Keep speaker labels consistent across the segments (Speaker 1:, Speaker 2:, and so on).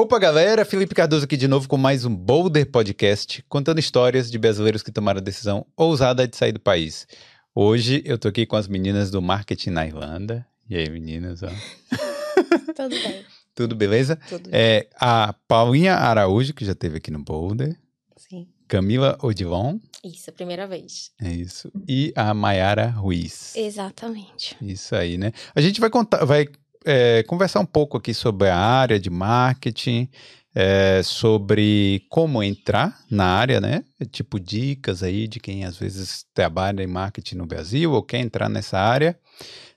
Speaker 1: Opa, galera! Felipe Cardoso aqui de novo com mais um Boulder Podcast, contando histórias de brasileiros que tomaram a decisão ousada de sair do país. Hoje eu tô aqui com as meninas do marketing na Irlanda. E aí, meninas?
Speaker 2: Tudo bem.
Speaker 1: Tudo beleza?
Speaker 2: Tudo
Speaker 1: É, a Paulinha Araújo, que já esteve aqui no Boulder.
Speaker 2: Sim.
Speaker 1: Camila Odilon,
Speaker 2: Isso, primeira vez.
Speaker 1: é isso. E a Mayara Ruiz.
Speaker 2: Exatamente.
Speaker 1: Isso aí, né? A gente vai contar, vai é, conversar um pouco aqui sobre a área de marketing, é, sobre como entrar na área, né? Tipo dicas aí de quem às vezes trabalha em marketing no Brasil ou quer entrar nessa área,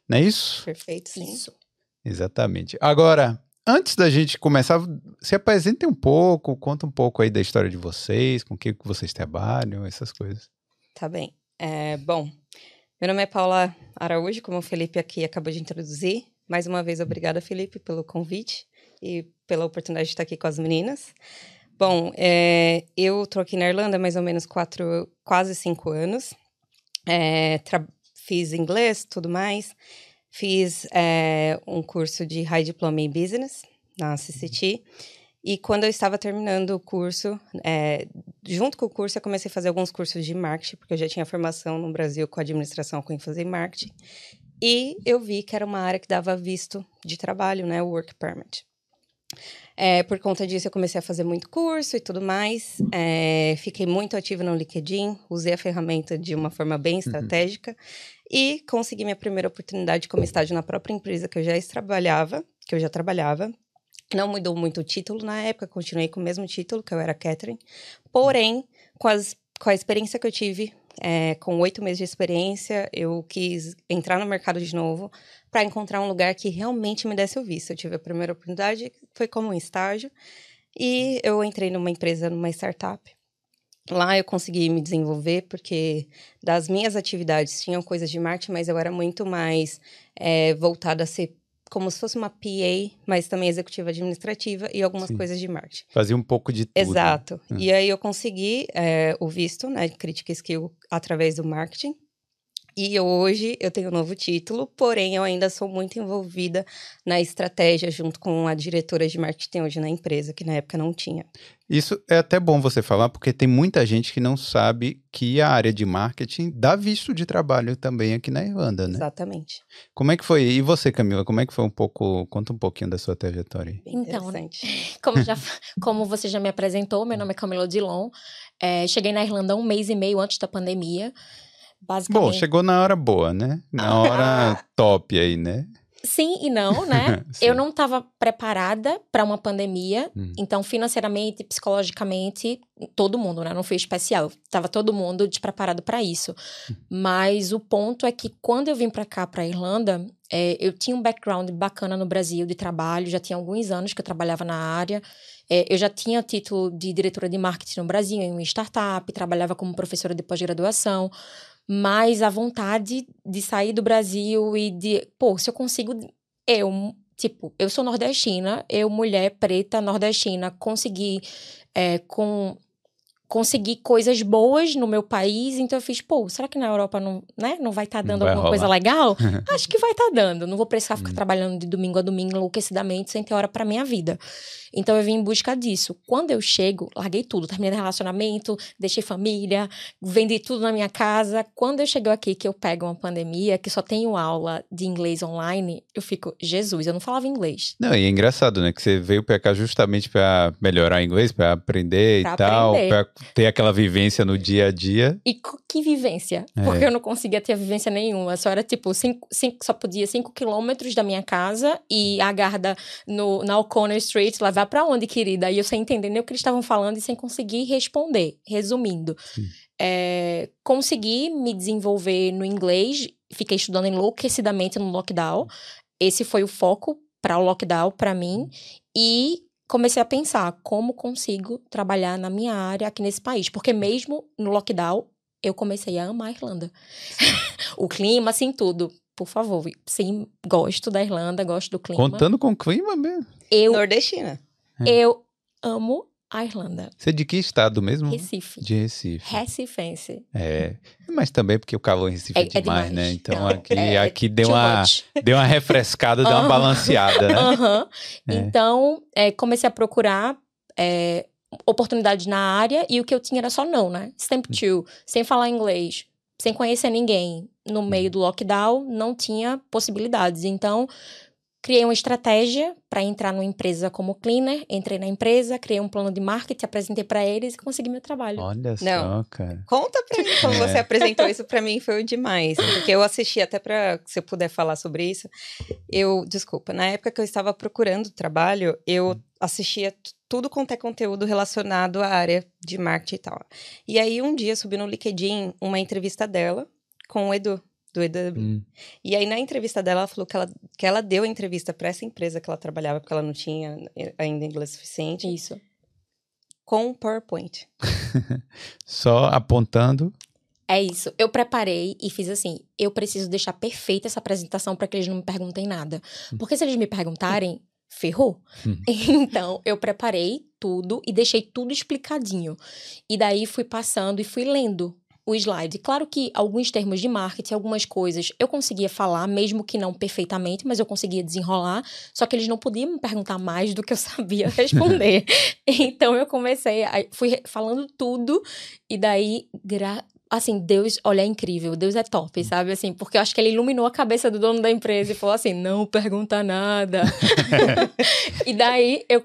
Speaker 1: não é isso?
Speaker 2: Perfeito, sim.
Speaker 3: Isso.
Speaker 1: Exatamente. Agora, antes da gente começar, se apresentem um pouco, conta um pouco aí da história de vocês, com o que que vocês trabalham, essas coisas.
Speaker 2: Tá bem. É, bom, meu nome é Paula Araújo, como o Felipe aqui acabou de introduzir. Mais uma vez, obrigada, Felipe, pelo convite e pela oportunidade de estar aqui com as meninas. Bom, é, eu estou aqui na Irlanda há mais ou menos quatro, quase cinco anos. É, fiz inglês, tudo mais. Fiz é, um curso de High Diploma em Business na CCT. E quando eu estava terminando o curso, é, junto com o curso, eu comecei a fazer alguns cursos de marketing, porque eu já tinha formação no Brasil com administração com ênfase em marketing. E eu vi que era uma área que dava visto de trabalho, né? O Work Permit. É, por conta disso, eu comecei a fazer muito curso e tudo mais. É, fiquei muito ativa no LinkedIn, usei a ferramenta de uma forma bem estratégica e consegui minha primeira oportunidade como estágio na própria empresa que eu já trabalhava, que eu já trabalhava. Não mudou muito o título na época, continuei com o mesmo título, que eu era Catherine. Porém, com, as, com a experiência que eu tive, é, com oito meses de experiência, eu quis entrar no mercado de novo para encontrar um lugar que realmente me desse o visto. Eu tive a primeira oportunidade, foi como um estágio, e eu entrei numa empresa, numa startup. Lá eu consegui me desenvolver, porque das minhas atividades tinham coisas de marketing, mas eu era muito mais é, voltada a ser como se fosse uma PA, mas também executiva administrativa e algumas
Speaker 1: Sim.
Speaker 2: coisas de marketing.
Speaker 1: Fazia um pouco de tudo.
Speaker 2: Exato.
Speaker 1: Hum.
Speaker 2: E aí eu consegui é, o visto, né, de crítica skill através do marketing. E hoje eu tenho um novo título, porém eu ainda sou muito envolvida na estratégia junto com a diretora de marketing hoje na empresa, que na época não tinha.
Speaker 1: Isso é até bom você falar, porque tem muita gente que não sabe que a área de marketing dá visto de trabalho também aqui na Irlanda, né?
Speaker 2: Exatamente.
Speaker 1: Como é que foi? E você, Camila, como é que foi um pouco? Conta um pouquinho da sua trajetória.
Speaker 2: Bem
Speaker 3: Então, né? Como, já, como você já me apresentou, meu nome é Camila Odilon. É, cheguei na Irlanda um mês e meio antes da pandemia. Basicamente.
Speaker 1: Bom, chegou na hora boa, né? Na hora top aí, né?
Speaker 3: Sim e não, né? Eu não estava preparada para uma pandemia.
Speaker 1: Hum.
Speaker 3: Então, financeiramente, psicologicamente, todo mundo, né? Não foi especial. Tava todo mundo despreparado para isso. Mas o ponto é que quando eu vim para cá, para Irlanda, é, eu tinha um background bacana no Brasil de trabalho. Já tinha alguns anos que eu trabalhava na área. É, eu já tinha título de diretora de marketing no Brasil, em uma startup. Trabalhava como professora de pós-graduação. Mas a vontade de sair do Brasil e de, pô, se eu consigo eu, tipo, eu sou nordestina, eu, mulher preta nordestina, consegui é, com conseguir coisas boas no meu país, então eu fiz, pô, será que na Europa não, né, não vai estar
Speaker 1: Não
Speaker 3: dando
Speaker 1: vai
Speaker 3: alguma coisa
Speaker 1: rolar.
Speaker 3: legal? Acho que vai estar dando. Não vou precisar ficar
Speaker 1: Hum.
Speaker 3: trabalhando de domingo a domingo enlouquecidamente sem ter hora para minha vida. Então eu vim em busca disso. Quando eu chego, larguei tudo, terminei relacionamento, deixei família, vendi tudo na minha casa. Quando eu chego aqui, que eu pego uma pandemia, que só tenho aula de inglês online, eu fico, Jesus, eu não falava inglês.
Speaker 1: Não, e é engraçado, né? Que você veio pra cá justamente pra melhorar inglês, pra aprender
Speaker 3: Pra
Speaker 1: e tal,
Speaker 3: aprender.
Speaker 1: Ter aquela vivência no dia a dia.
Speaker 3: E que vivência?
Speaker 1: É.
Speaker 3: Porque eu não conseguia ter vivência nenhuma. Só era tipo, cinco, cinco, só podia 5 quilômetros da minha casa e a garda no, na O'Connor Street levar pra onde, querida? E eu sem entender nem o que eles estavam falando e sem conseguir responder. Resumindo, é, consegui me desenvolver no inglês, fiquei estudando enlouquecidamente no lockdown. Esse foi o foco para o lockdown para mim. E comecei a pensar como consigo trabalhar na minha área aqui nesse país. Porque mesmo no lockdown, eu comecei a amar a Irlanda. o clima, assim, tudo. Por favor, sim, gosto da Irlanda, gosto do clima.
Speaker 1: Contando com o clima mesmo.
Speaker 3: Eu,
Speaker 2: Nordestina.
Speaker 3: eu amo a Irlanda.
Speaker 1: Você é de que estado mesmo?
Speaker 3: Recife.
Speaker 1: De Recife.
Speaker 3: Recifense.
Speaker 1: É. Mas também porque o calor em Recife é,
Speaker 3: É- é
Speaker 1: demais,
Speaker 3: demais.
Speaker 1: né? Então aqui,
Speaker 3: é-
Speaker 1: aqui deu, uma,
Speaker 3: much.
Speaker 1: deu uma refrescada, deu uma balanceada, né? É.
Speaker 3: Então, é, comecei a procurar é, oportunidades na área e o que eu tinha era só não, né? Stamp
Speaker 1: Hum.
Speaker 3: two, sem falar inglês, sem conhecer ninguém. No
Speaker 1: Hum.
Speaker 3: meio do lockdown, não tinha possibilidades. Então, criei uma estratégia para entrar numa empresa como cleaner. Entrei na empresa, criei um plano de marketing, apresentei para eles e consegui meu trabalho.
Speaker 1: Olha só,
Speaker 2: Não.
Speaker 1: cara.
Speaker 2: Conta pra mim como
Speaker 1: É.
Speaker 2: você apresentou isso pra mim foi demais, porque eu assisti até pra se eu puder falar sobre isso. Eu, desculpa, na época que eu estava procurando trabalho, eu assistia t- tudo quanto é conteúdo relacionado à área de marketing e tal. E aí um dia subi no LinkedIn uma entrevista dela com o Edu, do EW.
Speaker 1: Hum.
Speaker 2: E aí na entrevista dela ela falou que ela, que ela deu a entrevista pra essa empresa que ela trabalhava, porque ela não tinha eh, ainda inglês suficiente,
Speaker 3: Isso.
Speaker 2: com PowerPoint.
Speaker 1: Só apontando.
Speaker 3: É isso. Eu preparei e fiz assim: eu preciso deixar perfeita essa apresentação para que eles não me perguntem nada. Porque se eles me perguntarem, ferrou.
Speaker 1: Hum.
Speaker 3: Então, eu preparei tudo e deixei tudo explicadinho. E daí fui passando e fui lendo o slide. Claro que alguns termos de marketing, algumas coisas eu conseguia falar, mesmo que não perfeitamente, mas eu conseguia desenrolar. Só que eles não podiam me perguntar mais do que eu sabia responder. então eu comecei, a, fui falando tudo e daí gra assim, Deus, olha, é incrível, Deus é top, sabe? Assim, porque eu acho que ele iluminou a cabeça do dono da empresa e falou assim: não pergunta nada. e daí, eu,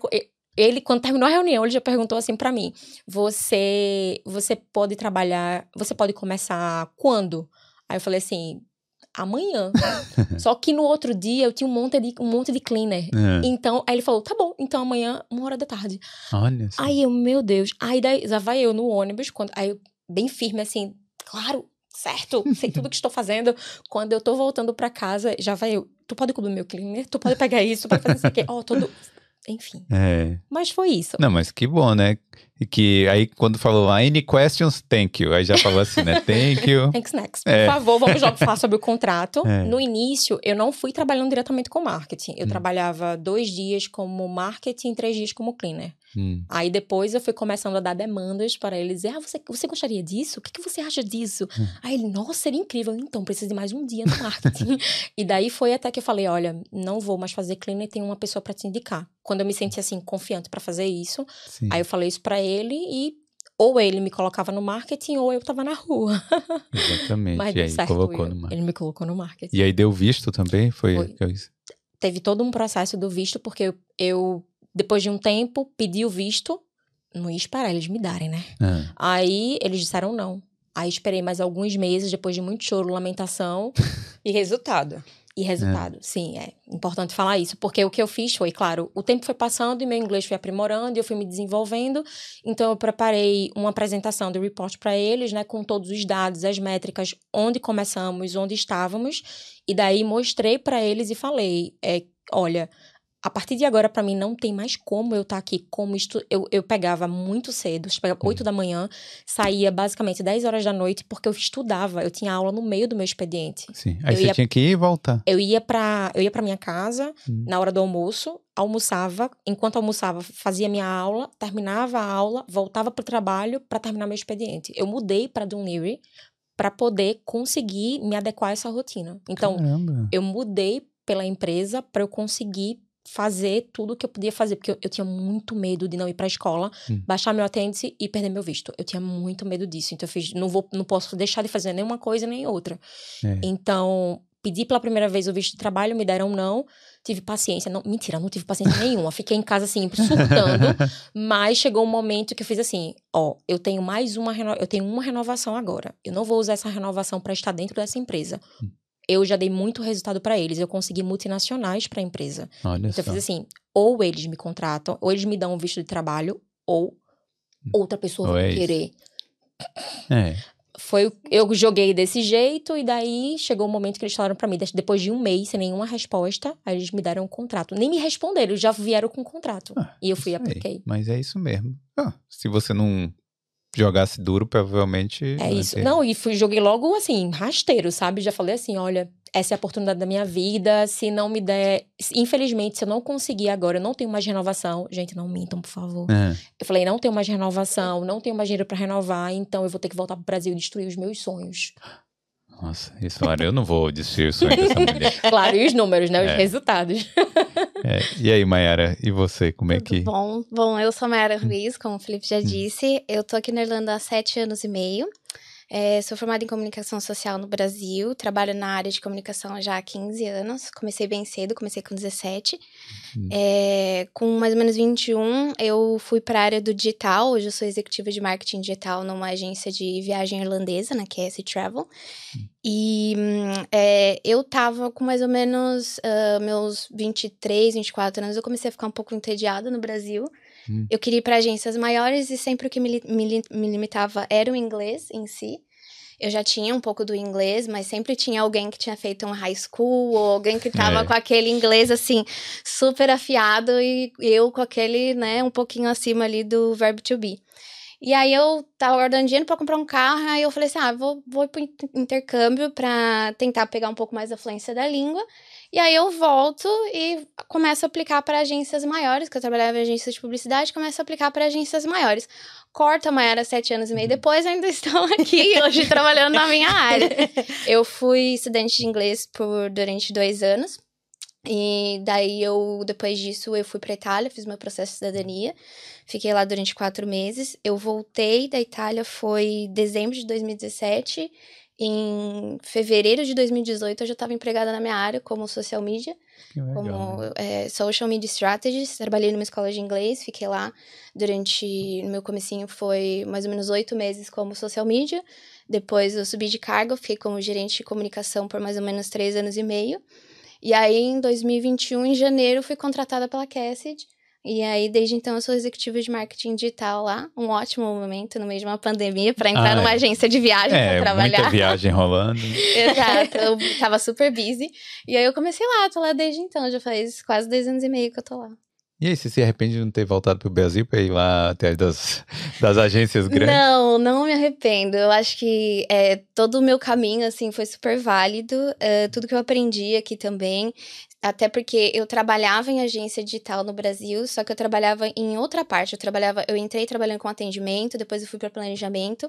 Speaker 3: ele, quando terminou a reunião, ele já perguntou assim pra mim: você, você pode trabalhar, você pode começar quando? Aí eu falei assim: amanhã. Só que no outro dia eu tinha um monte de, um monte de cleaner.
Speaker 1: Ah,
Speaker 3: Então, aí ele falou: tá bom, então amanhã, uma hora da tarde.
Speaker 1: olha só.
Speaker 3: Aí eu, meu Deus. Aí daí, já vai eu no ônibus, quando, aí eu, bem firme assim, claro, certo, sei tudo que estou fazendo. Quando eu tô voltando pra casa, já vai eu, tu pode cobrir meu cleaner, tu pode pegar isso, tu pode fazer isso aqui. Ó, todo. Enfim.
Speaker 1: É.
Speaker 3: Mas foi isso.
Speaker 1: Não, mas que bom, né? E que aí quando falou any questions, thank you. Aí já falou assim, né? Thank you.
Speaker 3: Thanks next. Por
Speaker 1: É.
Speaker 3: favor, vamos logo falar sobre o contrato.
Speaker 1: É.
Speaker 3: No início, eu não fui trabalhando diretamente com marketing. Eu
Speaker 1: Hum.
Speaker 3: trabalhava dois dias como marketing e três dias como cleaner.
Speaker 1: Hum,
Speaker 3: Aí depois eu fui começando a dar demandas para ele dizer: Ah, você, você gostaria disso? O que, que você acha disso?
Speaker 1: Hum.
Speaker 3: Aí ele, nossa, seria incrível. Então, preciso de mais um dia no marketing. e daí foi até que eu falei: olha, não vou mais fazer cleaner, tem uma pessoa para te indicar. Quando eu me senti assim, confiante para fazer isso,
Speaker 1: sim.
Speaker 3: aí eu falei isso para ele e ou ele me colocava no marketing ou eu tava na rua.
Speaker 1: Exatamente.
Speaker 3: Mas
Speaker 1: e aí
Speaker 3: certo.
Speaker 1: colocou
Speaker 3: eu-
Speaker 1: no mar.
Speaker 3: Ele me colocou no marketing.
Speaker 1: E aí deu visto também? Foi.
Speaker 3: Foi. Teve todo um processo do visto, porque eu, eu, depois de um tempo, pedi o visto. Não ia esperar eles me darem, né?
Speaker 1: Ah,
Speaker 3: Aí eles disseram não. Aí esperei mais alguns meses, depois de muito choro, lamentação
Speaker 2: E resultado?
Speaker 3: e resultado. Sim, é importante falar isso, porque o que eu fiz foi, claro, o tempo foi passando e meu inglês foi aprimorando e eu fui me desenvolvendo. Então eu preparei uma apresentação de report para eles, né, com todos os dados, as métricas, onde começamos, onde estávamos, e daí mostrei para eles e falei, é, olha, a partir de agora, para mim, não tem mais como eu estar aqui como estu... eu, eu pegava muito cedo, pegava 8 da manhã, saía basicamente 10 horas da noite, porque eu estudava, eu tinha aula no meio do meu expediente.
Speaker 1: sim. Aí
Speaker 3: Eu
Speaker 1: você
Speaker 3: ia-
Speaker 1: tinha que ir e voltar.
Speaker 3: Eu ia pra eu ia para minha casa
Speaker 1: Hum.
Speaker 3: na hora do almoço, almoçava, enquanto almoçava, fazia minha aula, terminava a aula, voltava pro trabalho para terminar meu expediente. Eu mudei para Dunleary para poder conseguir me adequar a essa rotina. Então,
Speaker 1: Caramba.
Speaker 3: eu mudei pela empresa para eu conseguir fazer tudo que eu podia fazer, porque eu, eu tinha muito medo de não ir para a escola,
Speaker 1: Hum.
Speaker 3: baixar meu attendance e perder meu visto. Eu tinha muito medo disso. Então eu fiz, não vou, não posso deixar de fazer nenhuma coisa nem outra.
Speaker 1: É.
Speaker 3: Então, pedi pela primeira vez o visto de trabalho, me deram não. Tive paciência. Não, mentira, não tive paciência nenhuma. Fiquei em casa assim, surtando. mas chegou um momento que eu fiz assim: ó, eu tenho mais uma eu tenho uma renovação agora. Eu não vou usar essa renovação para estar dentro dessa empresa.
Speaker 1: Hum.
Speaker 3: Eu já dei muito resultado para eles. Eu consegui multinacionais para a empresa.
Speaker 1: Olha
Speaker 3: Então
Speaker 1: só.
Speaker 3: eu fiz assim: ou eles me contratam, ou eles me dão um visto de trabalho, ou outra pessoa
Speaker 1: Ou
Speaker 3: vai
Speaker 1: é
Speaker 3: querer.
Speaker 1: É.
Speaker 3: Foi, eu joguei desse jeito e daí chegou o momento que eles falaram pra mim, depois de um mês sem nenhuma resposta, aí eles me deram um contrato. Nem me responderam, já vieram com o contrato.
Speaker 1: Ah,
Speaker 3: e eu fui e apliquei.
Speaker 1: Mas é isso mesmo. Ah, se você não jogasse duro, provavelmente.
Speaker 3: É
Speaker 1: vai
Speaker 3: isso.
Speaker 1: ter-
Speaker 3: Não, e fui, joguei logo assim, rasteiro, sabe? Já falei assim: olha, essa é a oportunidade da minha vida. Se não me der. Infelizmente, se eu não conseguir agora, eu não tenho mais renovação. Gente, não mintam, por favor.
Speaker 1: É.
Speaker 3: Eu falei, não tenho mais renovação, não tenho mais dinheiro para renovar, então eu vou ter que voltar pro Brasil e destruir os meus sonhos.
Speaker 1: Nossa, isso, olha, eu não vou destruir o sonho dessa mulher.
Speaker 3: Claro, e os números, né? Os
Speaker 1: É.
Speaker 3: resultados.
Speaker 1: É, E aí, Mayara, e você, como é
Speaker 4: Tudo
Speaker 1: que...
Speaker 4: bom? Bom, eu sou a Mayara Ruiz, como o Felipe já disse. Eu tô aqui na Irlanda há sete anos e meio. É, sou formada em comunicação social no Brasil. Trabalho na área de comunicação já há 15 anos. Comecei bem cedo, comecei com 17.
Speaker 1: Hum.
Speaker 4: É, com mais ou menos 21, eu fui para a área do digital. Hoje eu sou executiva de marketing digital numa agência de viagem irlandesa, na QS Travel. E hum, é, eu tava com mais ou menos ah, meus 23, 24 anos. Eu comecei a ficar um pouco entediada no Brasil.
Speaker 1: Hum.
Speaker 4: Eu queria ir para agências maiores e sempre o que me, me me limitava era o inglês em si. Eu já tinha um pouco do inglês, mas sempre tinha alguém que tinha feito um high school ou alguém que tava
Speaker 1: É.
Speaker 4: com aquele inglês assim super afiado e eu com aquele, né, um pouquinho acima ali do verbo to be. E aí eu tava guardando dinheiro para comprar um carro, aí eu falei assim: "Ah, vou vou pro inter- intercâmbio para tentar pegar um pouco mais da fluência da língua". E aí eu volto e começo a aplicar para agências maiores, que eu trabalhava em agências de publicidade, começo a aplicar para agências maiores. Corta a Mayara sete anos e meio depois, ainda estou aqui hoje trabalhando na minha área. Eu fui estudante de inglês por durante dois anos. E daí eu, depois disso, eu fui para Itália, fiz meu processo de cidadania. Fiquei lá durante quatro meses. Eu voltei da Itália, foi dezembro de 2017. Em fevereiro de 2018, eu já estava empregada na minha área como social media como é, social media strategist. Trabalhei numa escola de inglês, fiquei lá durante no meu comecinho foi mais ou menos oito meses como social media. Depois eu subi de cargo, fiquei como gerente de comunicação por mais ou menos três anos e meio. E aí em 2021, em janeiro, fui contratada pela Cassidy. E aí, desde então, eu sou executiva de marketing digital lá. Um ótimo momento no meio de uma pandemia para entrar
Speaker 1: Ah,
Speaker 4: numa
Speaker 1: é.
Speaker 4: agência de viagem
Speaker 1: É,
Speaker 4: para trabalhar.
Speaker 1: muita viagem rolando.
Speaker 4: Exato, eu tava super busy. E aí eu comecei lá, tô lá desde então, já faz quase dois anos e meio que eu tô lá.
Speaker 1: E aí, você se arrepende de não ter voltado pro Brasil para ir lá atrás das, das agências grandes?
Speaker 4: Não, não me arrependo. Eu acho que é, todo o meu caminho, assim, foi super válido. É, tudo que eu aprendi aqui também. Até porque eu trabalhava em agência digital no Brasil, só que eu trabalhava em outra parte. Eu trabalhava, eu entrei trabalhando com atendimento, depois eu fui para planejamento.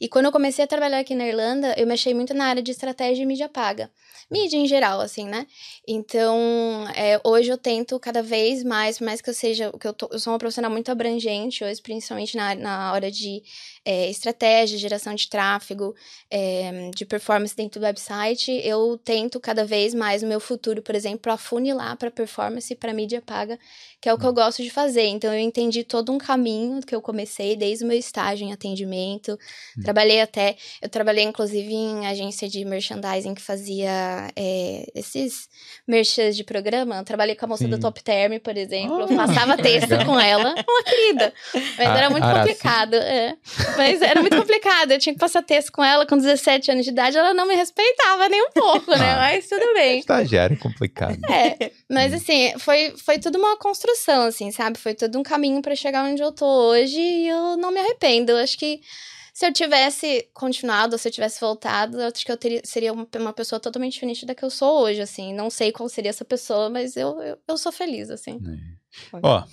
Speaker 4: E quando eu comecei a trabalhar aqui na Irlanda, eu mexi muito na área de estratégia e mídia paga. Mídia em geral, assim, né? Então, é, hoje eu tento cada vez mais, mais que eu seja, que eu, tô- eu sou uma profissional muito abrangente hoje, principalmente na, na hora de é, estratégia, geração de tráfego, é, de performance dentro do website, eu tento cada vez mais no meu futuro, por exemplo, afunilar para performance e para mídia paga, que é o que eu gosto de fazer. Então, eu entendi todo um caminho que eu comecei desde o meu estágio em atendimento. Trabalhei até, eu trabalhei inclusive em agência de merchandising que fazia é, esses merchans de programa. Eu trabalhei com a moça do
Speaker 1: Sim.
Speaker 4: Top Term, por exemplo.
Speaker 1: Ah,
Speaker 4: eu passava texto
Speaker 1: legal.
Speaker 4: com ela. Uma querida. Mas
Speaker 1: A-
Speaker 4: era muito complicado. É. Mas era muito complicado. Eu tinha que passar texto com ela com 17 anos de idade. Ela não me respeitava nem um pouco, né?
Speaker 1: Ah.
Speaker 4: Mas tudo bem.
Speaker 1: Estagiário é complicado.
Speaker 4: É, mas assim, foi, foi tudo uma construção, assim, sabe? Foi todo um caminho pra chegar onde eu tô hoje e eu não me arrependo. Eu acho que se eu tivesse continuado, ou se eu tivesse voltado, eu acho que eu teria, seria uma, uma pessoa totalmente diferente da que eu sou hoje, assim. Não sei qual seria essa pessoa, mas eu, eu, eu sou feliz, assim.
Speaker 1: Ó,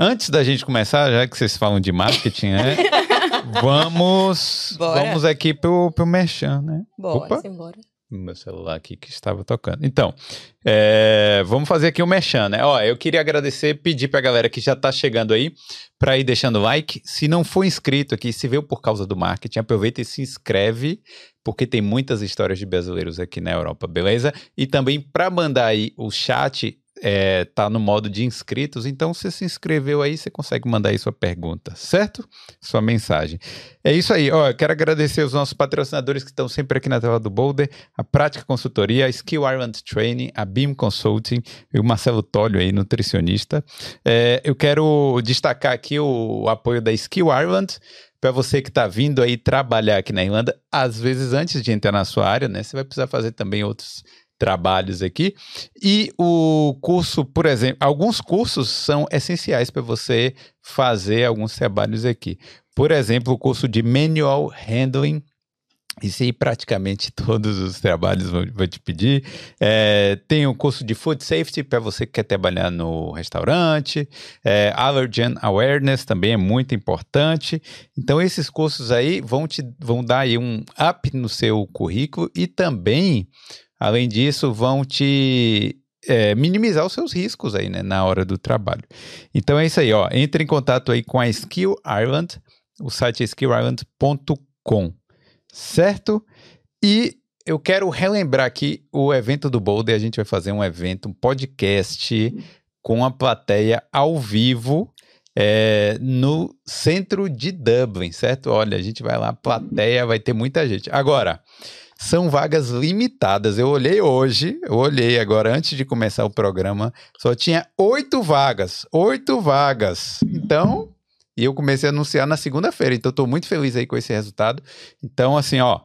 Speaker 1: antes da gente começar, já que vocês falam de marketing, né? vamos,
Speaker 2: Bora.
Speaker 1: vamos aqui pro, pro Merchan, né?
Speaker 2: Bora.
Speaker 1: Opa.
Speaker 3: Embora.
Speaker 1: meu celular aqui que estava tocando. Então, é, vamos fazer aqui o um merchan, né? Ó, eu queria agradecer, pedir pra galera que já tá chegando aí para ir deixando like. Se não for inscrito aqui, se veio por causa do marketing, aproveita e se inscreve, porque tem muitas histórias de brasileiros aqui na Europa, beleza? E também para mandar aí o chat, é, tá no modo de inscritos, então você se inscreveu aí, você consegue mandar aí sua pergunta, certo? Sua mensagem. É isso aí, ó, eu quero agradecer os nossos patrocinadores que estão sempre aqui na tela do Boulder, a Prática Consultoria, a Skill Ireland Training, a Beam Consulting e o Marcelo Tólio aí, nutricionista. É, eu quero destacar aqui o, apoio da Skill Ireland, para você que está vindo aí trabalhar aqui na Irlanda, às vezes antes de entrar na sua área, né, você vai precisar fazer também outros trabalhos aqui. E o curso, por exemplo, alguns cursos são essenciais para você fazer alguns trabalhos aqui. Por exemplo, o curso de Manual Handling Isso aí praticamente todos os trabalhos vão, te pedir. É, tem o curso de Food Safety para você que quer trabalhar no restaurante. É, Allergen Awareness também é muito importante. Então, esses cursos aí vão te vão dar aí um up no seu currículo e também, além disso, vão te é, minimizar os seus riscos aí, né, na hora do trabalho. Então é isso aí, ó. Entre em contato aí com a Skill Ireland. O site é skillireland.com certo? E eu quero relembrar aqui o evento do Boulder. A gente vai fazer um evento, um podcast com a plateia ao vivo é, no centro de Dublin, certo? Olha, a gente vai lá, plateia, vai ter muita gente. Agora, são vagas limitadas. Eu olhei hoje, eu olhei agora antes de começar o programa, só tinha oito vagas. Oito vagas. Então, e eu comecei a anunciar na segunda-feira, então estou muito feliz aí com esse resultado. Então, assim, ó,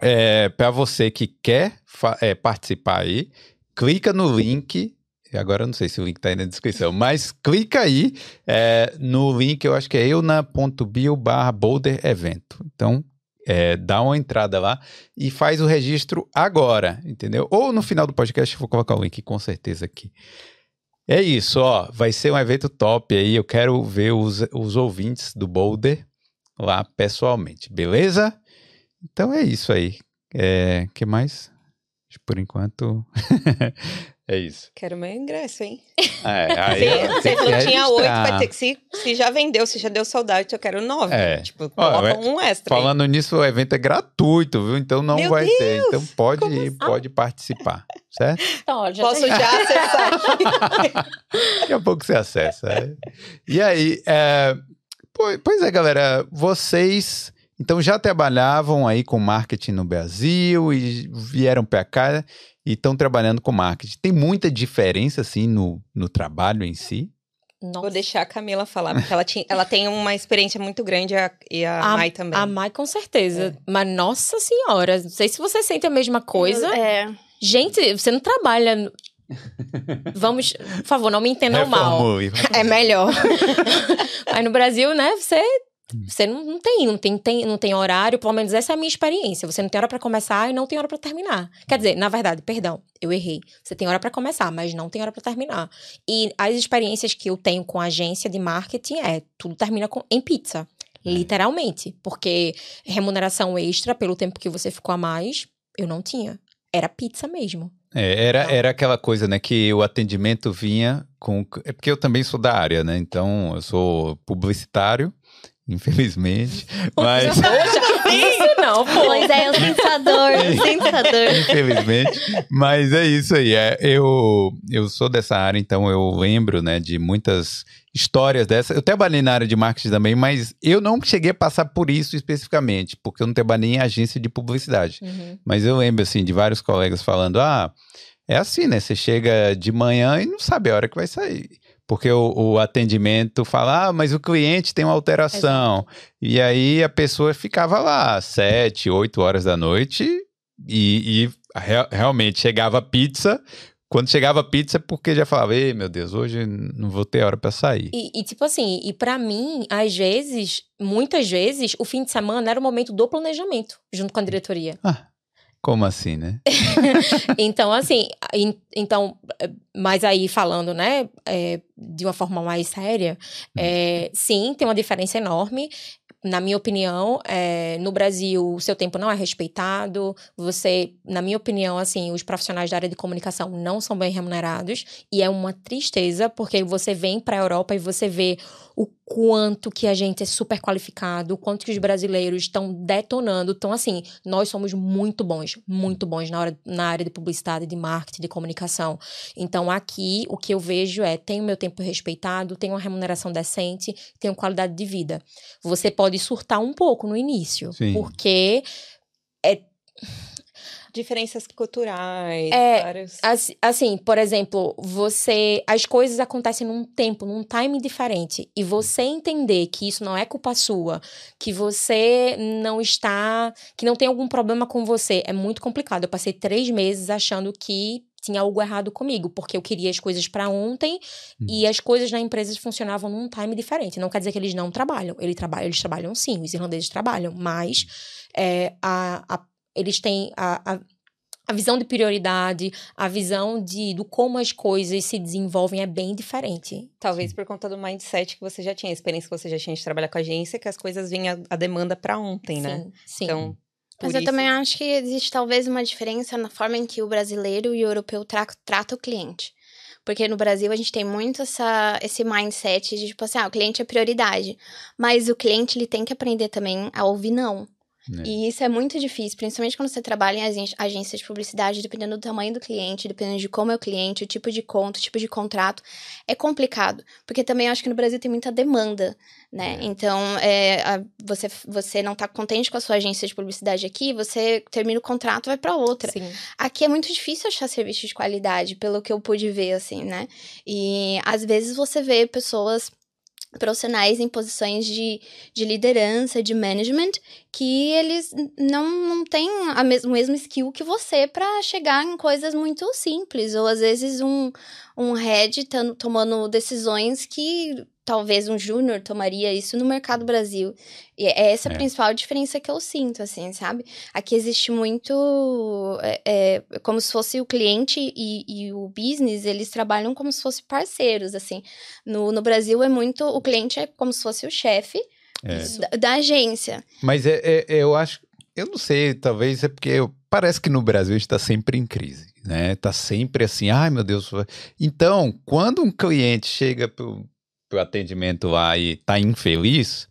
Speaker 1: é, para você que quer é, participar aí, clica no link. Agora eu não sei se o link está aí na descrição, mas clica aí é, no link, eu acho que é euna.bio barra Boulder Evento. Então, é, dá uma entrada lá e faz o registro agora, entendeu? Ou no final do podcast vou colocar o link com certeza aqui. É isso, ó. Vai ser um evento top aí. Eu quero ver os, os ouvintes do Boulder lá pessoalmente, beleza? Então é isso aí. É, que mais? Por enquanto, é isso.
Speaker 2: Quero meu ingresso, hein?
Speaker 1: É, aí
Speaker 2: você falou que tinha oito, vai ter que se, se já vendeu, se já deu saudade, eu quero nove. É. Tipo, coloca um extra.
Speaker 1: Falando aí. nisso, o evento é gratuito, viu? Então não Meu vai Deus, ter. Então pode ir, assim? pode participar, certo?
Speaker 2: Então, já Posso já acessar aqui.
Speaker 1: Daqui a pouco você acessa. É. E aí, é, pois é, galera, vocês então já trabalhavam aí com marketing no Brasil e vieram para cá e estão trabalhando com marketing. Tem muita diferença assim no, no trabalho em si?
Speaker 2: Nossa. Vou deixar a Camila falar, porque ela, tinha, ela tem uma experiência muito grande a, e a, a Mai também.
Speaker 3: A Mai, com certeza. É. Mas, nossa senhora, não sei se você sente a mesma coisa.
Speaker 4: É.
Speaker 3: Gente, você não trabalha Vamos, por favor, não me entendam mal. É melhor. Mas no Brasil, né, você você não, não, tem, não tem, tem, não tem horário, pelo menos essa é a minha experiência. Você não tem hora para começar e não tem hora para terminar. Quer dizer, na verdade, perdão, eu errei. Você tem hora para começar, mas não tem hora para terminar. E as experiências que eu tenho com agência de marketing é tudo termina com, em pizza. É. Literalmente. Porque remuneração extra pelo tempo que você ficou a mais, eu não tinha. Era pizza mesmo.
Speaker 1: É, era, era aquela coisa, né, que o atendimento vinha com. É porque eu também sou da área, né? Então, eu sou publicitário infelizmente. Mas.
Speaker 3: isso não, pô.
Speaker 4: Pois é, o sensador, o sensador.
Speaker 1: Infelizmente. Mas é isso aí. É, eu, eu sou dessa área, então eu lembro, né, de muitas histórias dessas. Eu trabalhei na área de marketing também, mas eu não cheguei a passar por isso especificamente, porque eu não trabalhei em agência de publicidade. Uhum. Mas eu lembro, assim, de vários colegas falando, ah, é assim, né? Você chega de manhã e não sabe a hora que vai sair porque o, o, atendimento fala, ah, mas o cliente tem uma alteração. E aí a pessoa ficava lá sete, oito horas da noite e, e re, realmente chegava pizza. Quando chegava pizza, é porque já falava, ei, meu Deus, hoje não vou ter hora para sair.
Speaker 3: E, e, tipo assim, e para mim, às vezes, muitas vezes, o fim de semana era o momento do planejamento, junto com a diretoria.
Speaker 1: Ah. Como assim, né?
Speaker 3: então, assim, então, mas aí falando, né, é, de uma forma mais séria, é, sim, tem uma diferença enorme na minha opinião, é, no Brasil, o seu tempo não é respeitado. Você, na minha opinião, assim, os profissionais da área de comunicação não são bem remunerados. E é uma tristeza, porque você vem para a Europa e você vê o quanto que a gente é super qualificado, quanto que os brasileiros estão detonando. Então, assim, nós somos muito bons, muito bons na, hora, na área de publicidade, de marketing, de comunicação. Então, aqui, o que eu vejo é, tenho meu tempo respeitado, tenho uma remuneração decente, tenho qualidade de vida. Você pode surtar um pouco no início, Sim. porque é
Speaker 2: diferenças culturais.
Speaker 3: É, vários... assim, por exemplo, você. As coisas acontecem num tempo, num time diferente. E você entender que isso não é culpa sua, que você não está. que não tem algum problema com você, é muito complicado. Eu passei três meses achando que tinha algo errado comigo, porque eu queria as coisas para ontem hum. e as coisas na empresa funcionavam num time diferente. Não quer dizer que eles não trabalham. Eles trabalham, eles trabalham sim, os irlandeses trabalham, mas é, a, a, eles têm a, a a visão de prioridade, a visão de do como as coisas se desenvolvem é bem diferente.
Speaker 2: Talvez por conta do mindset que você já tinha, a experiência que você já tinha de trabalhar com a agência, que as coisas vinham a, a demanda para ontem, né?
Speaker 3: Sim, sim.
Speaker 2: Então,
Speaker 4: mas eu também acho que existe talvez uma diferença na forma em que o brasileiro e o europeu tra trata o cliente. Porque no Brasil a gente tem muito essa, esse mindset de tipo assim, ah, o cliente é prioridade. Mas o cliente ele tem que aprender também a ouvir não. É. E isso é muito difícil, principalmente quando você trabalha em agências de publicidade, dependendo do tamanho do cliente, dependendo de como é o cliente, o tipo de conta, o tipo de contrato. É complicado, porque também acho que no Brasil tem muita demanda, né? É. Então, é, a, você, você não está contente com a sua agência de publicidade aqui, você termina o contrato vai para outra.
Speaker 3: Sim.
Speaker 4: Aqui é muito difícil achar serviço de qualidade, pelo que eu pude ver, assim, né? E às vezes você vê pessoas profissionais em posições de, de liderança, de management, que eles não, não têm a mes o mesmo skill que você para chegar em coisas muito simples. Ou às vezes um, um head tomando decisões que talvez um júnior tomaria isso no mercado Brasil. E é essa é. a principal diferença que eu sinto, assim, sabe? Aqui existe muito. É, é, como se fosse o cliente e, e, o business, eles trabalham como se fossem parceiros, assim. No, no Brasil é muito. O cliente é como se fosse o chefe é. da, da, agência.
Speaker 1: Mas é, é, eu acho. Eu não sei, talvez é porque parece que no Brasil está sempre em crise, né? Tá sempre assim, ai meu Deus. Então, quando um cliente chega pro pro atendimento lá e tá infeliz,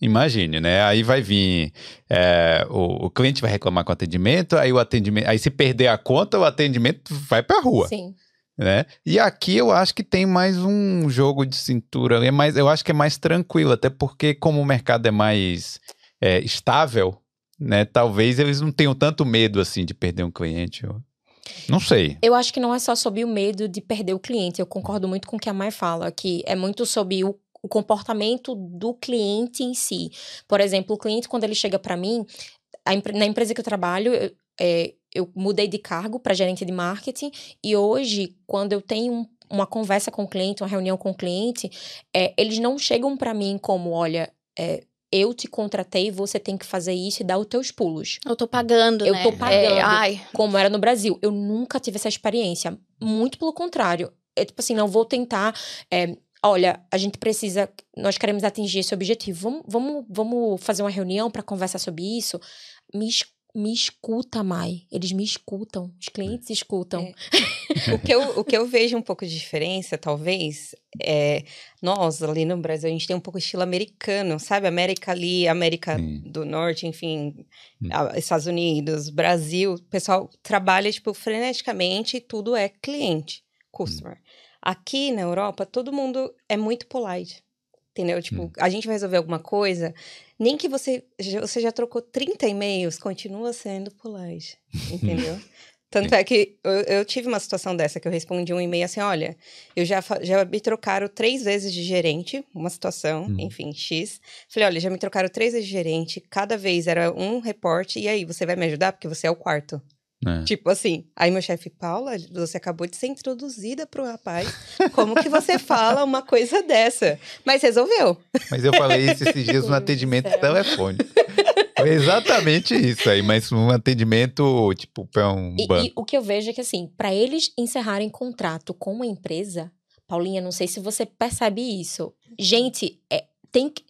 Speaker 1: imagine, né? Aí vai vir é, o, o, cliente vai reclamar com o atendimento, aí o atendimento, aí se perder a conta, o atendimento vai para rua.
Speaker 3: Sim.
Speaker 1: Né? E aqui eu acho que tem mais um jogo de cintura, é mais, eu acho que é mais tranquilo, até porque como o mercado é mais é, estável, né? Talvez eles não tenham tanto medo assim de perder um cliente. Não sei.
Speaker 3: Eu acho que não é só sobre o medo de perder o cliente. Eu concordo muito com o que a Mai fala, que é muito sobre o, o comportamento do cliente em si. Por exemplo, o cliente, quando ele chega para mim, na empresa que eu trabalho, eu, é, eu mudei de cargo para gerente de marketing e hoje, quando eu tenho um, uma conversa com o cliente, uma reunião com o cliente, é, eles não chegam para mim como, olha, é, eu te contratei, você tem que fazer isso e dar os teus pulos.
Speaker 4: Eu tô pagando,
Speaker 3: eu
Speaker 4: né?
Speaker 3: tô é, pagando. É, ai. Como era no Brasil. Eu nunca tive essa experiência. Muito pelo contrário. É tipo assim, não vou tentar. É, olha, a gente precisa, nós queremos atingir esse objetivo. Vamos, vamos, vamos fazer uma reunião para conversar sobre isso. Me me escuta, Mai. Eles me escutam. Os clientes escutam.
Speaker 2: É. o, que eu, o que eu vejo um pouco de diferença, talvez, é nós ali no Brasil, a gente tem um pouco estilo americano, sabe? América ali, América do Norte, enfim, hum. Estados Unidos, Brasil. O pessoal trabalha, tipo, freneticamente e tudo é cliente, customer. Hum. Aqui na Europa, todo mundo é muito polite. Entendeu? Tipo, hum. a gente vai resolver alguma coisa, nem que você, você já trocou 30 e-mails, continua sendo polite, entendeu? Tanto é que eu, eu, tive uma situação dessa, que eu respondi um e-mail assim, olha, eu já, já me trocaram três vezes de gerente, uma situação, hum. enfim, X. Falei, olha, já me trocaram três vezes de gerente, cada vez era um reporte, e aí, você vai me ajudar? Porque você é o quarto. É. Tipo assim, aí meu chefe, Paula, você acabou de ser introduzida pro rapaz. Como que você fala uma coisa dessa? Mas resolveu.
Speaker 1: Mas eu falei isso esses dias no atendimento telefônico. Foi exatamente isso aí, mas um atendimento, tipo, para um
Speaker 3: banco. E, e, o que eu vejo é que, assim, para eles encerrarem contrato com uma empresa, Paulinha, não sei se você percebe isso. Gente, é, tem que.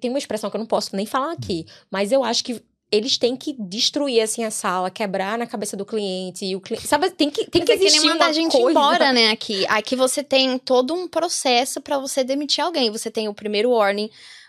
Speaker 3: Tem uma expressão que eu não posso nem falar aqui, mas eu acho que eles têm que destruir assim a sala, quebrar na cabeça do cliente e o cliente, sabe, tem que tem que é existir que nem mandar
Speaker 4: a gente
Speaker 3: coisa.
Speaker 4: embora, né, aqui. Aqui você tem todo um processo para você demitir alguém. Você tem o primeiro warning,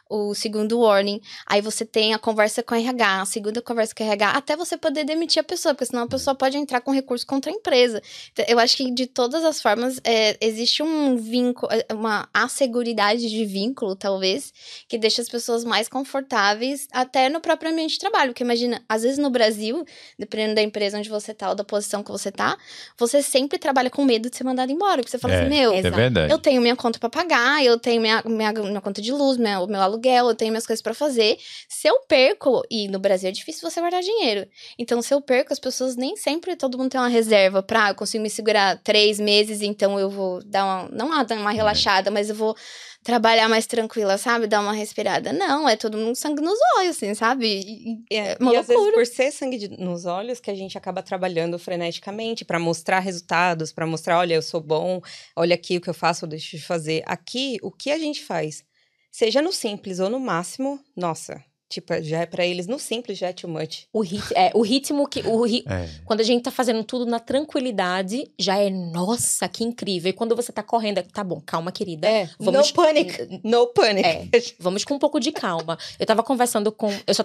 Speaker 4: o segundo warning, aí você tem a conversa com a RH, a segunda conversa com a RH, até você poder demitir a pessoa, porque senão a pessoa pode entrar com recurso contra a empresa. Então, eu acho que de todas as formas, é, existe um vínculo, é, uma asseguridade de vínculo, talvez, que deixa as pessoas mais confortáveis até no próprio ambiente de trabalho. Porque imagina, às vezes no Brasil, dependendo da empresa onde você tá ou da posição que você tá, você sempre trabalha com medo de ser mandado embora. Porque você fala
Speaker 1: é,
Speaker 4: assim, meu,
Speaker 1: é eu
Speaker 4: tenho minha conta para pagar, eu tenho minha, minha, minha conta de luz, meu, meu aluguel aluguel, eu tenho minhas coisas para fazer. Se eu perco, e no Brasil é difícil você guardar dinheiro. Então, se eu perco, as pessoas nem sempre todo mundo tem uma reserva pra eu consigo me segurar três meses, então eu vou dar uma. Não uma, uma relaxada, mas eu vou trabalhar mais tranquila, sabe? Dar uma respirada. Não, é todo mundo sangue nos olhos, assim, sabe? E,
Speaker 2: é, uma e às vezes por ser sangue de, nos olhos que a gente acaba trabalhando freneticamente para mostrar resultados, para mostrar, olha, eu sou bom, olha aqui o que eu faço, eu deixo de fazer. Aqui, o que a gente faz? Seja no simples ou no máximo, nossa, Tipo, já é para eles no simples, já é too much.
Speaker 3: O, rit é, o ritmo que. O ri é. Quando a gente tá fazendo tudo na tranquilidade, já é, nossa, que incrível. E quando você tá correndo, é, tá bom, calma, querida.
Speaker 2: É, vamos, no panic. No panic. É,
Speaker 3: vamos com um pouco de calma. Eu tava conversando com. Eu só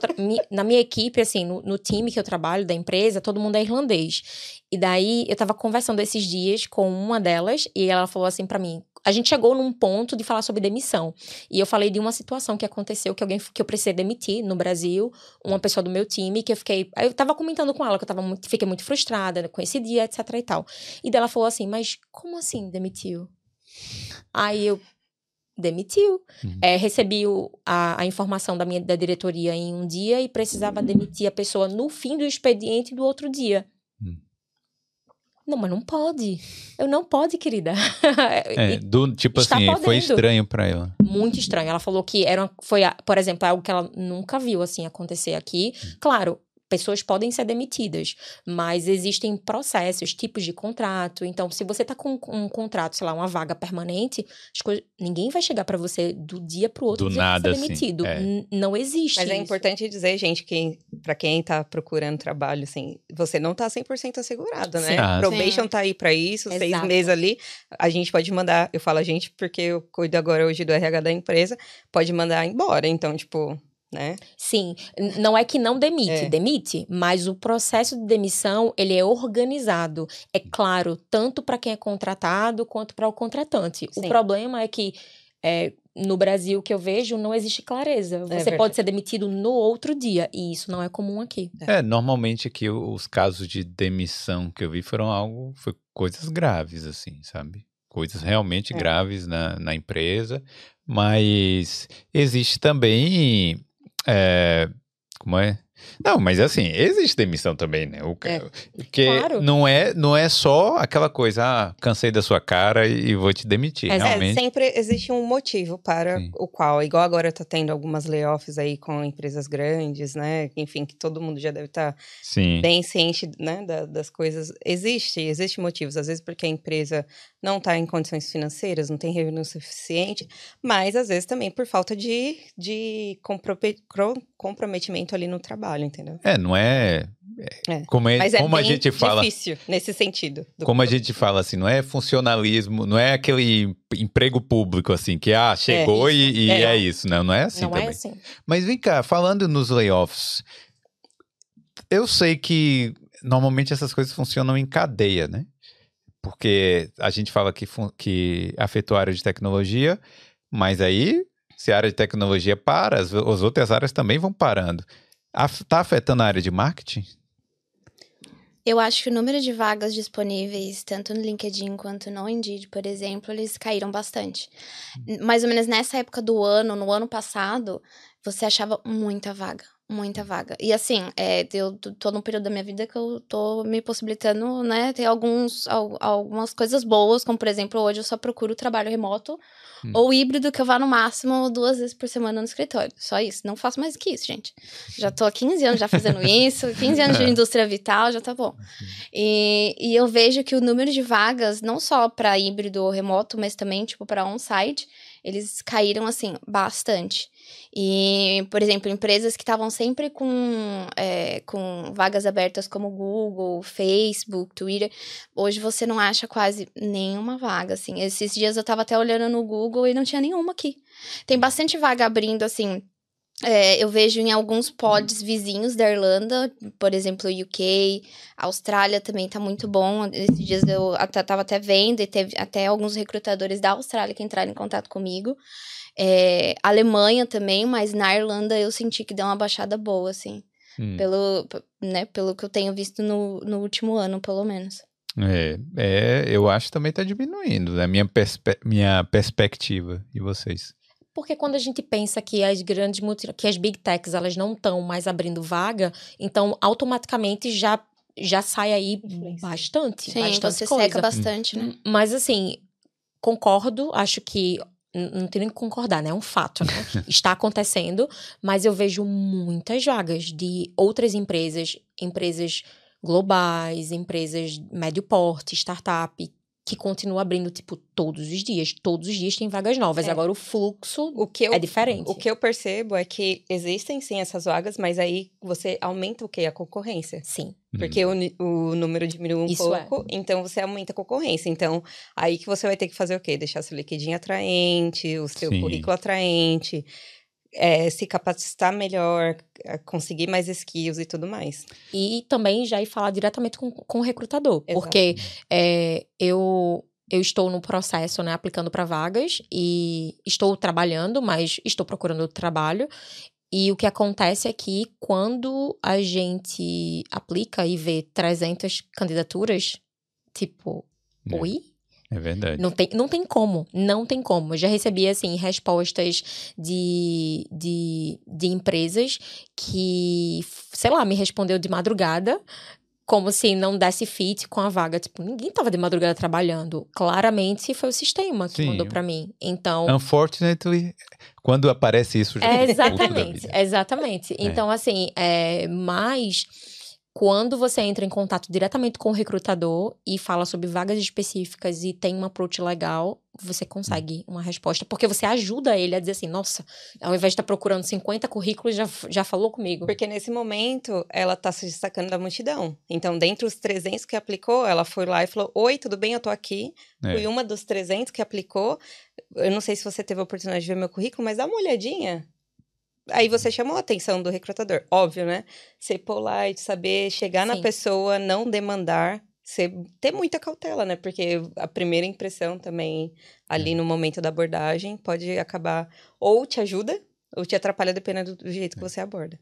Speaker 3: na minha equipe, assim, no, no time que eu trabalho, da empresa, todo mundo é irlandês. E daí eu tava conversando esses dias com uma delas, e ela falou assim para mim: a gente chegou num ponto de falar sobre demissão. E eu falei de uma situação que aconteceu que alguém que eu precisei demitir no Brasil, uma pessoa do meu time, que eu fiquei. Eu tava comentando com ela que eu tava muito, fiquei muito frustrada com esse dia, etc e tal. E dela falou assim: Mas como assim demitiu? Aí eu. Demitiu. Uhum. É, recebi a, a, informação da minha da diretoria em um dia e precisava demitir a pessoa no fim do expediente do outro dia. Não, mas não pode. Eu não pode, querida.
Speaker 1: É, do, tipo assim, podendo. foi estranho para ela.
Speaker 3: Muito estranho. Ela falou que era, foi, por exemplo, algo que ela nunca viu assim acontecer aqui. Hum. Claro, pessoas podem ser demitidas, mas existem processos, tipos de contrato. Então, se você está com um contrato, sei lá, uma vaga permanente, coisas, ninguém vai chegar para você do dia para o outro
Speaker 1: do nada,
Speaker 3: ser assim, demitido.
Speaker 1: Assim,
Speaker 3: é. Não existe.
Speaker 2: Mas
Speaker 3: é
Speaker 2: isso. é importante dizer, gente, que para quem está procurando trabalho, assim, você não está 100% assegurado, né? Ah, Probation está aí para isso, Exato. seis meses ali. A gente pode mandar, eu falo a gente porque eu cuido agora hoje do RH da empresa, pode mandar embora. Então, tipo, né?
Speaker 3: Sim, não é que não demite, é. demite, mas o processo de demissão, ele é organizado, é claro, tanto para quem é contratado quanto para o contratante. Sim. O problema é que é, no Brasil que eu vejo, não existe clareza. É Você é pode ser demitido no outro dia, e isso não é comum aqui.
Speaker 1: É, normalmente aqui os casos de demissão que eu vi foram algo, foi coisas graves, assim, sabe? Coisas realmente é. graves na, na empresa, mas existe também é, como é? Não, mas assim, existe demissão também, né? O, é, porque claro. não, é, não é só aquela coisa, ah, cansei da sua cara e vou te demitir. É, realmente.
Speaker 2: sempre existe um motivo para Sim. o qual, igual agora tá tendo algumas layoffs aí com empresas grandes, né? Enfim, que todo mundo já deve estar tá bem ciente né, da, das coisas. Existe, existe motivos. Às vezes porque a empresa não está em condições financeiras, não tem revenue suficiente, mas às vezes também por falta de, de comprometimento ali no trabalho, entendeu?
Speaker 1: É, não é. é como é,
Speaker 2: mas é
Speaker 1: como
Speaker 2: a
Speaker 1: gente fala.
Speaker 2: difícil nesse sentido.
Speaker 1: Como a gente fala assim, não é funcionalismo, não é aquele emprego público assim, que ah, chegou é e, e é. é. isso, não, não é assim
Speaker 3: não
Speaker 1: também.
Speaker 3: É assim.
Speaker 1: Mas vem cá, falando nos layoffs, eu sei que normalmente essas coisas funcionam em cadeia, né? Porque a gente fala que, que afetou a área de tecnologia, mas aí, se a área de tecnologia para, as, as outras áreas também vão parando. Está afetando a área de marketing?
Speaker 4: Eu acho que o número de vagas disponíveis, tanto no LinkedIn quanto no Indeed, por exemplo, eles caíram bastante. Mais ou menos nessa época do ano, no ano passado, você achava muita vaga muita vaga. E assim, é, eu tô num período da minha vida que eu tô me possibilitando, né, ter alguns, algumas coisas boas, como por exemplo, hoje eu só procuro trabalho remoto hum. ou híbrido que eu vá no máximo duas vezes por semana no escritório. Só isso. Não faço mais que isso, gente. Já tô há 15 anos já fazendo isso, 15 anos de indústria vital, já tá bom. E, e eu vejo que o número de vagas, não só para híbrido ou remoto, mas também, tipo, para on-site, eles caíram, assim, bastante. E, por exemplo, empresas que estavam sempre com, é, com vagas abertas como Google, Facebook, Twitter, hoje você não acha quase nenhuma vaga, assim. Esses dias eu estava até olhando no Google e não tinha nenhuma aqui. Tem bastante vaga abrindo, assim, é, eu vejo em alguns pods vizinhos da Irlanda, por exemplo, UK, Austrália também tá muito bom. Esses dias eu até, tava até vendo e teve até alguns recrutadores da Austrália que entraram em contato comigo. É, Alemanha também, mas na Irlanda eu senti que deu uma baixada boa, assim. Hum. Pelo, né, pelo que eu tenho visto no, no último ano, pelo menos.
Speaker 1: É, é, eu acho que também tá diminuindo, né? Minha, perspe minha perspectiva. E vocês?
Speaker 3: Porque quando a gente pensa que as grandes que as big techs elas não estão mais abrindo vaga, então automaticamente já já sai aí bastante,
Speaker 4: Sim,
Speaker 3: bastante
Speaker 4: você
Speaker 3: coisa.
Speaker 4: seca bastante, né?
Speaker 3: Mas assim, concordo, acho que não tem nem que concordar, né? É um fato, né? Está acontecendo, mas eu vejo muitas vagas de outras empresas, empresas globais, empresas médio porte, startup, que continua abrindo, tipo, todos os dias. Todos os dias tem vagas novas.
Speaker 2: É.
Speaker 3: Agora, o fluxo
Speaker 2: O que eu,
Speaker 3: é diferente.
Speaker 2: O que eu percebo é que existem sim essas vagas, mas aí você aumenta o quê? A concorrência.
Speaker 3: Sim.
Speaker 2: Porque o, ni- o número diminui um
Speaker 3: Isso é.
Speaker 2: pouco, então você aumenta a concorrência. Então, aí que você vai ter que fazer o quê? Deixar seu LinkedIn atraente, o seu
Speaker 1: Sim.
Speaker 2: currículo atraente, é, se capacitar melhor, é, conseguir mais skills e tudo mais.
Speaker 3: E também já ir falar diretamente com, com o recrutador.
Speaker 2: Exato.
Speaker 3: Porque é, eu, eu estou no processo, né, aplicando para vagas e estou trabalhando, mas estou procurando trabalho. E o que acontece é que quando a gente aplica e vê 300 candidaturas, tipo,
Speaker 1: É.
Speaker 3: oi?
Speaker 1: É verdade.
Speaker 3: Não tem, não tem como, não tem como. Eu já recebi, assim, respostas de, de, de empresas que, sei lá, me respondeu de madrugada, como se não desse fit com a vaga. Tipo, ninguém tava de madrugada trabalhando. Claramente foi o sistema que
Speaker 1: Sim.
Speaker 3: mandou pra mim. Então,
Speaker 1: Unfortunately, quando aparece isso, já
Speaker 3: é, exatamente, exatamente. Então, assim, é, mas quando você entra em contato diretamente com o recrutador e fala sobre vagas específicas e tem um approach legal, você consegue uma resposta. Porque você ajuda ele a dizer assim, nossa, ao invés de estar procurando 50 currículos, já, já falou comigo.
Speaker 2: Porque nesse momento, ela tá se destacando da multidão. Então, dentre os 300 que aplicou, ela foi lá e falou, oi, tudo bem? Eu tô aqui.
Speaker 1: É.
Speaker 2: Fui uma dos 300 que aplicou. Eu não sei se você teve a oportunidade de ver meu currículo, mas dá uma olhadinha. Aí você chamou a atenção do recrutador. Óbvio, né? Ser polite, saber chegar na
Speaker 3: Sim.
Speaker 2: pessoa, não demandar. Ser, ter muita cautela, né? Porque a primeira impressão também, ali no momento da abordagem, pode acabar... Ou te ajuda, ou te atrapalha, dependendo do jeito que você aborda.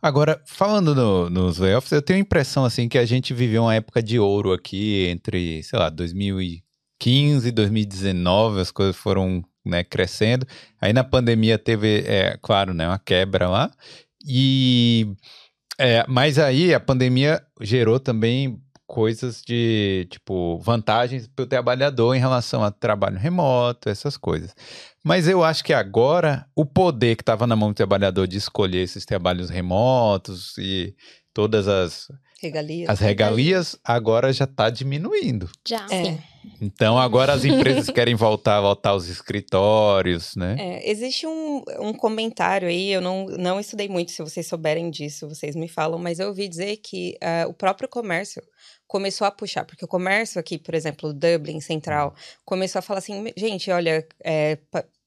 Speaker 1: Agora, falando no- nos layoffs, eu tenho a impressão assim que a gente viveu uma época de ouro aqui entre, sei lá, 2015 e 2019, as coisas foram né, crescendo. Aí na pandemia teve, é, claro, né, uma quebra lá. E é, mas aí a pandemia gerou também coisas de tipo vantagens para o trabalhador em relação a trabalho remoto, essas coisas. Mas eu acho que agora o poder que estava na mão do trabalhador de escolher esses trabalhos remotos e todas as,
Speaker 2: Regalias.
Speaker 1: as regalias agora já está diminuindo.
Speaker 4: Já.
Speaker 2: É.
Speaker 3: Sim.
Speaker 1: Então agora as empresas querem voltar, voltar aos escritórios, né?
Speaker 2: É, existe um, um comentário aí, eu não, não estudei muito, se vocês souberem disso, vocês me falam, mas eu ouvi dizer que ah, o próprio comércio começou a puxar, porque o comércio aqui, por exemplo, Dublin Central, começou a falar assim, gente, olha, é,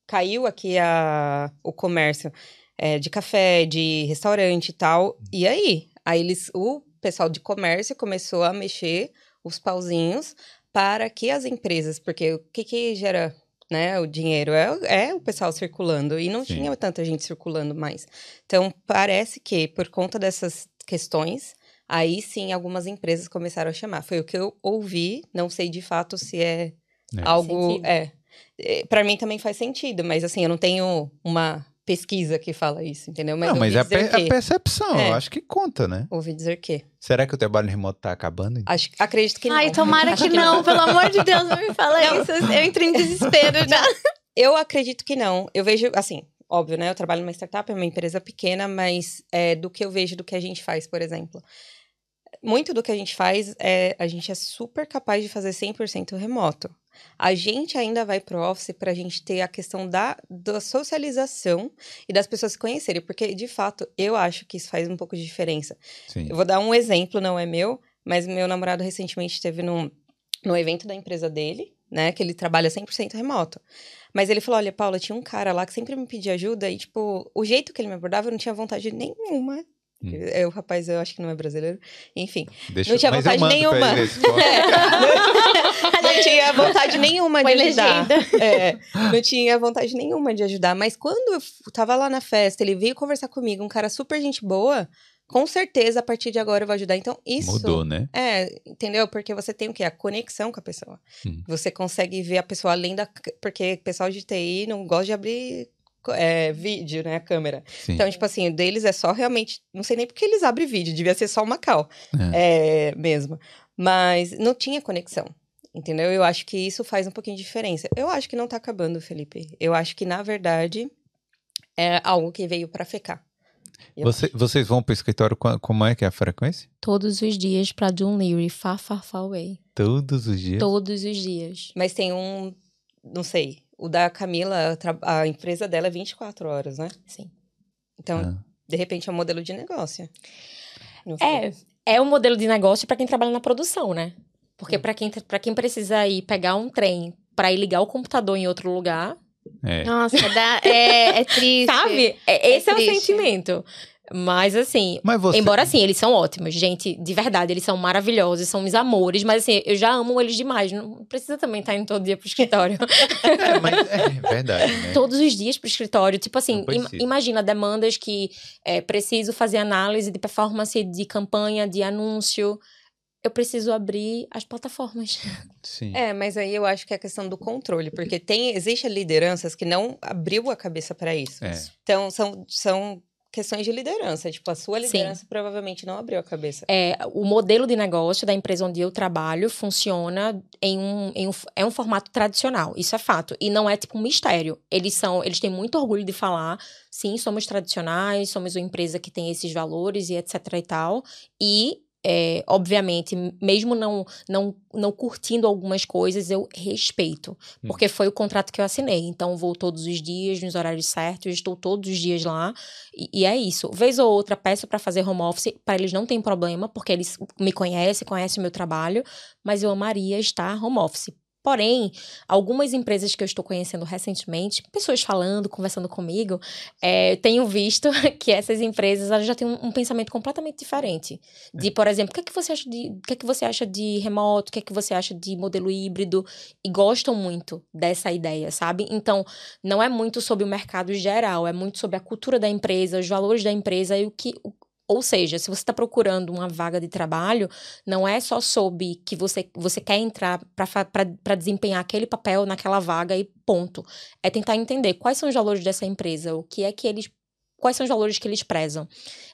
Speaker 2: caiu aqui a, o comércio é, de café, de restaurante e tal, e aí? Aí eles, o pessoal de comércio começou a mexer os pauzinhos para que as empresas, porque o que que gera né, o dinheiro é, é o pessoal circulando e não
Speaker 1: Sim.
Speaker 2: tinha tanta gente circulando mais. Então parece que por conta dessas questões, aí sim algumas empresas começaram a chamar. Foi o que eu ouvi, não sei de fato se é,
Speaker 1: É.
Speaker 2: algo
Speaker 3: Sentido.
Speaker 2: é. Para mim também faz sentido, mas assim, eu não tenho uma pesquisa que fala isso, entendeu? Mas
Speaker 1: Não, mas é a, a
Speaker 2: que...
Speaker 1: percepção,
Speaker 2: É.
Speaker 1: eu acho que conta, né?
Speaker 2: Ouvi dizer que.
Speaker 1: Será que o trabalho remoto está acabando?
Speaker 2: Acho, acredito que não.
Speaker 4: Ai, tomara que não, pelo amor de Deus, não me fala
Speaker 2: Não.
Speaker 4: isso. Eu entro em desespero já.
Speaker 2: Eu acredito que não. Eu vejo, assim, óbvio, né? Eu trabalho numa startup, é uma empresa pequena, mas é, do que eu vejo do que a gente faz, por exemplo. Muito do que a gente faz, é, a gente é super capaz de fazer 100% remoto. A gente ainda vai pro office para a gente ter a questão da, da socialização e das pessoas se conhecerem, porque, de fato, eu acho que isso faz um pouco de diferença.
Speaker 1: Sim.
Speaker 2: Eu vou dar um exemplo, não é meu, mas meu namorado recentemente esteve num, no evento da empresa dele, né? Que ele trabalha 100% remoto. Mas ele falou: Olha, Paula, tinha um cara lá que sempre me pedia ajuda e, tipo, o jeito que ele me abordava eu não tinha vontade nenhuma.
Speaker 1: Hum.
Speaker 2: É, o rapaz, eu acho que não é brasileiro. Enfim,
Speaker 1: Deixa,
Speaker 2: não tinha
Speaker 1: eu
Speaker 2: vontade nenhuma. não tinha vontade nenhuma de
Speaker 4: Põe
Speaker 2: ajudar. É, não tinha vontade nenhuma de ajudar. Mas quando eu tava lá na festa, ele veio conversar comigo, um cara super gente boa, com certeza a partir de agora eu vou ajudar. Então, isso.
Speaker 1: Mudou, né?
Speaker 2: É, entendeu? Porque você tem o quê? A conexão com a pessoa.
Speaker 1: Hum.
Speaker 2: Você consegue ver a pessoa além da. Porque o pessoal de TI não gosta de abrir é, vídeo, né? A câmera.
Speaker 1: Sim.
Speaker 2: Então, tipo assim, o deles é só realmente. Não sei nem porque eles abrem vídeo, devia ser só uma cal. É. mesmo. Mas não tinha conexão. Entendeu? Eu acho que isso faz um pouquinho de diferença. Eu acho que não tá acabando, Felipe. Eu acho que, na verdade, é algo que veio para ficar.
Speaker 1: Você- vocês vão pro escritório, qua- como é que é a frequência?
Speaker 3: Todos os dias pra John Leary, far, far, far away.
Speaker 1: Todos os dias?
Speaker 3: Todos os dias.
Speaker 2: Mas tem um, não sei, o da Camila, a empresa dela é 24 horas, né?
Speaker 3: Sim.
Speaker 2: Então,
Speaker 1: Ah.
Speaker 2: de repente, é um modelo de negócio.
Speaker 3: É, é um modelo de negócio para quem trabalha na produção, né? Porque para quem, pra quem precisa ir pegar um trem para ir ligar o computador em outro lugar,
Speaker 1: É.
Speaker 4: Nossa, dá, é, é triste.
Speaker 3: sabe? É- esse é, o
Speaker 4: triste.
Speaker 3: sentimento. Mas assim,
Speaker 1: Mas você...
Speaker 3: embora assim, eles são ótimos, gente, de verdade, eles são maravilhosos, são meus amores, mas assim, eu já amo eles demais, não precisa também estar indo todo dia pro escritório.
Speaker 1: É, mas é verdade, né?
Speaker 3: todos os dias pro escritório. Tipo assim, im- imagina demandas que é, preciso fazer análise de performance de campanha, de anúncio. Eu preciso abrir as plataformas.
Speaker 1: Sim.
Speaker 2: É, mas aí eu acho que é a questão do controle, porque tem existe lideranças que não abriu a cabeça para isso.
Speaker 1: É.
Speaker 2: Então são, são questões de liderança, tipo a sua
Speaker 3: Sim.
Speaker 2: liderança provavelmente não abriu a cabeça.
Speaker 3: É, o modelo de negócio da empresa onde eu trabalho funciona em um, em um é um formato tradicional, isso é fato. E não é tipo um mistério. Eles são, eles têm muito orgulho de falar, sim, somos tradicionais, somos uma empresa que tem esses valores e etc e tal. E é, obviamente, mesmo não, não, não curtindo algumas coisas, eu respeito.
Speaker 1: Hum.
Speaker 3: Porque foi o contrato que eu assinei. Então, vou todos os dias, nos horários certos, estou todos os dias lá. E, e é isso. Vez ou outra, peço para fazer home office. Para eles não tem problema, porque eles me conhecem, conhecem o meu trabalho. Mas eu amaria estar home office. Porém, algumas empresas que eu estou conhecendo recentemente, pessoas falando, conversando comigo, é, tenho visto que essas empresas elas já têm um, um pensamento completamente diferente. De, por exemplo, o que é que você acha de, o que é que você acha de remoto, o que é que você acha de modelo híbrido, e gostam muito dessa ideia, sabe? Então, não é muito sobre o mercado geral, é muito sobre a cultura da empresa, os valores da empresa e o que. o- ou seja, se você está procurando uma vaga de trabalho, não é só sobre que você, você quer entrar para desempenhar aquele papel naquela vaga e ponto. É tentar entender quais são os valores dessa empresa, o que é que eles. Quais são os valores que eles prezam?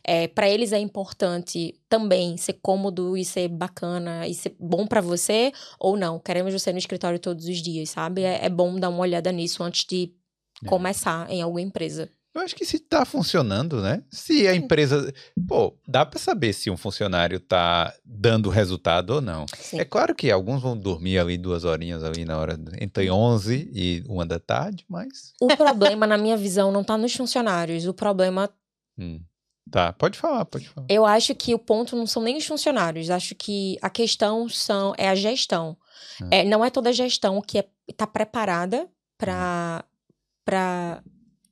Speaker 3: É, para eles é importante também ser cômodo e ser bacana e ser bom para você ou não? Queremos você no escritório todos os dias, sabe? É, é bom dar uma olhada nisso antes de
Speaker 1: É.
Speaker 3: começar em alguma empresa.
Speaker 1: Eu acho que se tá funcionando, né? Se a empresa. Pô, dá pra saber se um funcionário tá dando resultado ou não.
Speaker 2: Sim.
Speaker 1: É claro que alguns vão dormir ali duas horinhas ali na hora entre 11 e uma da tarde, mas.
Speaker 3: O problema, na minha visão, não tá nos funcionários. O problema
Speaker 1: Hum. Tá, pode falar, pode falar.
Speaker 3: Eu acho que o ponto não são nem os funcionários, acho que a questão são é a gestão.
Speaker 1: Hum.
Speaker 3: É, não é toda a gestão que está preparada para para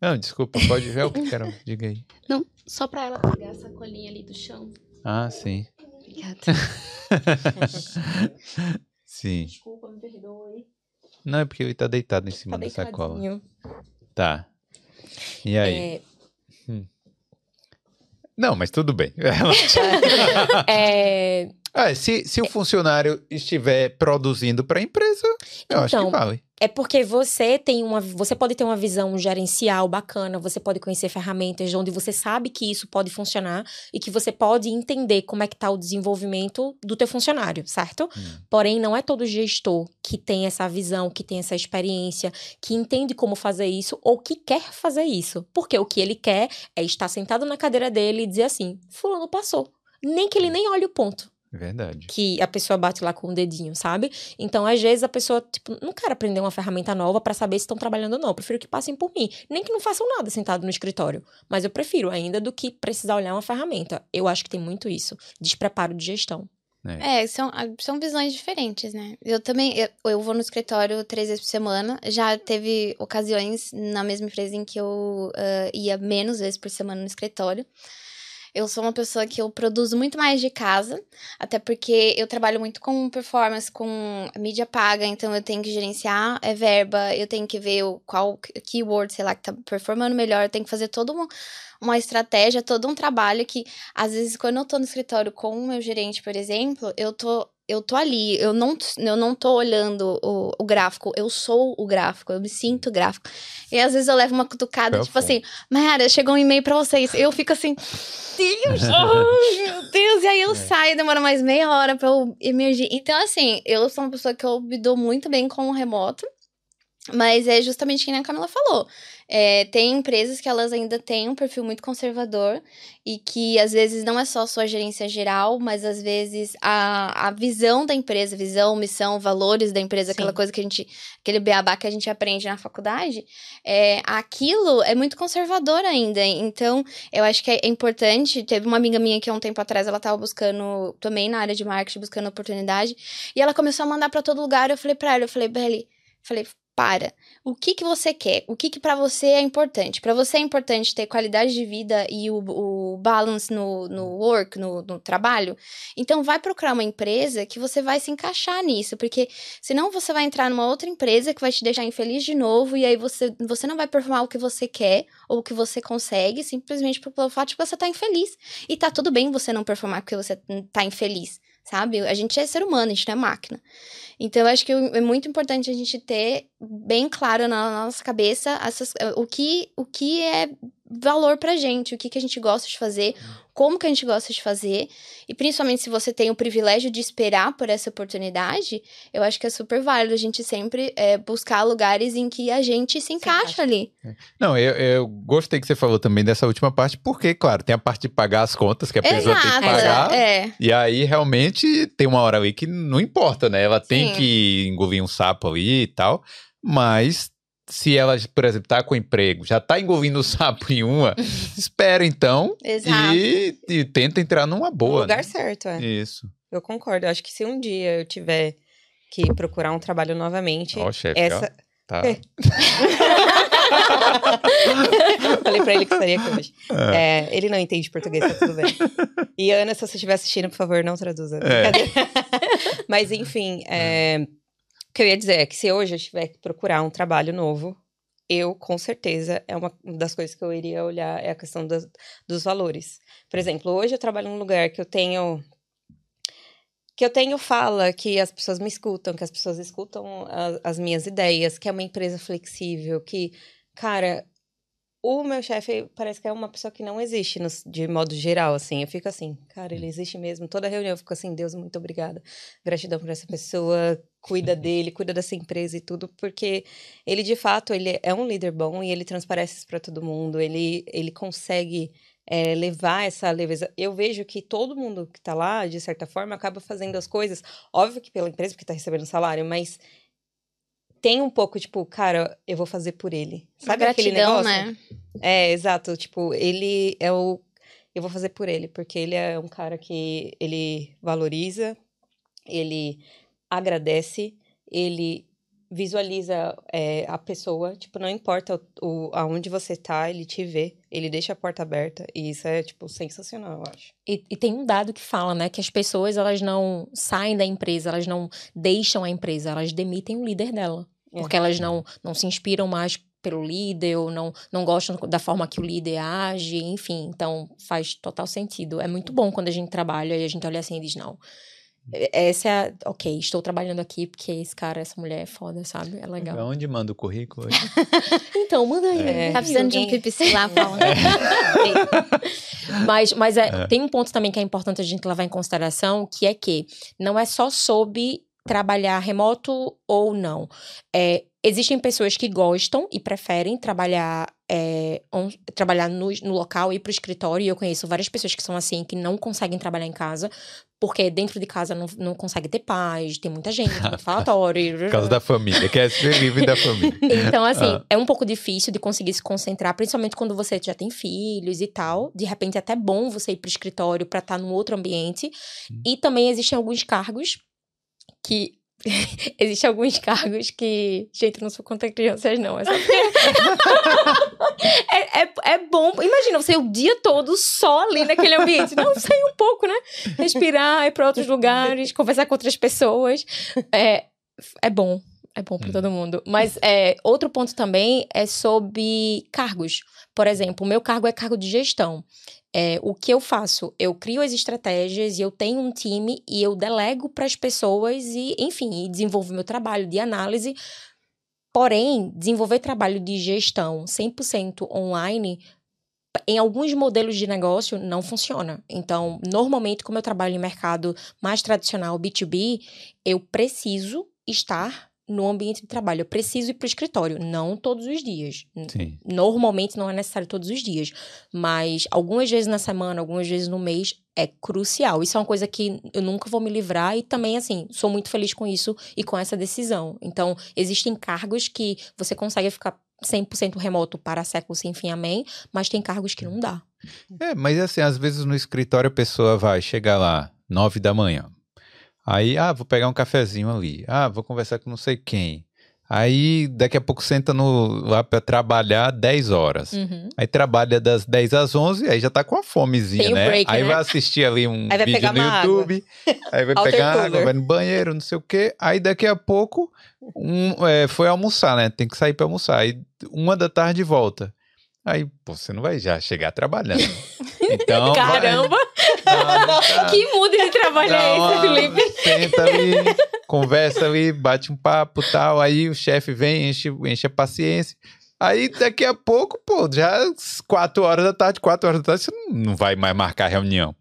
Speaker 1: Não, desculpa, pode ver o que quero. Diga aí.
Speaker 5: Não, só pra ela pegar a sacolinha ali do chão.
Speaker 1: Ah, sim.
Speaker 5: Obrigada.
Speaker 1: sim.
Speaker 3: Desculpa, me perdoe.
Speaker 1: Não, é porque ele tá deitado em cima
Speaker 3: Tá
Speaker 1: da sacola. Tá. E aí?
Speaker 3: É,
Speaker 1: Não, mas tudo bem.
Speaker 3: é,
Speaker 1: Ah, se, se o funcionário estiver produzindo para a empresa, eu acho que
Speaker 3: Então,
Speaker 1: vale.
Speaker 3: É porque você tem uma você pode ter uma visão gerencial bacana, você pode conhecer ferramentas onde você sabe que isso pode funcionar e que você pode entender como é que tá o desenvolvimento do teu funcionário, certo?
Speaker 1: Hum.
Speaker 3: Porém, não é todo gestor que tem essa visão, que tem essa experiência, que entende como fazer isso ou que quer fazer isso. Porque o que ele quer é estar sentado na cadeira dele e dizer assim: Fulano passou. Nem que ele nem olhe o ponto
Speaker 1: Verdade.
Speaker 3: que a pessoa bate lá com o dedinho, sabe? Então, às vezes, a pessoa, tipo, não quer aprender uma ferramenta nova pra saber se estão trabalhando ou não. Eu prefiro que passem por mim. Nem que não façam nada sentado no escritório. Mas eu prefiro ainda do que precisar olhar uma ferramenta. Eu acho que tem muito isso. Despreparo de gestão.
Speaker 4: É, são, ah, são visões diferentes, né? Eu também, eu, eu vou no escritório três vezes por semana. Já teve ocasiões na mesma empresa em que eu ah, ia menos vezes por semana no escritório. Eu sou uma pessoa que eu produzo muito mais de casa, até porque eu trabalho muito com performance, com mídia paga, então eu tenho que gerenciar é, verba, eu tenho que ver o, qual keyword, sei lá, que tá performando melhor, eu tenho que fazer toda uma, uma estratégia, todo um trabalho que, às vezes, quando eu tô no escritório com o meu gerente, por exemplo, eu tô eu tô ali, eu não, eu não tô olhando o, o gráfico, eu sou o gráfico, eu me sinto gráfico. E às vezes eu levo uma cutucada,
Speaker 1: É
Speaker 4: tipo assim, Mayara, chegou um e-mail pra vocês. Eu fico assim, Deus, ai, meu Deus. E aí eu saio, demora mais meia hora pra eu emergir. Então, assim, eu sou uma pessoa que eu me dou muito bem com o remoto. Mas é justamente que nem a Camila falou. É, tem empresas que elas ainda têm um perfil muito conservador e que às vezes não é só a sua gerência geral, mas às vezes a, a visão da empresa, visão, missão, valores da empresa,
Speaker 3: Sim.
Speaker 4: aquela coisa que a gente, aquele beabá que a gente aprende na faculdade, é, aquilo é muito conservador ainda. Então, eu acho que é importante. Teve uma amiga minha que há um tempo atrás ela estava buscando, também na área de marketing, buscando oportunidade, e ela começou a mandar para todo lugar. Eu falei para ela, eu falei, Belly, falei, para. O que que você quer? O que que para você é importante? Para você é importante ter qualidade de vida e o, o balance no, no work, no, no trabalho? Então vai procurar uma empresa que você vai se encaixar nisso, porque senão você vai entrar numa outra empresa que vai te deixar infeliz de novo e aí você, você não vai performar o que você quer ou o que você consegue, simplesmente pelo fato de que você tá infeliz. E tá tudo bem você não performar porque você tá infeliz, sabe? A gente é ser humano, a gente não é máquina. Então, eu acho que é muito importante a gente ter bem claro na nossa cabeça essas, o, que, o que é valor pra gente, o que, que a gente gosta de fazer, como que a gente gosta de fazer. E principalmente se você tem o privilégio de esperar por essa oportunidade, eu acho que é super válido a gente sempre é, buscar lugares em que a gente se encaixa
Speaker 3: encaixa.
Speaker 4: ali.
Speaker 1: Não, eu, eu gostei que você falou também dessa última parte, porque, claro, tem a parte de pagar as contas, que a pessoa tem que
Speaker 4: Exato,
Speaker 1: pagar.
Speaker 4: é.
Speaker 1: E aí, realmente, tem uma hora ali que não importa, né? Ela tem
Speaker 4: Sim.
Speaker 1: que engolir um sapo ali e tal. Mas se ela, por exemplo, tá com emprego, já tá engolindo o sapo em uma, espera então
Speaker 4: Exato.
Speaker 1: e, e tenta entrar numa
Speaker 2: No
Speaker 1: boa.
Speaker 2: lugar
Speaker 1: né?
Speaker 2: certo, é.
Speaker 1: Isso.
Speaker 2: Eu concordo. Eu acho que se um dia eu tiver que procurar um trabalho novamente,
Speaker 1: Ó, chefe,
Speaker 2: essa.
Speaker 1: ó. Tá.
Speaker 2: É. Falei pra ele que estaria aqui hoje. É, ele não entende português, tá tudo bem. E Ana, se você estiver assistindo, por favor, não traduza.
Speaker 1: É.
Speaker 2: Mas, enfim, é, o que eu ia dizer é que se hoje eu tiver que procurar um trabalho novo, eu, com certeza, é uma das coisas que eu iria olhar é a questão dos valores. Por exemplo, hoje eu trabalho num lugar que eu tenho que eu tenho fala, que as pessoas me escutam, que as pessoas escutam a- as minhas ideias, que é uma empresa flexível, que, cara, o meu chefe parece que é uma pessoa que não existe no- de modo geral, assim. Eu fico assim, cara, ele existe mesmo. Toda reunião eu fico assim, Deus, muito obrigada. Gratidão por essa pessoa, cuida dele, cuida dessa empresa e tudo, porque ele, de fato, ele é um líder bom e ele transparece isso para todo mundo. Ele, ele consegue é, levar essa leveza. Eu vejo que todo mundo que tá lá, de certa forma, acaba fazendo as coisas, óbvio que pela empresa, porque tá recebendo salário, mas tem um pouco, tipo, cara, eu vou fazer por ele. Sabe aquele
Speaker 4: Gratidão,
Speaker 2: negócio?
Speaker 4: né?
Speaker 2: É, exato. Tipo, ele é o. Eu vou fazer por ele, porque ele é um cara que ele valoriza, ele agradece, ele visualiza é, a pessoa. Tipo, não importa o, o, aonde você tá, ele te vê, ele deixa a porta aberta. E isso é, tipo, sensacional, eu acho.
Speaker 3: E, e tem um dado que fala, né, que as pessoas elas não saem da empresa, elas não deixam a empresa, elas demitem o líder dela.
Speaker 2: É.
Speaker 3: Porque elas não, não se inspiram mais pelo líder, ou não, não gostam da forma que o líder age, enfim. Então, faz total sentido. É muito bom quando a gente trabalha e a gente olha assim e diz, não, essa é a... Ok, estou trabalhando aqui porque esse cara, essa mulher é foda, sabe? É legal.
Speaker 1: Onde manda o currículo? hoje?
Speaker 3: Então, manda aí.
Speaker 2: É.
Speaker 4: Tá precisando de um PPC lá, Paula.
Speaker 3: Mas, mas é,
Speaker 1: É.
Speaker 3: tem um ponto também que é importante a gente levar em consideração, que é que não é só sobre trabalhar remoto ou não. É, existem pessoas que gostam e preferem trabalhar, é, on- trabalhar no, no local e ir para o escritório. E eu conheço várias pessoas que são assim, que não conseguem trabalhar em casa, porque dentro de casa não, não consegue ter paz, tem muita gente, muito falatório.
Speaker 1: Por causa da família, quer ser livre da família.
Speaker 3: Então, assim,
Speaker 1: Ah.
Speaker 3: é um pouco difícil de conseguir se concentrar, principalmente quando você já tem filhos e tal. De repente, é até bom você ir pro escritório para estar num outro ambiente.
Speaker 1: Hum.
Speaker 3: E também existem alguns cargos que. Existem alguns cargos que. Gente, eu não sou contra crianças, não. É, só é, é, é bom. Imagina você o dia todo só ali naquele ambiente. Não, sair um pouco, né? Respirar, ir para outros lugares, conversar com outras pessoas. É, é bom. É bom para
Speaker 1: Hum.
Speaker 3: todo mundo. Mas é, outro ponto também é sobre cargos. Por exemplo, o meu cargo é cargo de gestão. É, o que eu faço? Eu crio as estratégias e eu tenho um time e eu delego para as pessoas e, enfim, e desenvolvo meu trabalho de análise. Porém, desenvolver trabalho de gestão 100% online, em alguns modelos de negócio, não funciona. Então, normalmente, como eu trabalho em mercado mais tradicional, B2B, eu preciso estar no ambiente de trabalho. Eu preciso ir para o escritório, não todos os dias.
Speaker 1: Sim.
Speaker 3: Normalmente não é necessário todos os dias, mas algumas vezes na semana, algumas vezes no mês é crucial. Isso é uma coisa que eu nunca vou me livrar e também assim, sou muito feliz com isso e com essa decisão. Então, existem cargos que você consegue ficar 100% remoto para séculos sem fim, amém, mas tem cargos que não dá.
Speaker 1: É, mas assim, às vezes no escritório a pessoa vai chegar lá, nove da manhã. Aí, ah, vou pegar um cafezinho ali. Ah, vou conversar com não sei quem. Aí, daqui a pouco senta no, lá pra trabalhar 10 horas.
Speaker 3: Uhum.
Speaker 1: Aí trabalha das 10 às 11, aí já tá com a fomezinha,
Speaker 3: Tem o
Speaker 1: né?
Speaker 3: break,
Speaker 1: aí
Speaker 3: né?
Speaker 1: vai assistir ali um vídeo no
Speaker 2: uma água.
Speaker 1: YouTube, aí vai pegar água, vai no banheiro, não sei o quê. Aí daqui a pouco um, é, foi almoçar, né? Tem que sair pra almoçar. Aí uma da tarde volta. Aí, pô, você não vai já chegar trabalhando. Então,
Speaker 3: Caramba,
Speaker 1: uma-
Speaker 3: que muda de trabalho é esse, Felipe?
Speaker 1: Senta ali, conversa ali, bate um papo e tal. Aí o chefe vem, enche, enche a paciência. Aí daqui a pouco, pô, já às quatro horas da tarde, quatro horas da tarde, você não, vai mais marcar reunião.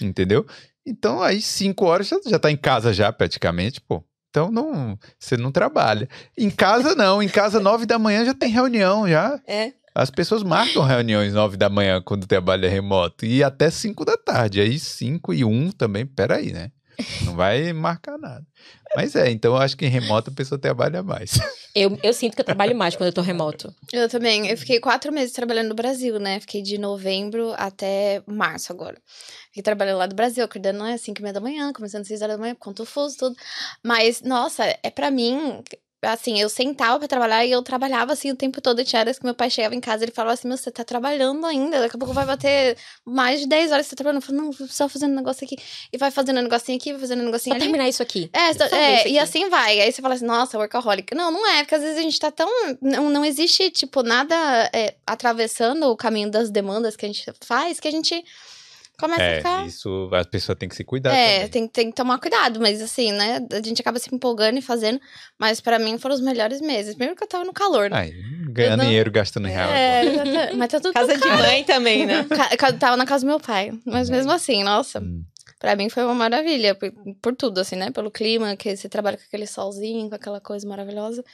Speaker 1: Entendeu? Então aí cinco horas já, já tá em casa já, praticamente, pô. Então não, você não trabalha. Em casa não, em casa nove da manhã já tem reunião já.
Speaker 2: É.
Speaker 1: As pessoas marcam reuniões nove da manhã quando trabalha remoto e até cinco da tarde. Aí cinco e um também, peraí, né? Não vai marcar nada. Mas é, então eu acho que em remoto a pessoa trabalha mais.
Speaker 3: Eu, eu sinto que eu trabalho mais quando eu tô remoto.
Speaker 4: Eu também. Eu fiquei quatro meses trabalhando no Brasil, né? Fiquei de novembro até março agora. Fiquei trabalhando lá do Brasil, acordando às 5 e meia da manhã, começando às 6 horas da manhã, conto fuso, tudo. Mas, nossa, é pra mim. Assim, eu sentava pra trabalhar e eu trabalhava assim o tempo todo. E tinha horas que meu pai chegava em casa e ele falava assim: Meu, você tá trabalhando ainda, daqui a pouco vai bater mais de 10 horas que você tá trabalhando. Eu falei: Não, só fazendo um negócio aqui. E vai fazendo um negocinho aqui, vai fazendo um negocinho
Speaker 3: Pra
Speaker 4: ali.
Speaker 3: terminar isso aqui.
Speaker 4: É,
Speaker 3: Só
Speaker 4: é,
Speaker 3: isso
Speaker 4: e
Speaker 3: aqui.
Speaker 4: assim vai. Aí você fala assim, nossa, workaholic. Não, não é, porque às vezes a gente tá tão. Não, não existe, tipo, nada é, atravessando o caminho das demandas que a gente faz que a gente começa a
Speaker 1: É,
Speaker 4: ficar.
Speaker 1: isso a pessoa tem que se cuidar
Speaker 4: É, tem, tem que tomar cuidado, mas assim, né? A gente acaba se empolgando e fazendo. Mas pra mim foram os melhores meses. Primeiro que eu tava no calor, né?
Speaker 1: Aí, ganhando dinheiro, gastando em real.
Speaker 4: É, mas tá tudo
Speaker 2: Casa de mãe também, né?
Speaker 4: Ca- Tava na casa do meu pai. Mas mesmo assim, nossa,
Speaker 1: Hum.
Speaker 4: pra mim foi uma maravilha. Por, por tudo, assim, né? Pelo clima, que você trabalha com aquele solzinho, com aquela coisa maravilhosa.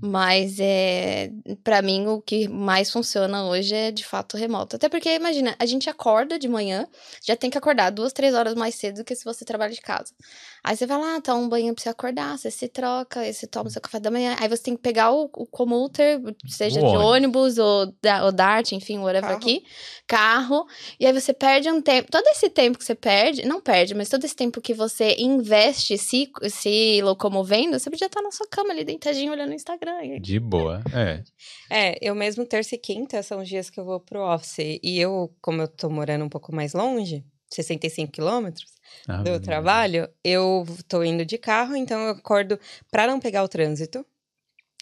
Speaker 4: Mas é. Pra mim, o que mais funciona hoje é de fato remoto. Até porque, imagina, a gente acorda de manhã, já tem que acordar duas, três horas mais cedo do que se você trabalha de casa. Aí você vai lá, toma um banho pra você acordar, você se troca, aí você toma seu café da manhã. Aí você tem que pegar o, o commuter, seja
Speaker 1: O
Speaker 4: de
Speaker 1: ônibus.
Speaker 4: ônibus ou, da, ou Dart, enfim, whatever
Speaker 2: Carro.
Speaker 4: aqui, carro. E aí você perde um tempo. Todo esse tempo que você perde, não perde, mas todo esse tempo que você investe se, se locomovendo, você podia estar na sua cama ali, deitadinho, olhando o Instagram. E-
Speaker 1: De boa, é.
Speaker 2: É, eu mesmo terça e quinta são os dias que eu vou pro office. E eu, como eu tô morando um pouco mais longe, 65 quilômetros
Speaker 1: Ah,
Speaker 2: do trabalho, eu tô indo de carro, então eu acordo pra não pegar o trânsito.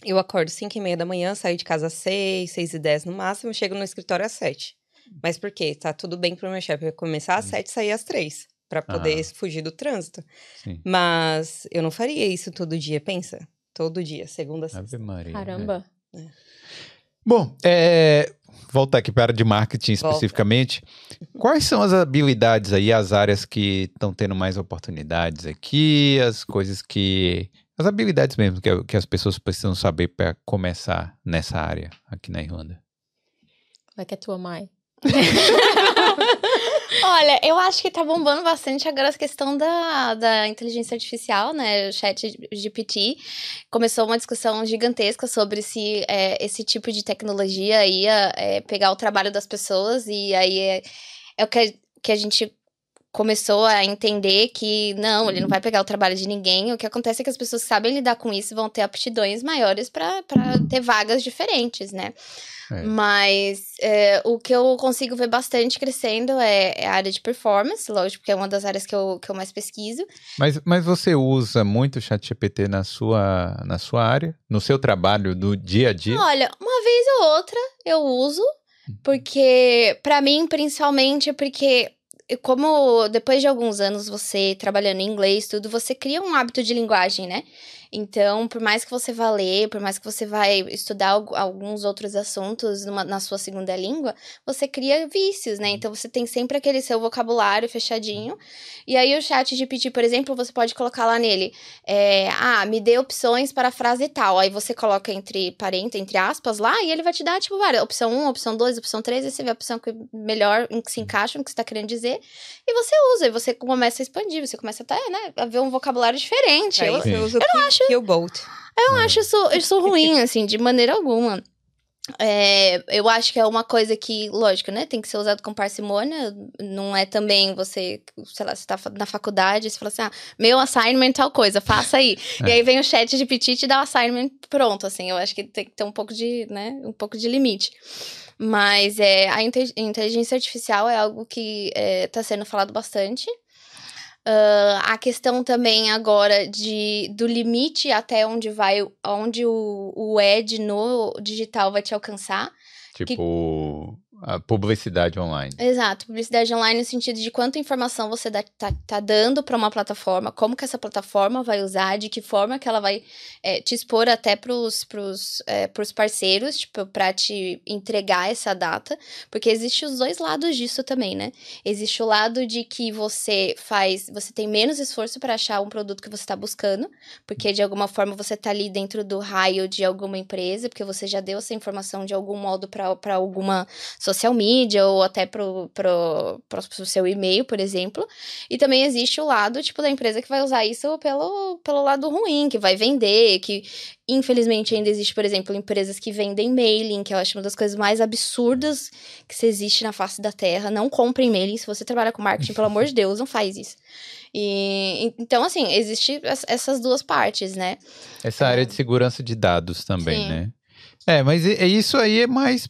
Speaker 2: Eu acordo 5 e meia da manhã, saio de casa às 6, 6 e 10 no máximo, chego no escritório às 7. Mas por quê? Tá tudo bem pro meu chefe começar às 7 e sair às 3, pra poder
Speaker 1: Ah.
Speaker 2: fugir do trânsito.
Speaker 1: Sim.
Speaker 2: Mas eu não faria isso todo dia, pensa? Todo dia, segunda a sexta.
Speaker 1: Ave Maria. é.
Speaker 3: Caramba.
Speaker 1: Bom, é, voltar aqui para a área de marketing
Speaker 2: Volta.
Speaker 1: especificamente. Quais são as habilidades aí, as áreas que estão tendo mais oportunidades aqui, as coisas que. As habilidades mesmo que, que as pessoas precisam saber para começar nessa área aqui na Irlanda.
Speaker 3: Vai que é tua mãe.
Speaker 4: Olha, eu acho que tá bombando bastante agora essa questão da, da inteligência artificial, né? O chat GPT. Começou uma discussão gigantesca sobre se é, esse tipo de tecnologia ia é, pegar o trabalho das pessoas e aí é, é o que a, que a gente começou a entender que não, ele não vai pegar o trabalho de ninguém. O que acontece é que as pessoas que sabem lidar com isso vão ter aptidões maiores para ter vagas diferentes, né?
Speaker 1: É.
Speaker 4: Mas é, o que eu consigo ver bastante crescendo é, é a área de performance, lógico, porque é uma das áreas que eu, que eu mais pesquiso.
Speaker 1: Mas, mas você usa muito o ChatGPT na sua, na sua área, no seu trabalho do dia a dia?
Speaker 4: Olha, uma vez ou outra eu uso, porque para mim, principalmente, porque como depois de alguns anos você trabalhando em inglês, tudo, você cria um hábito de linguagem, né? Então, por mais que você vá ler, por mais que você vai estudar alguns outros assuntos numa, na sua segunda língua, você cria vícios, né? Então, você tem sempre aquele seu vocabulário fechadinho. E aí, o chat GPT, por exemplo, você pode colocar lá nele, é, ah, me dê opções para a frase tal. Aí você coloca entre parênteses, entre aspas lá, e ele vai te dar, tipo, várias, opção 1, opção 2, opção 3, aí você vê a opção que melhor, em que se encaixa, no que você está querendo dizer, e você usa, e você começa a expandir, você começa até, né, a ver um vocabulário diferente.
Speaker 2: Aí
Speaker 4: Eu,
Speaker 2: você usa o
Speaker 4: eu não
Speaker 2: Kill-
Speaker 4: acho-
Speaker 2: Kill Bolt.
Speaker 4: eu não acho isso, isso ruim, assim, de maneira alguma. É, eu acho que é uma coisa que, lógico, né? Tem que ser usado com parcimônia. Não é também você, sei lá, você tá na faculdade, você fala assim, ah, meu assignment tal coisa, faça aí. E aí vem o chat de petit e te dá o assignment pronto, assim. Eu acho que tem que ter um pouco de, né? Um pouco de limite. Mas é, a inte- inteligência artificial é algo que está sendo falado bastante. Ah, a questão também agora de, do limite até onde vai, onde o, o Ed no digital vai te alcançar.
Speaker 1: Tipo, a publicidade online.
Speaker 4: Exato, publicidade online no sentido de quanta informação você dá, tá, tá dando para uma plataforma, como que essa plataforma vai usar, de que forma que ela vai é, te expor até pros, pros, é, pros parceiros, tipo, para te entregar essa data, porque existe os dois lados disso também, né? Existe o lado de que você faz, você tem menos esforço para achar um produto que você está buscando, porque de alguma forma você tá ali dentro do raio de alguma empresa, porque você já deu essa informação de algum modo para alguma social media ou até pro, pro, pro, seu e-mail, por exemplo. E também existe o lado, tipo, da empresa que vai usar isso pelo, pelo lado ruim, que vai vender, que infelizmente ainda existe, por exemplo, empresas que vendem mailing, que eu acho uma das coisas mais absurdas que se existe na face da Terra. Não comprem mailing, se você trabalha com marketing, pelo amor de Deus, não faz isso. E, então, assim, existe es- essas duas partes, né?
Speaker 1: Essa área de segurança de dados também,
Speaker 4: Sim.
Speaker 1: né? É, mas é isso aí é mais.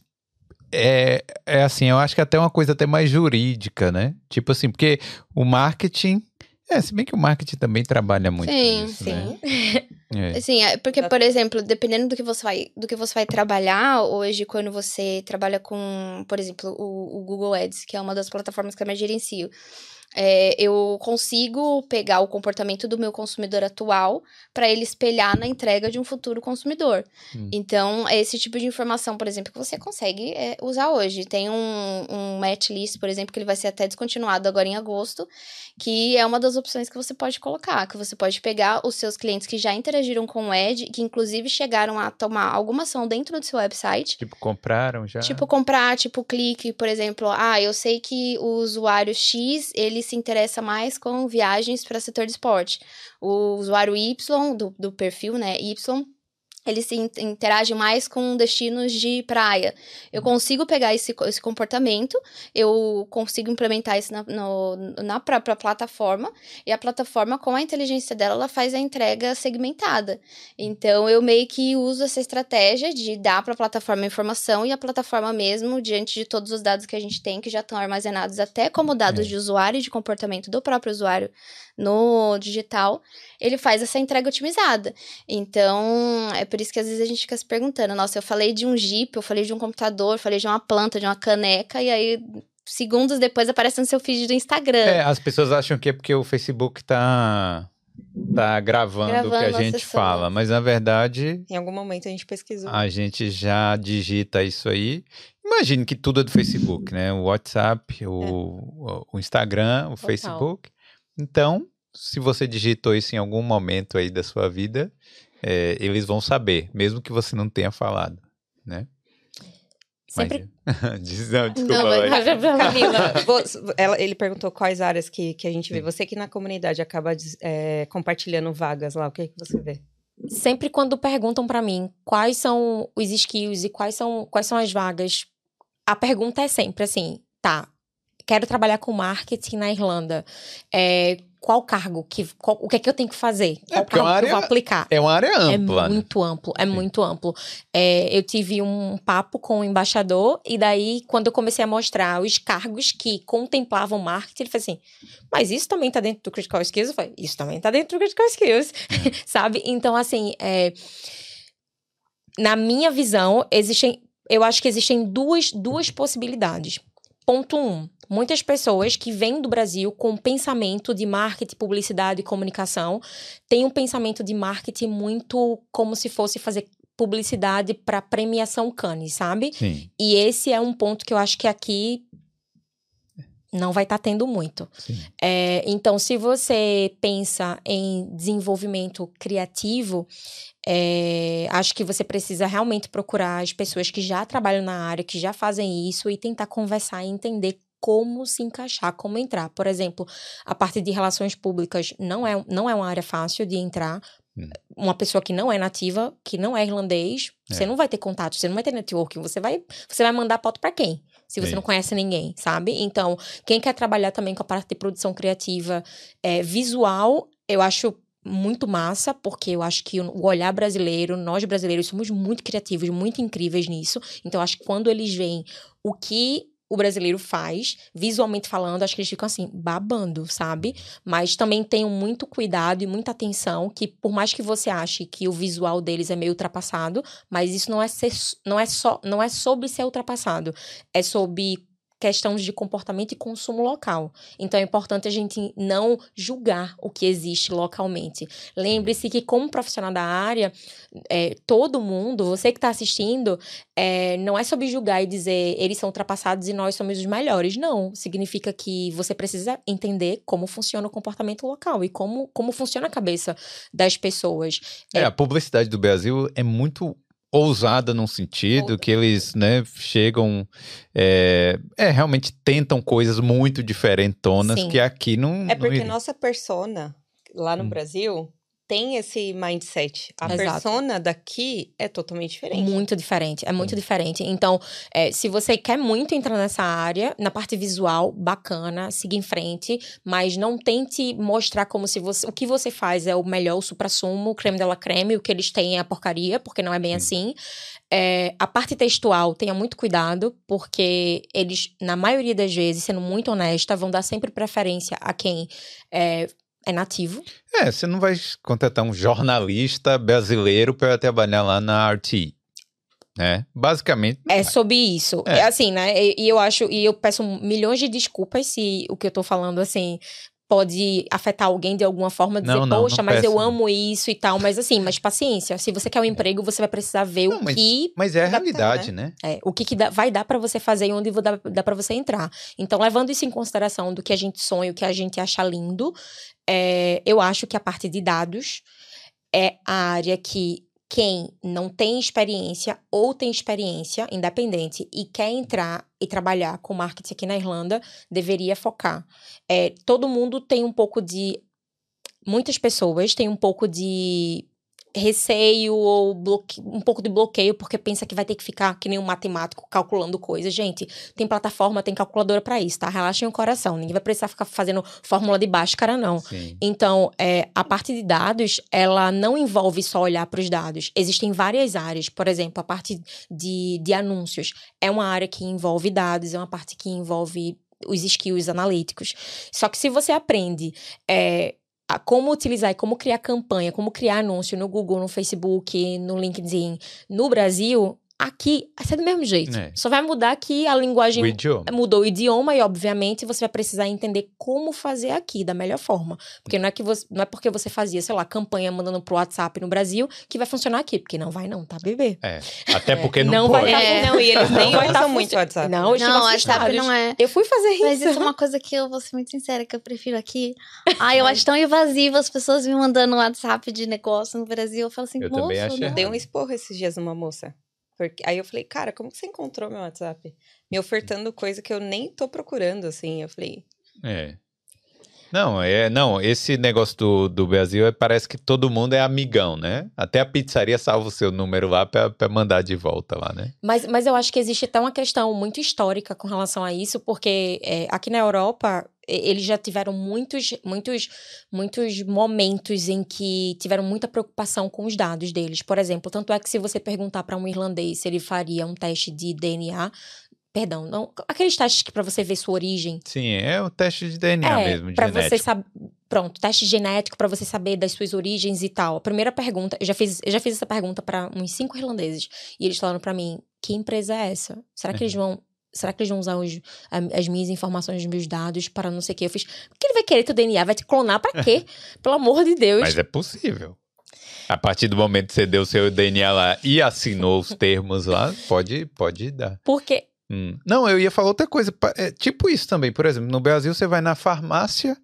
Speaker 1: É, é assim, eu acho que até uma coisa até mais jurídica, né? Tipo assim, porque o marketing. É, se bem que o marketing também trabalha muito
Speaker 4: Sim,
Speaker 1: isso,
Speaker 4: sim.
Speaker 1: né? É.
Speaker 4: Assim, é porque, por exemplo, dependendo do que você vai, do que você vai trabalhar hoje, quando você trabalha com, por exemplo, o, o Google Ads, que é uma das plataformas que eu mais gerencio, é, eu consigo pegar o comportamento do meu consumidor atual para ele espelhar na entrega de um futuro consumidor.
Speaker 1: Hum.
Speaker 4: Então, é esse tipo de informação, por exemplo, que você consegue é, usar hoje. Tem um, um match list, por exemplo, que ele vai ser até descontinuado agora em agosto, que é uma das opções que você pode colocar, que você pode pegar os seus clientes que já interagiram com o Ed, que inclusive chegaram a tomar alguma ação dentro do seu website,
Speaker 1: Tipo, compraram já.
Speaker 4: Tipo, comprar, tipo, clique, por exemplo. Ah, eu sei que o usuário X, ele se interessa mais com viagens para setor de esporte. O usuário Y, do, do perfil, né, Y, ele se in- interage mais com destinos de praia. Eu consigo pegar esse, esse comportamento, eu consigo implementar isso na, no- na própria plataforma, e a plataforma, com a inteligência dela, ela faz a entrega segmentada. Então, eu meio que uso essa estratégia de dar para a plataforma informação e a plataforma mesmo, diante de todos os dados que a gente tem, que já estão armazenados até como dados
Speaker 1: É.
Speaker 4: de usuário e de comportamento do próprio usuário no digital, ele faz essa entrega otimizada. Então, é por isso que às vezes a gente fica se perguntando, nossa, eu falei de um Jeep, eu falei de um computador, eu falei de uma planta, de uma caneca, e aí segundos depois aparece no seu feed do Instagram.
Speaker 1: É, as pessoas acham que é porque o Facebook tá, tá gravando, o que
Speaker 4: Gravando
Speaker 1: a gente
Speaker 4: sessão.
Speaker 1: fala, mas na verdade
Speaker 2: Em algum momento a gente pesquisou.
Speaker 1: a gente já digita isso aí. Imagine que tudo é do Facebook, né? O WhatsApp, o, o Instagram, o Facebook. Então, se você digitou isso em algum momento aí da sua vida, é, eles vão saber, mesmo que você não tenha falado, né?
Speaker 3: Sempre.
Speaker 1: Mas- Diz- não, desculpa,
Speaker 4: Não, mas-
Speaker 2: Camila, você- ela- ele perguntou quais áreas que, que a gente vê. Você que na comunidade acaba é, compartilhando vagas lá, o que, que você vê?
Speaker 3: Sempre quando perguntam pra mim quais são os skills e quais são, quais são as vagas, a pergunta é sempre assim, tá, quero trabalhar com marketing na Irlanda. É, qual cargo? Que, qual- o que é que eu tenho que fazer?
Speaker 1: É,
Speaker 3: Qual
Speaker 1: é
Speaker 3: cargo que eu vou
Speaker 1: área
Speaker 3: aplicar?
Speaker 1: É uma área
Speaker 3: É
Speaker 1: ampla. né?
Speaker 3: muito amplo, é muito amplo. É, eu tive um papo com o embaixador, e daí, quando eu comecei a mostrar os cargos que contemplavam marketing, ele falou assim: Mas isso também tá dentro do Critical Skills? Eu falei: Isso também tá dentro do Critical Skills, sabe? Então, assim, é, na minha visão, existem. Eu acho que existem duas, duas possibilidades. Ponto um. Muitas pessoas que vêm do Brasil com pensamento de marketing, publicidade e comunicação têm um pensamento de marketing muito como se fosse fazer publicidade para premiação Cannes, sabe?
Speaker 1: Sim,
Speaker 3: E esse é um ponto que eu acho que aqui não vai estar tendo muito.
Speaker 1: sim.
Speaker 3: É, então, se você pensa em desenvolvimento criativo, é, acho que você precisa realmente procurar as pessoas que já trabalham na área, que já fazem isso e tentar conversar e entender como se encaixar, como entrar. Por exemplo, a parte de relações públicas não é, não é uma área fácil de entrar.
Speaker 1: Hum.
Speaker 3: Uma pessoa que não é nativa, que não é irlandês, você
Speaker 1: É.
Speaker 3: não vai ter contato, você não vai ter networking, você vai, você vai mandar pauta para quem? Se você
Speaker 1: Sim.
Speaker 3: não conhece ninguém, sabe? Então, quem quer trabalhar também com a parte de produção criativa é, visual, eu acho muito massa, porque eu acho que o olhar brasileiro, nós brasileiros somos muito criativos, muito incríveis nisso. Então, acho que quando eles veem o que o brasileiro faz, visualmente falando, acho que eles ficam assim, babando, sabe? Mas também tenham muito cuidado e muita atenção, que por mais que você ache que o visual deles é meio ultrapassado, mas isso não é, ser, não é só, não é sobre ser ultrapassado, é sobre questões de comportamento e consumo local. Então é importante a gente não julgar o que existe localmente. Lembre-se que, como profissional da área, é, todo mundo, você que está assistindo, é, não é sobre julgar e dizer eles são ultrapassados e nós somos os melhores. Não. Significa que você precisa entender como funciona o comportamento local e como, como funciona a cabeça das pessoas.
Speaker 1: É, a publicidade do Brasil é muito ousada num sentido que eles, né, chegam, é, é, realmente tentam coisas muito diferentonas
Speaker 3: Sim.
Speaker 1: que aqui não...
Speaker 2: É porque
Speaker 1: não...
Speaker 2: nossa persona lá no
Speaker 1: Hum.
Speaker 2: Brasil tem esse mindset. A
Speaker 3: Exato.
Speaker 2: persona daqui é totalmente diferente.
Speaker 3: Muito diferente, é muito diferente. Então, é, se você quer muito entrar nessa área, na parte visual, bacana, siga em frente, mas não tente mostrar como se você. O que você faz é o melhor, o supra-sumo, o creme de la creme, o que eles têm é a porcaria, porque não é bem assim. É, a parte textual, tenha muito cuidado, porque eles, na maioria das vezes, sendo muito honesta, vão dar sempre preferência a quem é, é nativo.
Speaker 1: É, você não vai contratar um jornalista brasileiro para trabalhar lá na RT, né? Basicamente...
Speaker 3: É sobre isso.
Speaker 1: É.
Speaker 3: É. assim, né? E, e eu acho, e eu peço milhões de desculpas se o que eu tô falando, assim, pode afetar alguém de alguma forma, dizer,
Speaker 1: Não, não,
Speaker 3: poxa,
Speaker 1: não
Speaker 3: mas
Speaker 1: peça,
Speaker 3: eu amo isso e tal. Mas assim, mas paciência. Se você quer um emprego, você vai precisar ver o
Speaker 1: mas-
Speaker 3: que.
Speaker 1: Mas é a realidade, né?
Speaker 3: é, o que, que dá- vai dar pra você fazer e onde dá, dá para você entrar. Então, levando isso em consideração do que a gente sonha, o que a gente acha lindo, é, eu acho que a parte de dados é a área que quem não tem experiência ou tem experiência independente e quer entrar e trabalhar com marketing aqui na Irlanda deveria focar. É, todo mundo tem um pouco de. Muitas pessoas têm um pouco de receio ou bloque... um pouco de bloqueio porque pensa que vai ter que ficar que nem um matemático calculando coisas. Gente, tem plataforma, tem calculadora pra isso, tá? Relaxem o coração. Ninguém vai precisar ficar fazendo fórmula de Bhaskara, não.
Speaker 1: Sim.
Speaker 3: Então, é, a parte de dados, ela não envolve só olhar para os dados. Existem várias áreas. Por exemplo, a parte de, de anúncios é uma área que envolve dados, é uma parte que envolve os skills analíticos. Só que se você aprende é, como utilizar e como criar campanha, como criar anúncio no Google, no Facebook, no LinkedIn, no Brasil, aqui vai ser do mesmo jeito.
Speaker 1: É.
Speaker 3: Só vai mudar que a linguagem
Speaker 1: O idioma.
Speaker 3: mudou o idioma e, obviamente, você vai precisar entender como fazer aqui da melhor forma. Porque não é que você, não é porque você fazia, sei lá, campanha mandando pro WhatsApp no Brasil que vai funcionar aqui. Porque não vai, não, tá, bebê?
Speaker 1: É. Até porque não,
Speaker 3: Não
Speaker 1: pode.
Speaker 3: vai
Speaker 4: É.
Speaker 2: Não, e eles nem
Speaker 3: vai tá
Speaker 2: usam muito WhatsApp.
Speaker 3: Não, eles
Speaker 4: Não,
Speaker 3: ficam
Speaker 4: o WhatsApp não é.
Speaker 3: Eu fui fazer isso.
Speaker 4: Mas isso é uma coisa que eu vou ser muito sincera, que eu prefiro aqui. Ai, eu acho tão invasivo as pessoas me mandando WhatsApp de negócio no Brasil. Eu falo assim,
Speaker 1: Eu
Speaker 4: moço,
Speaker 1: também acho
Speaker 4: não.
Speaker 2: Dei um esporro esses dias numa moça. Porque, aí eu falei, cara, como que você encontrou meu WhatsApp? Me ofertando coisa que eu nem tô procurando, assim. Eu falei,
Speaker 1: É. Não, é, não, esse negócio do, do Brasil é, parece que todo mundo é amigão, né? Até a pizzaria salva o seu número lá pra mandar de volta lá, né?
Speaker 3: Mas, mas eu acho que existe até uma questão muito histórica com relação a isso, porque é, aqui na Europa eles já tiveram muitos, muitos, muitos momentos em que tiveram muita preocupação com os dados deles. Por exemplo, tanto é que se você perguntar para um irlandês se ele faria um teste de DNA, perdão, não, aqueles testes que para você ver sua origem,
Speaker 1: Sim, é o teste de DNA mesmo,
Speaker 3: para
Speaker 1: genético.
Speaker 3: você saber, pronto, teste genético para você saber das suas origens e tal. A primeira pergunta, eu já fiz, eu já fiz essa pergunta para uns cinco irlandeses e eles falaram para mim, que empresa é essa? Será que eles
Speaker 1: Uhum.
Speaker 3: vão Será que eles vão usar os- as minhas informações, os meus dados para não sei o quê? Eu fiz. Por que ele vai querer teu DNA? Vai te clonar pra quê? Pelo amor de Deus.
Speaker 1: Mas é possível. A partir do momento que você deu seu DNA lá e assinou os termos lá, pode, pode dar.
Speaker 3: Porque.
Speaker 1: Hum. Não, eu ia falar outra coisa. É, tipo isso também, por exemplo, no Brasil você vai na farmácia,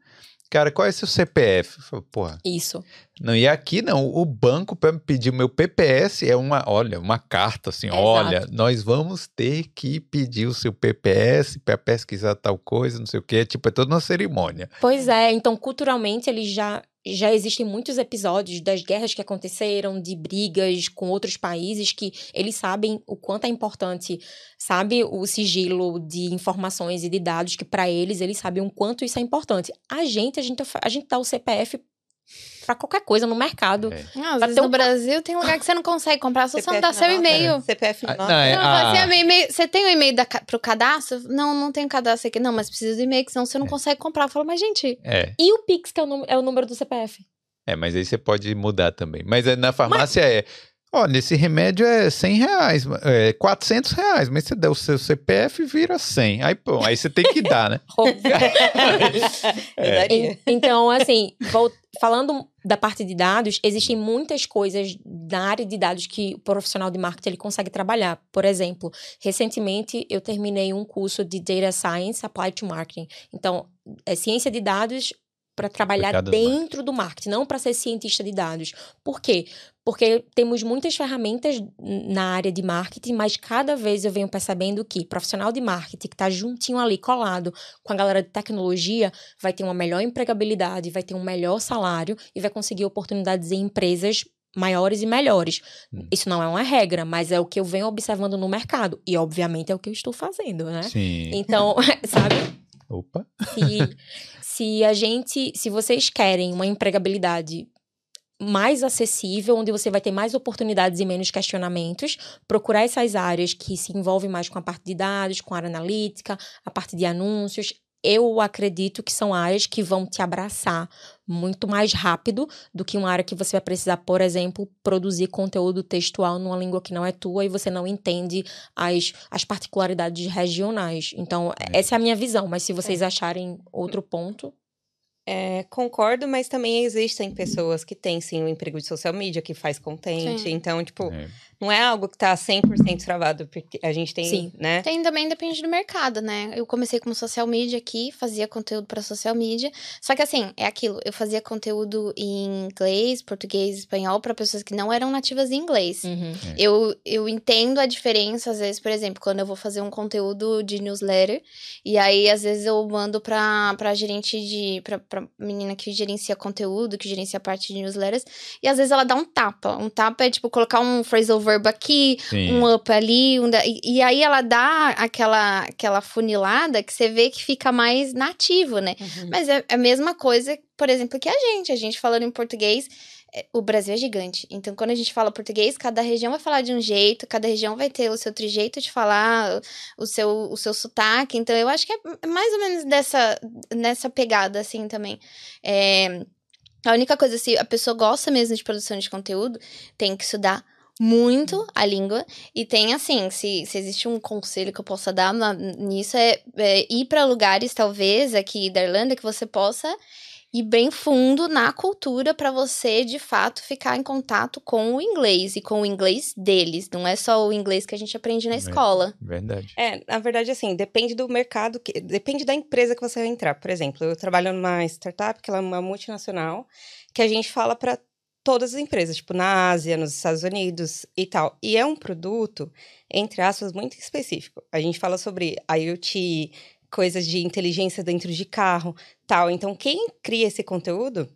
Speaker 1: cara, qual é seu CPF? Eu falo, Porra,
Speaker 3: Isso.
Speaker 1: não, e aqui não, o banco para me pedir o meu PPS é uma, olha, uma carta assim,
Speaker 3: Exato.
Speaker 1: olha, nós vamos ter que pedir o seu PPS para pesquisar tal coisa, não sei o quê, tipo, é toda uma cerimônia.
Speaker 3: Pois é, então culturalmente eles já já existem muitos episódios das guerras que aconteceram, de brigas com outros países que eles sabem o quanto é importante, sabe, o sigilo de informações e de dados que pra eles eles sabem o quanto isso é importante. A gente, a gente a gente dá o CPF pra qualquer coisa no mercado.
Speaker 1: É.
Speaker 4: Não, às
Speaker 3: Pra
Speaker 4: vezes
Speaker 3: ter
Speaker 4: no
Speaker 3: um-
Speaker 4: Brasil tem lugar que você não consegue comprar, só você não dá seu e-mail.
Speaker 2: CPF
Speaker 1: não, é-
Speaker 4: Não, você, tem e-mail, você tem o e-mail da, pro cadastro? Não, não tenho cadastro aqui. Não, mas precisa do e-mail, senão você não consegue comprar. Eu falo, mas gente,
Speaker 1: É,
Speaker 3: E o Pix, que é o, é o número do CPF.
Speaker 1: é, mas aí você pode mudar também. Mas é, na farmácia é, ó, nesse remédio é 100 reais, é 400 reais, mas você der o seu CPF vira 100. Aí, pô, aí você tem que dar, né?
Speaker 3: En- Então, assim, falando da parte de dados, existem muitas coisas na área de dados que o profissional de marketing ele consegue trabalhar. Por exemplo, recentemente eu terminei um curso de Data Science Applied to Marketing. Então, é ciência de dados para trabalhar
Speaker 1: Aplicado no marketing.
Speaker 3: dentro do marketing, não para ser cientista de dados. Por quê? Porque temos muitas ferramentas na área de marketing, mas cada vez eu venho percebendo que profissional de marketing que está juntinho ali, colado com a galera de tecnologia, vai ter uma melhor empregabilidade, vai ter um melhor salário e vai conseguir oportunidades em empresas maiores e melhores.
Speaker 1: Hum.
Speaker 3: Isso não é uma regra, mas é o que eu venho observando no mercado. E, obviamente, é o que eu estou fazendo, né?
Speaker 1: Sim.
Speaker 3: Então, sabe?
Speaker 1: Opa.
Speaker 3: Se, se a gente, se vocês querem uma empregabilidade mais acessível, onde você vai ter mais oportunidades e menos questionamentos, procurar essas áreas que se envolvem mais com a parte de dados, com a área analítica, a parte de anúncios. Eu acredito que são áreas que vão te abraçar muito mais rápido do que uma área que você vai precisar, por exemplo, produzir conteúdo textual numa língua que não é tua e você não entende as, as particularidades regionais. Então,
Speaker 1: É.
Speaker 3: essa é a minha visão, mas se vocês acharem outro ponto.
Speaker 2: É, concordo, mas também existem pessoas que têm, sim, o emprego de social media, que faz content.
Speaker 4: Sim.
Speaker 2: Então, tipo,
Speaker 1: É.
Speaker 2: não é algo que tá 100% travado, porque a gente tem,
Speaker 3: Sim.
Speaker 2: né?
Speaker 4: Tem também depende do mercado, né? Eu comecei como social media aqui, fazia conteúdo para social media. Só que assim, é aquilo, eu fazia conteúdo em inglês, português, espanhol para pessoas que não eram nativas em inglês.
Speaker 3: Uhum.
Speaker 4: Eu, eu entendo a diferença, às vezes, por exemplo, quando eu vou fazer um conteúdo de newsletter, e aí, às vezes, eu mando pra, pra gerente de. Pra, pra menina que gerencia conteúdo, que gerencia a parte de newsletters, e às vezes ela dá um tapa. Um tapa é tipo colocar um phrasal verb aqui,
Speaker 1: Sim.
Speaker 4: um up ali, um da- e, e aí ela dá aquela, aquela funilada que você vê que fica mais nativo, né?
Speaker 2: Uhum.
Speaker 4: Mas é a mesma coisa, por exemplo, que a gente. A gente falando em português, é, o Brasil é gigante. Então, quando a gente fala português, cada região vai falar de um jeito, cada região vai ter o seu trejeito de falar, o seu, o seu sotaque. Então, eu acho que é mais ou menos dessa, nessa pegada, assim, também. É, a única coisa, se a pessoa gosta mesmo de produção de conteúdo, tem que estudar muito a língua e tem assim, se, se existe um conselho que eu possa dar na- nisso é, é ir para lugares talvez aqui da Irlanda que você possa ir bem fundo na cultura para você de fato ficar em contato com o inglês e com o inglês deles, não é só o inglês que a gente aprende na escola.
Speaker 1: Verdade.
Speaker 2: É, na verdade, assim, depende do mercado, que, depende da empresa que você vai entrar. Por exemplo, eu trabalho numa startup, que ela é uma multinacional, que a gente fala para todas as empresas, tipo na Ásia, nos Estados Unidos e tal. E é um produto, entre aspas, muito específico. A gente fala sobre IoT, coisas de inteligência dentro de carro, tal. Então, quem cria esse conteúdo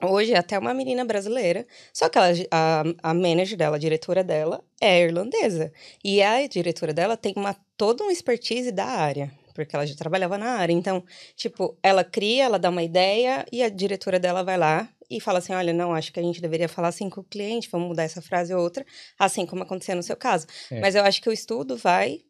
Speaker 2: hoje é até uma menina brasileira, só que ela, a, a manager dela, a diretora dela, é irlandesa. E a diretora dela tem uma, toda uma expertise da área, porque ela já trabalhava na área. Então, tipo, ela cria, ela dá uma ideia e a diretora dela vai lá e fala assim: olha, não, acho que a gente deveria falar assim com o cliente, vamos mudar essa frase ou outra, assim como aconteceu no seu caso.
Speaker 1: É.
Speaker 2: Mas eu acho que o estudo vai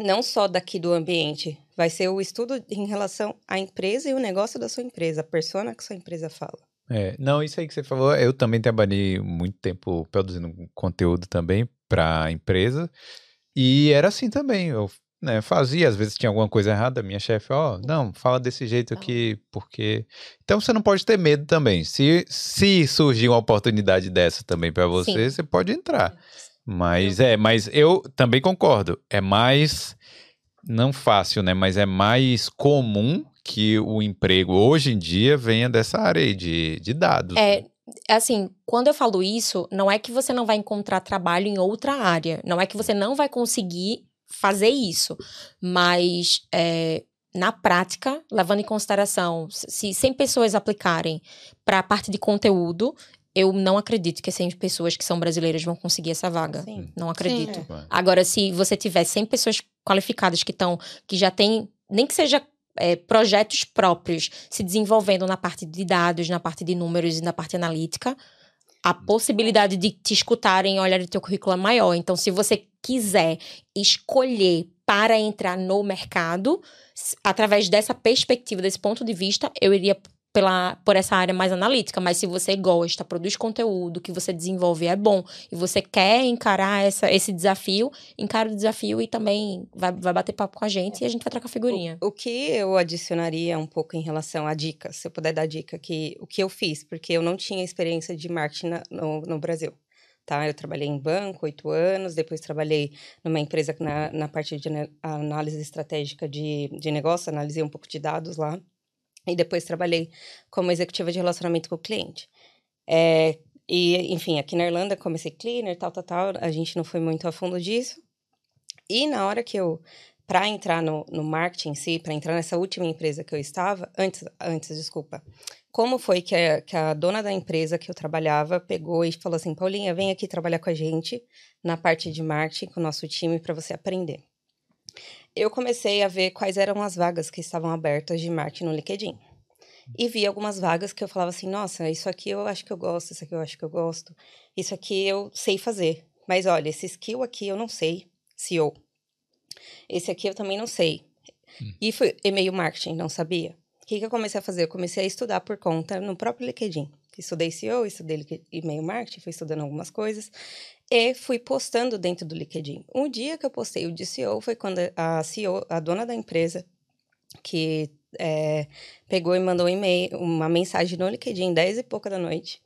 Speaker 2: não só daqui do ambiente, vai ser o estudo em relação à empresa e o negócio da sua empresa, a persona que sua empresa fala.
Speaker 1: É, não, isso aí que você falou, eu também trabalhei muito tempo produzindo conteúdo também para empresa e era assim também, eu né, fazia, às vezes tinha alguma coisa errada, minha chefe, ó, não, fala desse jeito aqui, porque... Então você não pode ter medo também, se, se surgir uma oportunidade dessa também para você,
Speaker 3: Sim.
Speaker 1: você pode entrar. Mas é, mas eu também concordo, é mais, não fácil, né, mas é mais comum que o emprego hoje em dia venha dessa área aí de, de dados.
Speaker 3: É, assim, quando eu falo isso, não é que você não vai encontrar trabalho em outra área, não é que você não vai conseguir fazer isso, mas é, na prática, levando em consideração, se 100 pessoas aplicarem para a parte de conteúdo, eu não acredito que 100 pessoas que são brasileiras vão conseguir essa vaga.
Speaker 2: Sim.
Speaker 3: Não acredito.
Speaker 2: Sim,
Speaker 1: É.
Speaker 3: Agora, se você tiver 100 pessoas qualificadas que estão, que já têm, nem que seja é, projetos próprios se desenvolvendo na parte de dados, na parte de números e na parte analítica, a possibilidade de te escutarem e olhar o teu currículo é maior. Então, se você quiser escolher para entrar no mercado, através dessa perspectiva, desse ponto de vista, eu iria pela, por essa área mais analítica. Mas se você gosta, produz conteúdo, que você desenvolve é bom, e você quer encarar essa, esse desafio, encara o desafio e também vai, vai bater papo com a gente e a gente vai trocar figurinha.
Speaker 2: O, o que eu adicionaria um pouco em relação a dicas, se eu puder dar dica, que o que eu fiz, porque eu não tinha experiência de marketing na- no, no Brasil. Tá? Eu trabalhei em banco oito anos, depois trabalhei numa empresa na, na parte de análise estratégica de, de negócio, analisei um pouco de dados lá, e depois trabalhei como executiva de relacionamento com o cliente. É, e, enfim, aqui na Irlanda comecei cleaner, tal, tal, tal, a gente não foi muito a fundo disso. E na hora que eu para entrar no, no marketing em si, para entrar nessa última empresa que eu estava, antes, antes desculpa, como foi que a, que a dona da empresa que eu trabalhava pegou e falou assim: Paulinha, vem aqui trabalhar com a gente na parte de marketing com o nosso time para você aprender. Eu comecei a ver quais eram as vagas que estavam abertas de marketing no LinkedIn. E vi algumas vagas que eu falava assim: nossa, isso aqui eu acho que eu gosto, isso aqui eu acho que eu gosto, isso aqui eu sei fazer. Mas olha, esse skill aqui eu não sei, CEO. Esse aqui eu também não sei. E foi e-mail marketing, não sabia. O que, que eu comecei a fazer? Eu comecei a estudar por conta no próprio LinkedIn. Estudei SEO, estudei e-mail marketing, fui estudando algumas coisas e fui postando dentro do LinkedIn. Um dia que eu postei o de SEO foi quando a CEO, a dona da empresa, que é, pegou e mandou um e-mail, uma mensagem no LinkedIn, 10 e pouca da noite.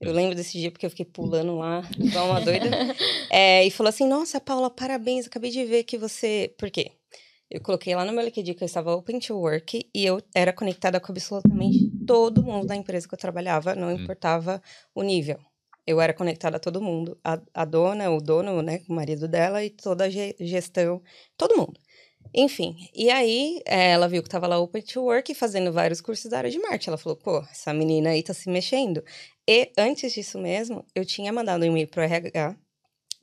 Speaker 2: Eu lembro desse dia porque eu fiquei pulando lá, igual uma doida. É, e falou assim: Nossa, Paula, parabéns, acabei de ver que você. Por quê? Eu coloquei lá no meu LinkedIn que eu estava open to work e eu era conectada com absolutamente todo mundo da empresa que eu trabalhava, não importava o nível. Eu era conectada a todo mundo, a, a dona, o dono, né, o marido dela e toda a ge- gestão, todo mundo. Enfim, e aí eh, ela viu que estava lá open to work e fazendo vários cursos da área de marketing. Ela falou, pô, essa menina aí tá se mexendo. E antes disso mesmo, eu tinha mandado um e-mail pro RH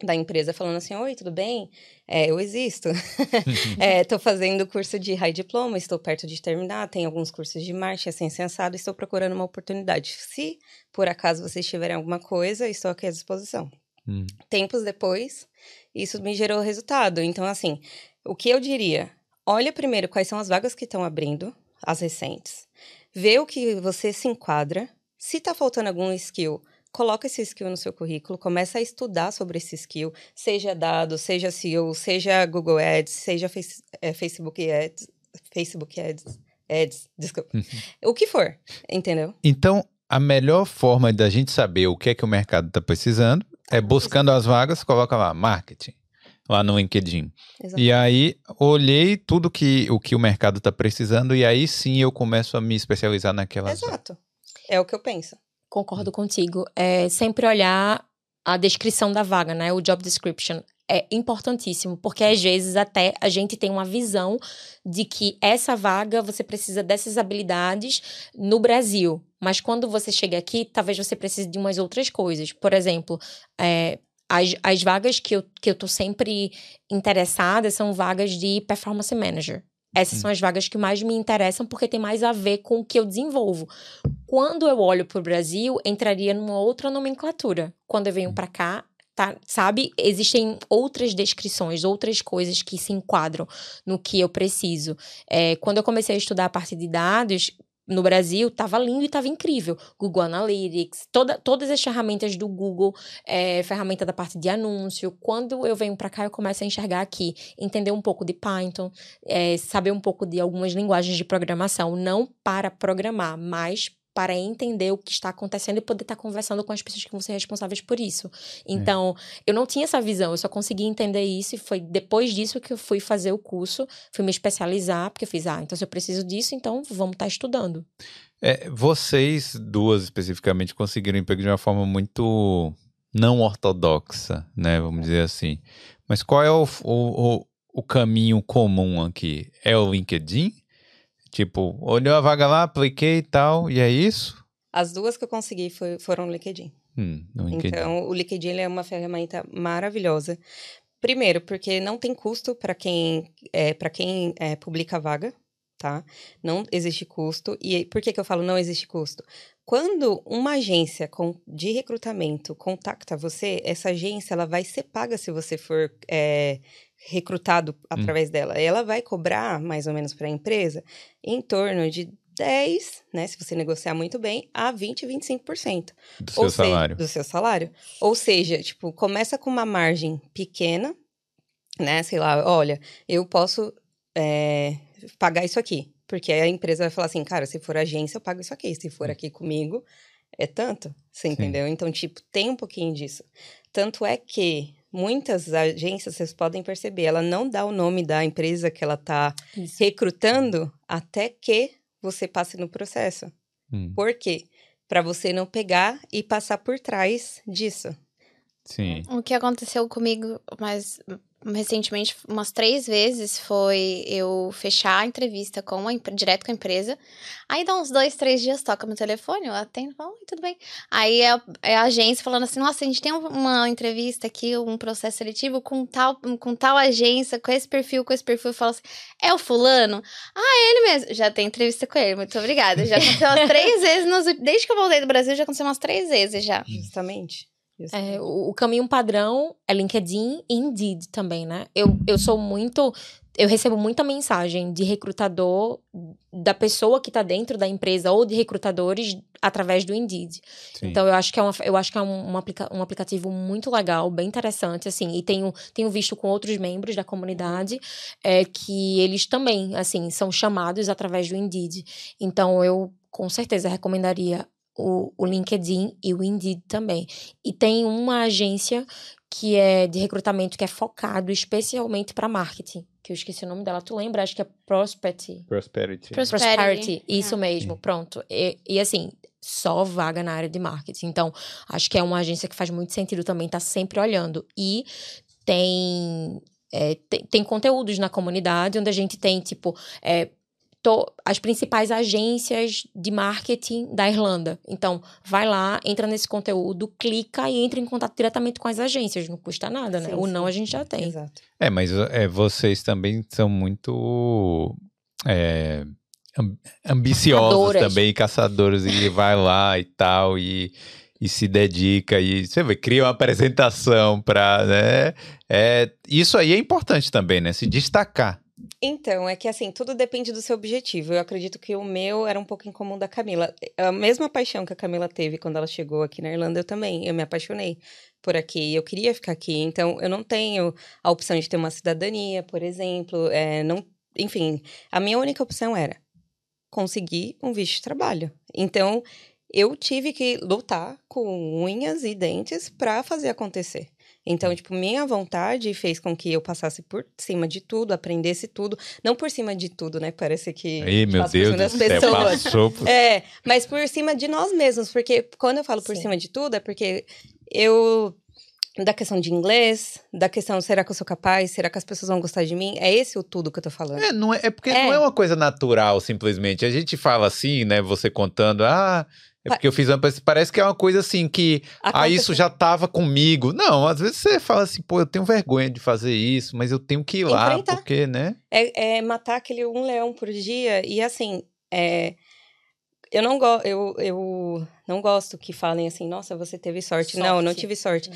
Speaker 2: da empresa falando assim, oi, tudo bem? É, eu existo. Estou fazendo curso de high diploma, estou perto de terminar, tem alguns cursos de marketing, assim, sensado, estou procurando uma oportunidade. Se, por acaso, vocês tiverem alguma coisa, estou aqui à disposição.
Speaker 1: Hum.
Speaker 2: Tempos depois, isso me gerou resultado. Então, assim, o que eu diria? Olha primeiro quais são as vagas que estão abrindo, as recentes. Vê o que você se enquadra. Se tá faltando algum skill, coloca esse skill no seu currículo, começa a estudar sobre esse skill, seja dados, seja SEO, seja Google Ads, seja face, é, Facebook Ads, Facebook Ads, Ads, desculpa. o que for, entendeu?
Speaker 1: Então, a melhor forma da gente saber o que é que o mercado está precisando é buscando as vagas, coloca lá, marketing, lá no LinkedIn.
Speaker 2: Exato.
Speaker 1: E aí, olhei tudo que o que o mercado está precisando e aí sim eu começo a me especializar naquelas vagas.
Speaker 2: Exato. É o que eu penso.
Speaker 3: Concordo contigo. É sempre olhar a descrição da vaga, né? O job description. é importantíssimo, porque às vezes até a gente tem uma visão de que essa vaga você precisa dessas habilidades no Brasil. Mas quando você chega aqui, talvez você precise de umas outras coisas. Por exemplo, é, as, as vagas que eu, que eu tô sempre interessada são vagas de performance manager. Essas
Speaker 1: Hum.
Speaker 3: são as vagas que mais me interessam porque tem mais a ver com o que eu desenvolvo. Quando eu olho para o Brasil, entraria numa outra nomenclatura. Quando eu venho para cá, tá, sabe? Existem outras descrições, outras coisas que se enquadram no que eu preciso. É, quando eu comecei a estudar a parte de dados, no Brasil, tava lindo e tava incrível. Google Analytics, toda, todas as ferramentas do Google, é, ferramenta da parte de anúncio. Quando eu venho para cá, eu começo a enxergar aqui, entender um pouco de Python, é, saber um pouco de algumas linguagens de programação, não para programar, mas para entender o que está acontecendo e poder estar conversando com as pessoas que vão ser responsáveis por isso. Então, eu não tinha essa visão, eu só consegui entender isso e foi depois disso que eu fui fazer o curso, fui me especializar, porque eu fiz, ah, então se eu preciso disso, então vamos estar estudando.
Speaker 1: É, vocês duas especificamente conseguiram emprego de uma forma muito não ortodoxa, né? Vamos dizer assim. Mas qual é o, o, o, o caminho comum aqui? É o LinkedIn? Tipo, olhou a vaga lá, apliquei e tal, e é isso?
Speaker 2: As duas que eu consegui foi- foram no LinkedIn.
Speaker 1: Hum, no LinkedIn.
Speaker 2: Então, o LinkedIn é uma ferramenta maravilhosa. Primeiro, porque não tem custo para quem, é, quem é, publica a vaga, tá? Não existe custo. E por que, que eu falo não existe custo? Quando uma agência de recrutamento contacta você, essa agência ela vai ser paga se você for é, recrutado através dela. Ela vai cobrar, mais ou menos, para a empresa, em torno de 10, né? Se você negociar muito bem, a 20, 25%.
Speaker 1: do seu
Speaker 2: seja,
Speaker 1: salário.
Speaker 2: do seu salário. Ou seja, tipo, começa com uma margem pequena, né? Sei lá, olha, eu posso é, pagar isso aqui. Porque a empresa vai falar assim, cara, se for agência, eu pago isso aqui. Se for aqui comigo, é tanto. Você
Speaker 1: Sim.
Speaker 2: entendeu? Então, tipo, tem um pouquinho disso. Tanto é que muitas agências, vocês podem perceber, ela não dá o nome da empresa que ela tá
Speaker 3: Isso.
Speaker 2: recrutando até que você passe no processo.
Speaker 1: Hum,
Speaker 2: Por quê? Para você não pegar e passar por trás disso.
Speaker 1: sim.
Speaker 4: O que aconteceu comigo mais recentemente, umas três vezes, foi eu fechar a entrevista com a, direto com a empresa. Aí dá uns dois, três dias, toca meu telefone, eu atendo, falo, "Oi, tudo bem. Aí é a, é a agência falando assim, nossa, a gente tem um- uma entrevista aqui, um processo seletivo com tal, com tal agência, com esse perfil, com esse perfil. Eu falo assim, é o fulano? Ah, é ele mesmo. Já tem entrevista com ele, muito obrigada. Já aconteceu umas três vezes, nos- desde que eu voltei do Brasil, já aconteceu umas três vezes já.
Speaker 2: Justamente.
Speaker 3: É, o, o caminho padrão é LinkedIn e Indeed também, né? Eu, eu sou muito. Eu recebo muita mensagem de recrutador da pessoa que está dentro da empresa ou de recrutadores através do Indeed.
Speaker 1: sim.
Speaker 3: Então, eu acho que é, uma, eu acho que é um, um, aplica- um aplicativo muito legal, bem interessante, assim. E tenho, tenho visto com outros membros da comunidade é, que eles também, assim, são chamados através do Indeed. Então, eu com certeza recomendaria o, o LinkedIn e o Indeed também. E tem uma agência que é de recrutamento que é focado especialmente para marketing, que eu esqueci o nome dela. Tu lembra? Acho que é Prosperity.
Speaker 1: Prosperity.
Speaker 4: Pros-
Speaker 3: Prosperity,
Speaker 4: Prosperity,
Speaker 3: isso
Speaker 4: é.
Speaker 3: mesmo, pronto. E, e, assim, só vaga na área de marketing. Então, acho que é uma agência que faz muito sentido também estar sempre olhando. E tem, é, tem, tem conteúdos na comunidade onde a gente tem, tipo, é, to- as principais agências de marketing da Irlanda. Então, vai lá, entra nesse conteúdo, clica e entra em contato diretamente com as agências. Não custa nada, né?
Speaker 2: Sim,
Speaker 3: o não
Speaker 2: sim.
Speaker 3: a gente já tem.
Speaker 2: Exato.
Speaker 1: É, mas é, vocês também são muito é, am- ambiciosos
Speaker 3: Caçadoras.
Speaker 1: também, caçadores, e vai lá e tal, e, e se dedica, e você vê, cria uma apresentação para, né? É, isso aí é importante também, né? Se destacar.
Speaker 2: Então, é que assim, tudo depende do seu objetivo. Eu acredito que o meu era um pouco incomum da Camila. A mesma paixão que a Camila teve quando ela chegou aqui na Irlanda, eu também. Eu me apaixonei por aqui. Eu queria ficar aqui. Então, eu não tenho a opção de ter uma cidadania, por exemplo. É, não, enfim, a minha única opção era conseguir um visto de trabalho. Então, eu tive que lutar com unhas e dentes para fazer acontecer. Então, tipo, minha vontade fez com que eu passasse por cima de tudo, aprendesse tudo. Não por cima de tudo, né? Parece que.
Speaker 1: Ei, meu
Speaker 2: passa por
Speaker 1: Deus
Speaker 2: cima das pessoas.
Speaker 1: passou por...
Speaker 2: É, mas por cima de nós mesmos, porque quando eu falo por
Speaker 3: Sim.
Speaker 2: cima de tudo, é porque eu da questão de inglês, da questão será que eu sou capaz, será que as pessoas vão gostar de mim? É esse o tudo que eu tô falando.
Speaker 1: É, não é, é porque
Speaker 2: É.
Speaker 1: não é uma coisa natural, simplesmente. A gente fala assim, né? Você contando, ah, é porque eu fiz uma. Parece que é uma coisa assim que. Ah,
Speaker 2: Aconteceu-
Speaker 1: isso já tava comigo. Não, às vezes você fala assim, pô, eu tenho vergonha de fazer isso, mas eu tenho que ir lá,
Speaker 2: Enfrentar.
Speaker 1: porque, né?
Speaker 2: É, é matar aquele um leão por dia. E assim, é, eu, não go eu, eu não gosto que falem assim, nossa, você teve sorte. Não, não
Speaker 3: Sorte.
Speaker 2: tive sorte.
Speaker 3: Hum.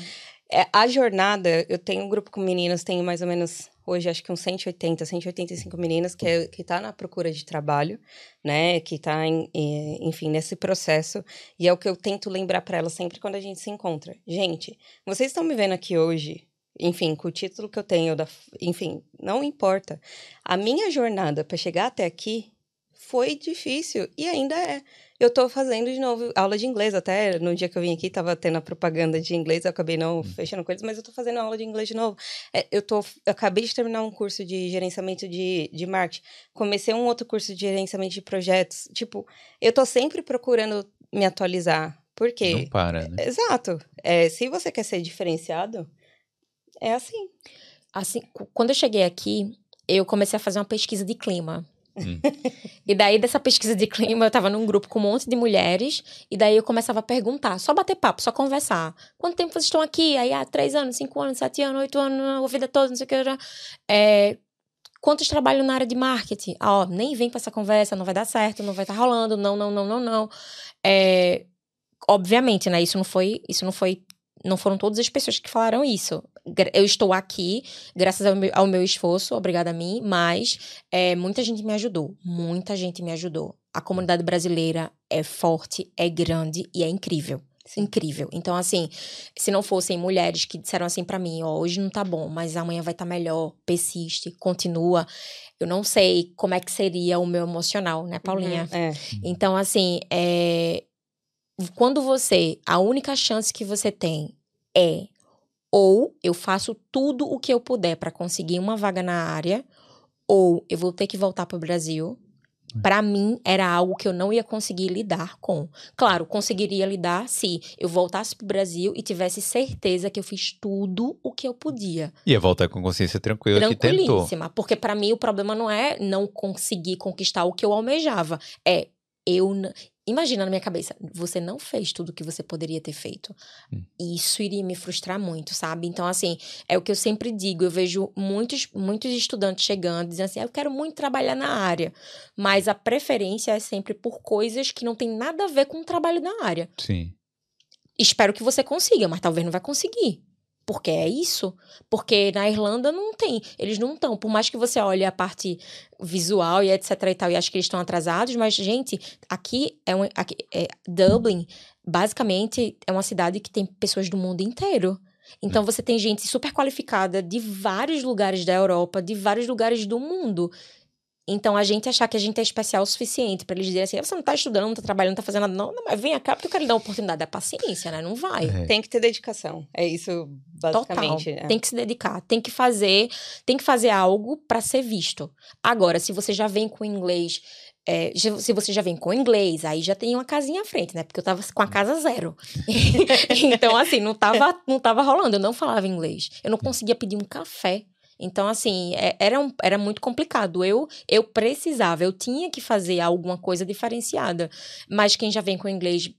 Speaker 2: É, a jornada, eu tenho um grupo com meninas, tenho mais ou menos, hoje acho que uns 180, 185 meninas que, é, que tá na procura de trabalho, né? Que tá, em, eh, enfim, nesse processo. E é o que eu tento lembrar para elas sempre quando a gente se encontra. Gente, vocês estão me vendo aqui hoje, enfim, com o título que eu tenho, da, enfim, não importa. A minha jornada para chegar até aqui foi difícil e ainda é. Eu tô fazendo de novo aula de inglês, até no dia que eu vim aqui tava tendo a propaganda de inglês, eu acabei não fechando com eles, mas eu tô fazendo aula de inglês de novo. É, eu tô, eu acabei de terminar um curso de gerenciamento de, de marketing, comecei um outro curso de gerenciamento de projetos. Tipo, eu tô sempre procurando me atualizar. Por quê?
Speaker 1: Não para, né?
Speaker 2: Exato. É, se você quer ser diferenciado, é assim.
Speaker 3: Assim, quando eu cheguei aqui, eu comecei a fazer uma pesquisa de clima.
Speaker 1: Hum.
Speaker 3: E daí, dessa pesquisa de clima, eu tava num grupo com um monte de mulheres, e daí eu começava a perguntar, só bater papo, só conversar. Quanto tempo vocês estão aqui? Aí, ah, três anos, cinco anos, sete anos, oito anos, a vida toda, não sei o que. É, quantos trabalham na área de marketing? Ah, nem vem pra essa conversa, não vai dar certo, não vai estar rolando, não, não, não, não, não. É, obviamente, né, isso não foi, isso não foi, não foram todas as pessoas que falaram isso. Eu estou aqui, graças ao meu, ao meu esforço, obrigada a mim, mas é, muita gente me ajudou. Muita gente me ajudou. A comunidade brasileira é forte, é grande e é incrível. Incrível. Então, assim, se não fossem mulheres que disseram assim pra mim, ó, hoje não tá bom, mas amanhã vai estar melhor, persiste, continua. Eu não sei como é que seria o meu emocional, né, Paulinha?
Speaker 2: Uhum, é.
Speaker 3: Então, assim, é... quando você. A única chance que você tem é ou eu faço tudo o que eu puder para conseguir uma vaga na área, ou eu vou ter que voltar para o Brasil. Para mim, era algo que eu não ia conseguir lidar com. Claro, conseguiria lidar se eu voltasse para o Brasil e tivesse certeza que eu fiz tudo o que eu podia
Speaker 1: Ia voltar com consciência tranquila que tentou.
Speaker 3: tranquilíssima. Porque pra mim o problema não é não conseguir conquistar o que eu almejava. É eu. Imagina na minha cabeça, você não fez tudo o que você poderia ter feito.
Speaker 1: Hum.
Speaker 3: Isso iria me frustrar muito, sabe? Então, assim, é o que eu sempre digo. Eu vejo muitos, muitos estudantes chegando, dizendo assim: "Ah, eu quero muito trabalhar na área. Mas a preferência é sempre por coisas que não tem nada a ver com o trabalho na área.
Speaker 1: Sim.
Speaker 3: Espero que você consiga, mas talvez não vai conseguir. Porque é isso. Porque na Irlanda não tem. Eles não estão. Por mais que você olhe a parte visual e etc e tal, e acho que eles estão atrasados, mas, gente, aqui é, um, aqui é Dublin, basicamente, é uma cidade que tem pessoas do mundo inteiro. Então você tem gente super qualificada de vários lugares da Europa, de vários lugares do mundo. Então, a gente achar que a gente é especial o suficiente pra eles dizerem assim: "Ah, você não tá estudando, não tá trabalhando, não tá fazendo nada. Não, não mas vem cá porque eu quero lhe dar uma oportunidade. É paciência, né? Não vai.
Speaker 1: É.
Speaker 2: Tem que ter dedicação. É isso,
Speaker 3: Total.
Speaker 2: basicamente. é.
Speaker 3: Tem que se dedicar, tem que fazer, tem que fazer algo pra ser visto. Agora, se você já vem com inglês, é, se você já vem com inglês, aí já tem uma casinha à frente, né? Porque eu tava com a casa zero. então, assim, não tava, não tava rolando. Eu não falava inglês. Eu não conseguia pedir um café. Então, assim, é- era, um- era muito complicado. Eu, eu precisava, eu tinha que fazer alguma coisa diferenciada. Mas quem já vem com inglês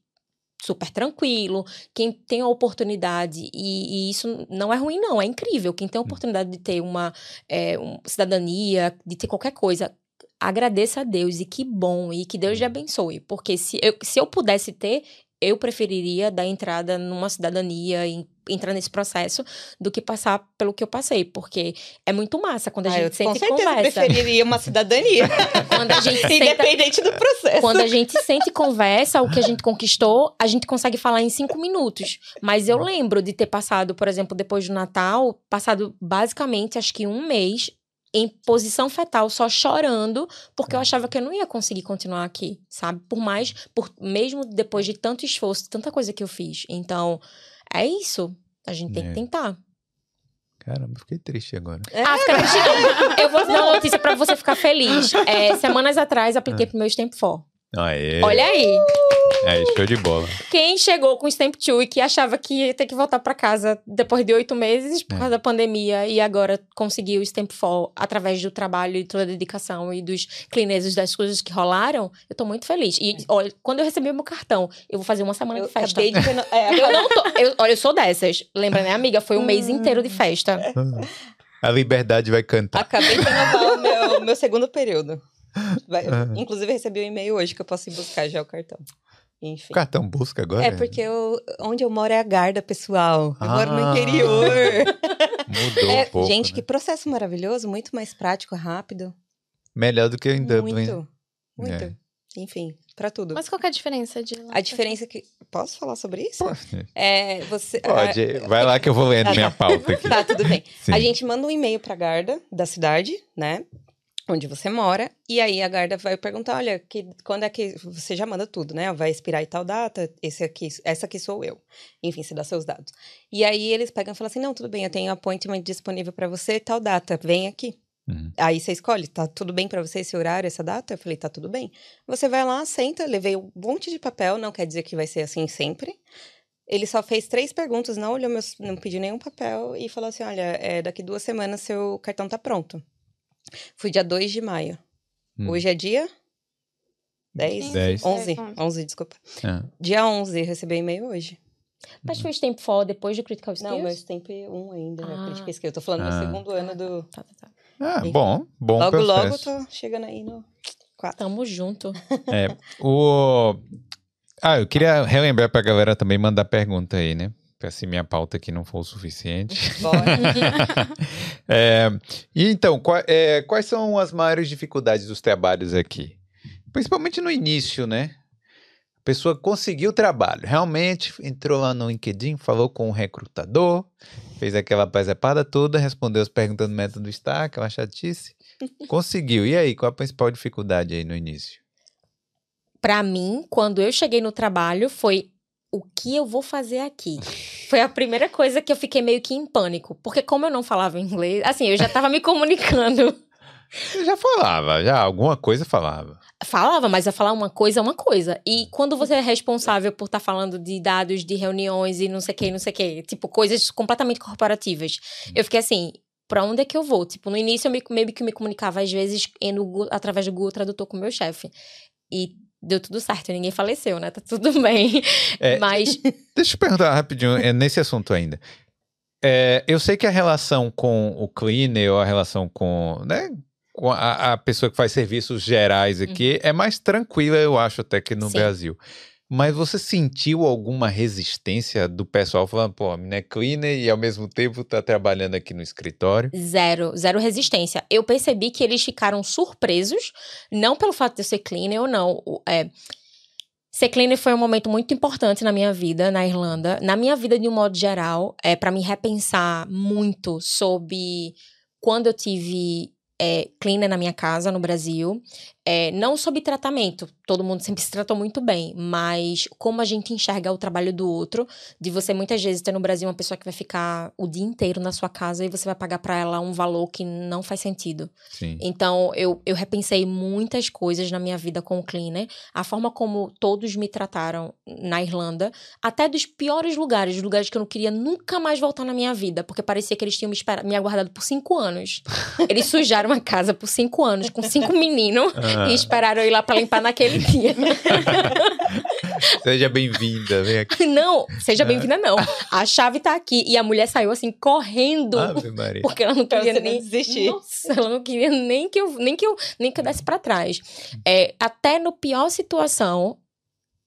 Speaker 3: super tranquilo, quem tem a oportunidade, e, e isso não é ruim, não, é incrível. Quem tem a oportunidade de ter uma é, um- cidadania, de ter qualquer coisa, agradeça a Deus e que bom, e que Deus lhe abençoe. Porque se eu, se eu pudesse ter, eu preferiria dar entrada numa cidadania e entrar nesse processo do que passar pelo que eu passei, porque é muito massa quando a
Speaker 2: Ah, eu
Speaker 3: gente
Speaker 2: com
Speaker 3: senta e
Speaker 2: certeza
Speaker 3: conversa.
Speaker 2: preferiria uma cidadania.
Speaker 3: Quando a gente senta
Speaker 2: Independente do processo.
Speaker 3: quando a gente sente e conversa o que a gente conquistou, a gente consegue falar em cinco minutos. Mas eu lembro de ter passado, por exemplo, depois do Natal, passado basicamente acho que um mês em posição fetal, só chorando, porque eu achava que eu não ia conseguir continuar aqui, sabe? Por mais, por mesmo depois de tanto esforço, tanta coisa que eu fiz. Então, é isso. A gente tem
Speaker 1: É.
Speaker 3: que tentar.
Speaker 1: Caramba, fiquei triste agora.
Speaker 2: É.
Speaker 3: Ah, fica triste não. Eu vou dar uma notícia pra você ficar feliz. É, semanas atrás, apliquei pro meu Stamp for.
Speaker 1: Aê.
Speaker 3: Olha aí.
Speaker 1: É, show de bola.
Speaker 3: Quem chegou com o Stamp 2 e que achava que ia ter que voltar pra casa depois de oito meses por
Speaker 1: É.
Speaker 3: causa da pandemia e agora conseguiu o Stamp 4 através do trabalho e toda a dedicação e dos cleaners das coisas que rolaram, eu tô muito feliz. E olha, quando eu recebi o meu cartão, eu vou fazer uma semana
Speaker 2: Eu
Speaker 3: de festa.
Speaker 2: acabei de É,
Speaker 3: Eu não tô. eu- olha, eu sou dessas. Lembra, né, amiga? Foi um mês inteiro de festa.
Speaker 1: A liberdade vai cantar.
Speaker 2: acabei de renovar o meu, meu segundo período. Vai-
Speaker 1: Aham.
Speaker 2: Inclusive, recebi um e-mail hoje que eu posso ir buscar já o cartão. Enfim.
Speaker 1: O cartão busca agora?
Speaker 2: É porque eu, onde eu moro é a Garda, pessoal. Eu moro no
Speaker 1: Ah.
Speaker 2: interior.
Speaker 1: Mudou
Speaker 2: É,
Speaker 1: um pouco.
Speaker 2: gente,
Speaker 1: né?
Speaker 2: que processo maravilhoso, muito mais prático, rápido.
Speaker 1: Melhor do que em Dublin.
Speaker 2: Muito, muito.
Speaker 1: É.
Speaker 2: Enfim, pra tudo.
Speaker 4: Mas qual que é a diferença de lá?
Speaker 2: a diferença é que. Posso falar sobre isso?
Speaker 1: Pode,
Speaker 2: É, você.
Speaker 1: pode. vai lá que eu vou lendo
Speaker 2: Ah,
Speaker 1: minha
Speaker 2: tá.
Speaker 1: pauta aqui.
Speaker 2: Tá, tudo bem.
Speaker 1: Sim.
Speaker 2: A gente manda um e-mail pra Garda da cidade, né? Onde você mora. E aí a Garda vai perguntar: olha, que, quando é que. Você já manda tudo, né? Vai expirar em tal data, esse aqui, essa aqui sou eu. Enfim, você dá seus dados. E aí eles pegam e falam assim: não, tudo bem, eu tenho appointment disponível pra você, tal data, vem aqui.
Speaker 1: Uhum.
Speaker 2: Aí você escolhe, tá tudo bem pra você esse horário, essa data? Eu falei, tá tudo bem. Você vai lá, senta, levei um monte de papel, não quer dizer que vai ser assim sempre. Ele só fez três perguntas, não olhou meus, não pediu nenhum papel e falou assim: olha, é, daqui duas semanas seu cartão tá pronto. Fui dia 2 de maio.
Speaker 1: Hum.
Speaker 2: Hoje é dia 10?
Speaker 1: Dez.
Speaker 2: 11,
Speaker 4: É,
Speaker 2: 11, desculpa.
Speaker 1: Ah.
Speaker 2: Dia 11, recebi e-mail hoje.
Speaker 3: Mas foi o Stamp 4 depois do Critical Skills?
Speaker 2: Não, meu Stamp 1 ainda, né?
Speaker 3: Ah.
Speaker 2: Crítica Skill. Eu tô falando
Speaker 1: Ah.
Speaker 2: do segundo ano do...
Speaker 3: Tá, tá, tá.
Speaker 1: Ah,
Speaker 2: Enfim.
Speaker 1: bom, bom
Speaker 2: logo, logo
Speaker 1: processo.
Speaker 2: tô chegando aí no 4.
Speaker 3: Tamo junto.
Speaker 1: É, o... Ah, eu queria relembrar pra galera também mandar pergunta aí, né? Pra se minha pauta aqui não for o suficiente. É, e então, qua- é, quais são as maiores dificuldades dos trabalhos aqui? Principalmente no início, né? A pessoa conseguiu o trabalho, realmente entrou lá no LinkedIn, falou com o recrutador, fez aquela presepada toda, respondeu as perguntas do método STAR, aquela chatice. Conseguiu. E aí, qual a principal dificuldade aí no início?
Speaker 3: Pra mim, quando eu cheguei no trabalho, foi o que eu vou fazer aqui? Foi a primeira coisa que eu fiquei meio que em pânico. Porque como eu não falava inglês, assim, eu já tava me comunicando.
Speaker 1: Eu já falava, já alguma coisa falava.
Speaker 3: Falava, mas a falar uma coisa é uma coisa. E quando você é responsável por estar falando de dados de reuniões e não sei o que, não sei o que, tipo, coisas completamente corporativas, eu fiquei assim. Pra onde é que eu vou? Tipo, no início eu me, meio que me comunicava, às vezes, no Gu- através do Google Tradutor com o meu chefe. E deu tudo certo, ninguém faleceu, né? Tá tudo bem.
Speaker 1: É,
Speaker 3: Mas
Speaker 1: Deixa eu perguntar rapidinho, é, nesse assunto ainda. É, eu sei que a relação com o cleaner ou a relação com, né, com a, a pessoa que faz serviços gerais aqui é mais tranquila, eu acho, até que no
Speaker 3: Sim.
Speaker 1: Brasil. Mas você sentiu alguma resistência do pessoal falando, pô, a menina é cleaner e ao mesmo tempo tá trabalhando aqui no escritório?
Speaker 3: Zero, zero resistência. Eu percebi que eles ficaram surpresos, não pelo fato de eu ser cleaner ou não. É, ser cleaner foi um momento muito importante na minha vida, na Irlanda. Na minha vida, de um modo geral, é para me repensar muito sobre quando eu tive é, cleaner na minha casa, no Brasil. É, não sobre tratamento, todo mundo sempre se tratou muito bem, mas como a gente enxerga o trabalho do outro, de você muitas vezes ter no Brasil uma pessoa que vai ficar o dia inteiro na sua casa e você vai pagar para ela um valor que não faz sentido.
Speaker 1: Sim.
Speaker 3: Então, eu, eu repensei muitas coisas na minha vida com o cleaner, a forma como todos me trataram na Irlanda, até dos piores lugares, lugares que eu não queria nunca mais voltar na minha vida, porque parecia que eles tinham me, espera- me aguardado por cinco anos. Eles sujaram a casa por cinco anos, com cinco meninos,
Speaker 1: Ah,
Speaker 3: e esperaram eu ir lá para limpar naquele dia.
Speaker 1: seja bem-vinda, vem aqui.
Speaker 3: Não, seja bem-vinda, não. A chave tá aqui. E a mulher saiu assim, correndo.
Speaker 1: Ave Maria.
Speaker 3: Porque ela não queria
Speaker 2: não
Speaker 3: nem
Speaker 2: desistir.
Speaker 3: Nossa, ela não queria nem que eu nem que eu nem que eu desse pra trás. É, até no pior situação,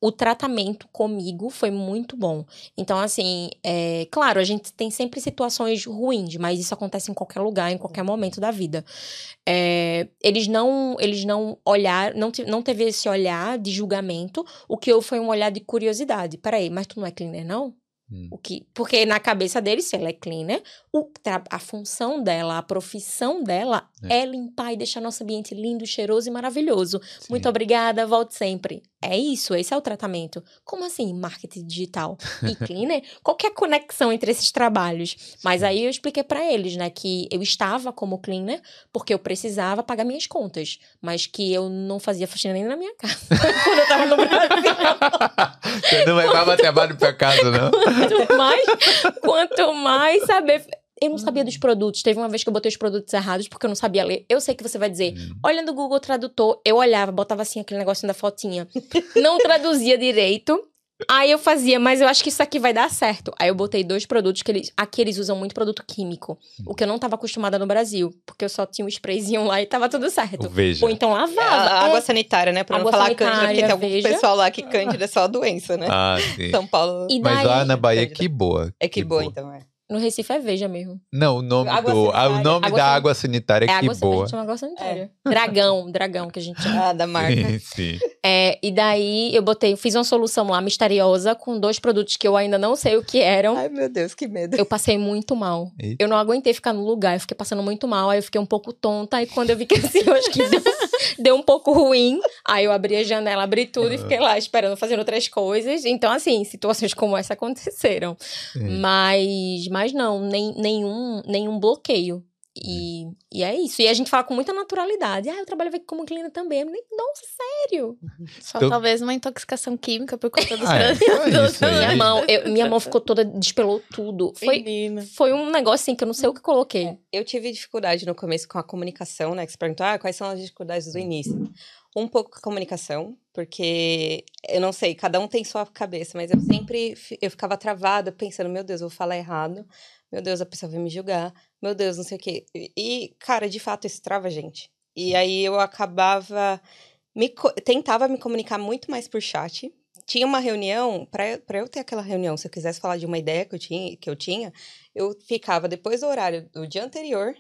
Speaker 3: o tratamento comigo foi muito bom. Então, assim, é, claro, a gente tem sempre situações ruins, mas isso acontece em qualquer lugar, em qualquer momento da vida. É, eles não, eles não olharam, não, não teve esse olhar de julgamento. O que houve foi um olhar de curiosidade. Peraí, mas tu não é cleaner, não?
Speaker 1: Hum.
Speaker 3: O que, porque na cabeça deles, se ela é cleaner, o tra- a função dela, a profissão dela é. limpar e deixar nosso ambiente lindo, cheiroso e maravilhoso. Muito
Speaker 1: Sim.
Speaker 3: obrigada, volte sempre. é isso, esse é o tratamento. Como assim, marketing digital e cleaner? Qual é a conexão entre esses trabalhos? Mas aí eu expliquei para eles, né, que eu estava como cleaner porque eu precisava pagar minhas contas, mas que eu não fazia faxina nem na minha casa quando eu tava no Brasil.
Speaker 1: Você não levava trabalho pra casa, não?
Speaker 3: Quanto mais, quanto mais saber eu não sabia dos produtos. Teve uma vez que eu botei os produtos errados porque eu não sabia ler. Eu sei que você vai dizer,
Speaker 1: Hum.
Speaker 3: olha no Google Tradutor. Eu olhava, botava assim aquele negocinho da fotinha. Não traduzia direito. Aí eu fazia, mas eu acho que isso aqui vai dar certo. Aí eu botei dois produtos que eles. Aqui eles usam muito produto químico. O que eu não tava acostumada no Brasil. Porque eu só tinha um sprayzinho lá e tava tudo certo.
Speaker 1: O Veja.
Speaker 3: Ou então
Speaker 2: É,
Speaker 3: lavava.
Speaker 2: a água sanitária, né? Pra
Speaker 3: Água
Speaker 2: não falar cândida, porque tem algum
Speaker 3: veja.
Speaker 2: pessoal lá que cândida é só a doença, né?
Speaker 1: Ah, sim.
Speaker 2: São Paulo
Speaker 3: E
Speaker 1: Mas
Speaker 3: daí,
Speaker 1: lá na Bahia,
Speaker 2: Cândida.
Speaker 1: que boa.
Speaker 2: é que boa, então, é.
Speaker 3: No Recife é veja mesmo.
Speaker 1: Não, o nome,
Speaker 2: Água
Speaker 1: do, ah, o nome
Speaker 3: Água
Speaker 1: da água sanitária,
Speaker 3: É
Speaker 1: que
Speaker 3: água, a
Speaker 1: boa.
Speaker 3: gente chama água sanitária. Dragão, dragão que a gente chama.
Speaker 2: Ah, da marca.
Speaker 1: Sim, sim.
Speaker 3: É, e daí eu botei, fiz uma solução lá misteriosa com dois produtos que eu ainda não sei o que eram.
Speaker 2: Ai, meu Deus, que medo.
Speaker 3: Eu passei muito mal.
Speaker 1: Eita.
Speaker 3: Eu não aguentei ficar no lugar, eu fiquei passando muito mal, aí eu fiquei um pouco tonta, aí quando eu vi que assim, eu acho que deu, deu um pouco ruim, aí eu abri a janela, abri tudo e fiquei lá esperando, fazendo outras coisas. Então, assim, situações como essa aconteceram.
Speaker 1: Sim.
Speaker 3: Mas, mas não, nem, nenhum, nenhum bloqueio. E, e é isso. E a gente fala com muita naturalidade. Ah, eu trabalho aqui como clínica também. Eu nem- Nossa, sério?
Speaker 5: Só
Speaker 1: Então-
Speaker 5: talvez uma intoxicação química por conta dos
Speaker 1: Ah, é, aí.
Speaker 3: Minha mão, eu- minha mão ficou toda, despelou tudo. Foi,
Speaker 5: Menina.
Speaker 3: foi um negócio assim que eu não sei o que coloquei.
Speaker 2: Eu tive dificuldade no começo com a comunicação, né? Que você perguntou, ah, quais são as dificuldades do início? Um pouco com a comunicação, porque eu não sei, cada um tem sua cabeça, mas eu sempre eu ficava travada pensando, meu Deus, eu vou falar errado, meu Deus, a pessoa vai me julgar, meu Deus, não sei o quê. E- cara, de fato, isso trava a gente. E aí eu acabava. Me, tentava me comunicar muito mais por chat. Tinha uma reunião, para eu ter aquela reunião, se eu quisesse falar de uma ideia que eu tinha, que eu tinha eu ficava depois do horário do dia anterior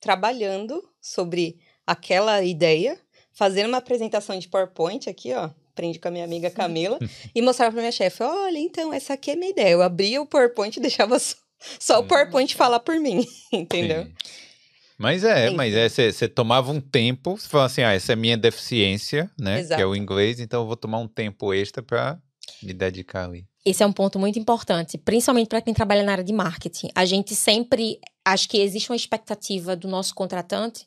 Speaker 2: trabalhando sobre aquela ideia, fazendo uma apresentação de PowerPoint aqui, ó. Aprendi com a minha amiga Camila e mostrava pra minha chefe: olha, então, essa aqui é minha ideia. Eu abria o PowerPoint e deixava só, só o PowerPoint falar por mim, entendeu?
Speaker 1: Sim. Mas é,
Speaker 2: Enfim.
Speaker 1: mas é, você tomava um tempo, você falava assim, ah, essa é a minha deficiência, né? Que é o
Speaker 2: Exato.
Speaker 1: inglês, então eu vou tomar um tempo extra pra me dedicar ali.
Speaker 3: Esse é um ponto muito importante, principalmente para quem trabalha na área de marketing. A gente sempre, acho que existe uma expectativa do nosso contratante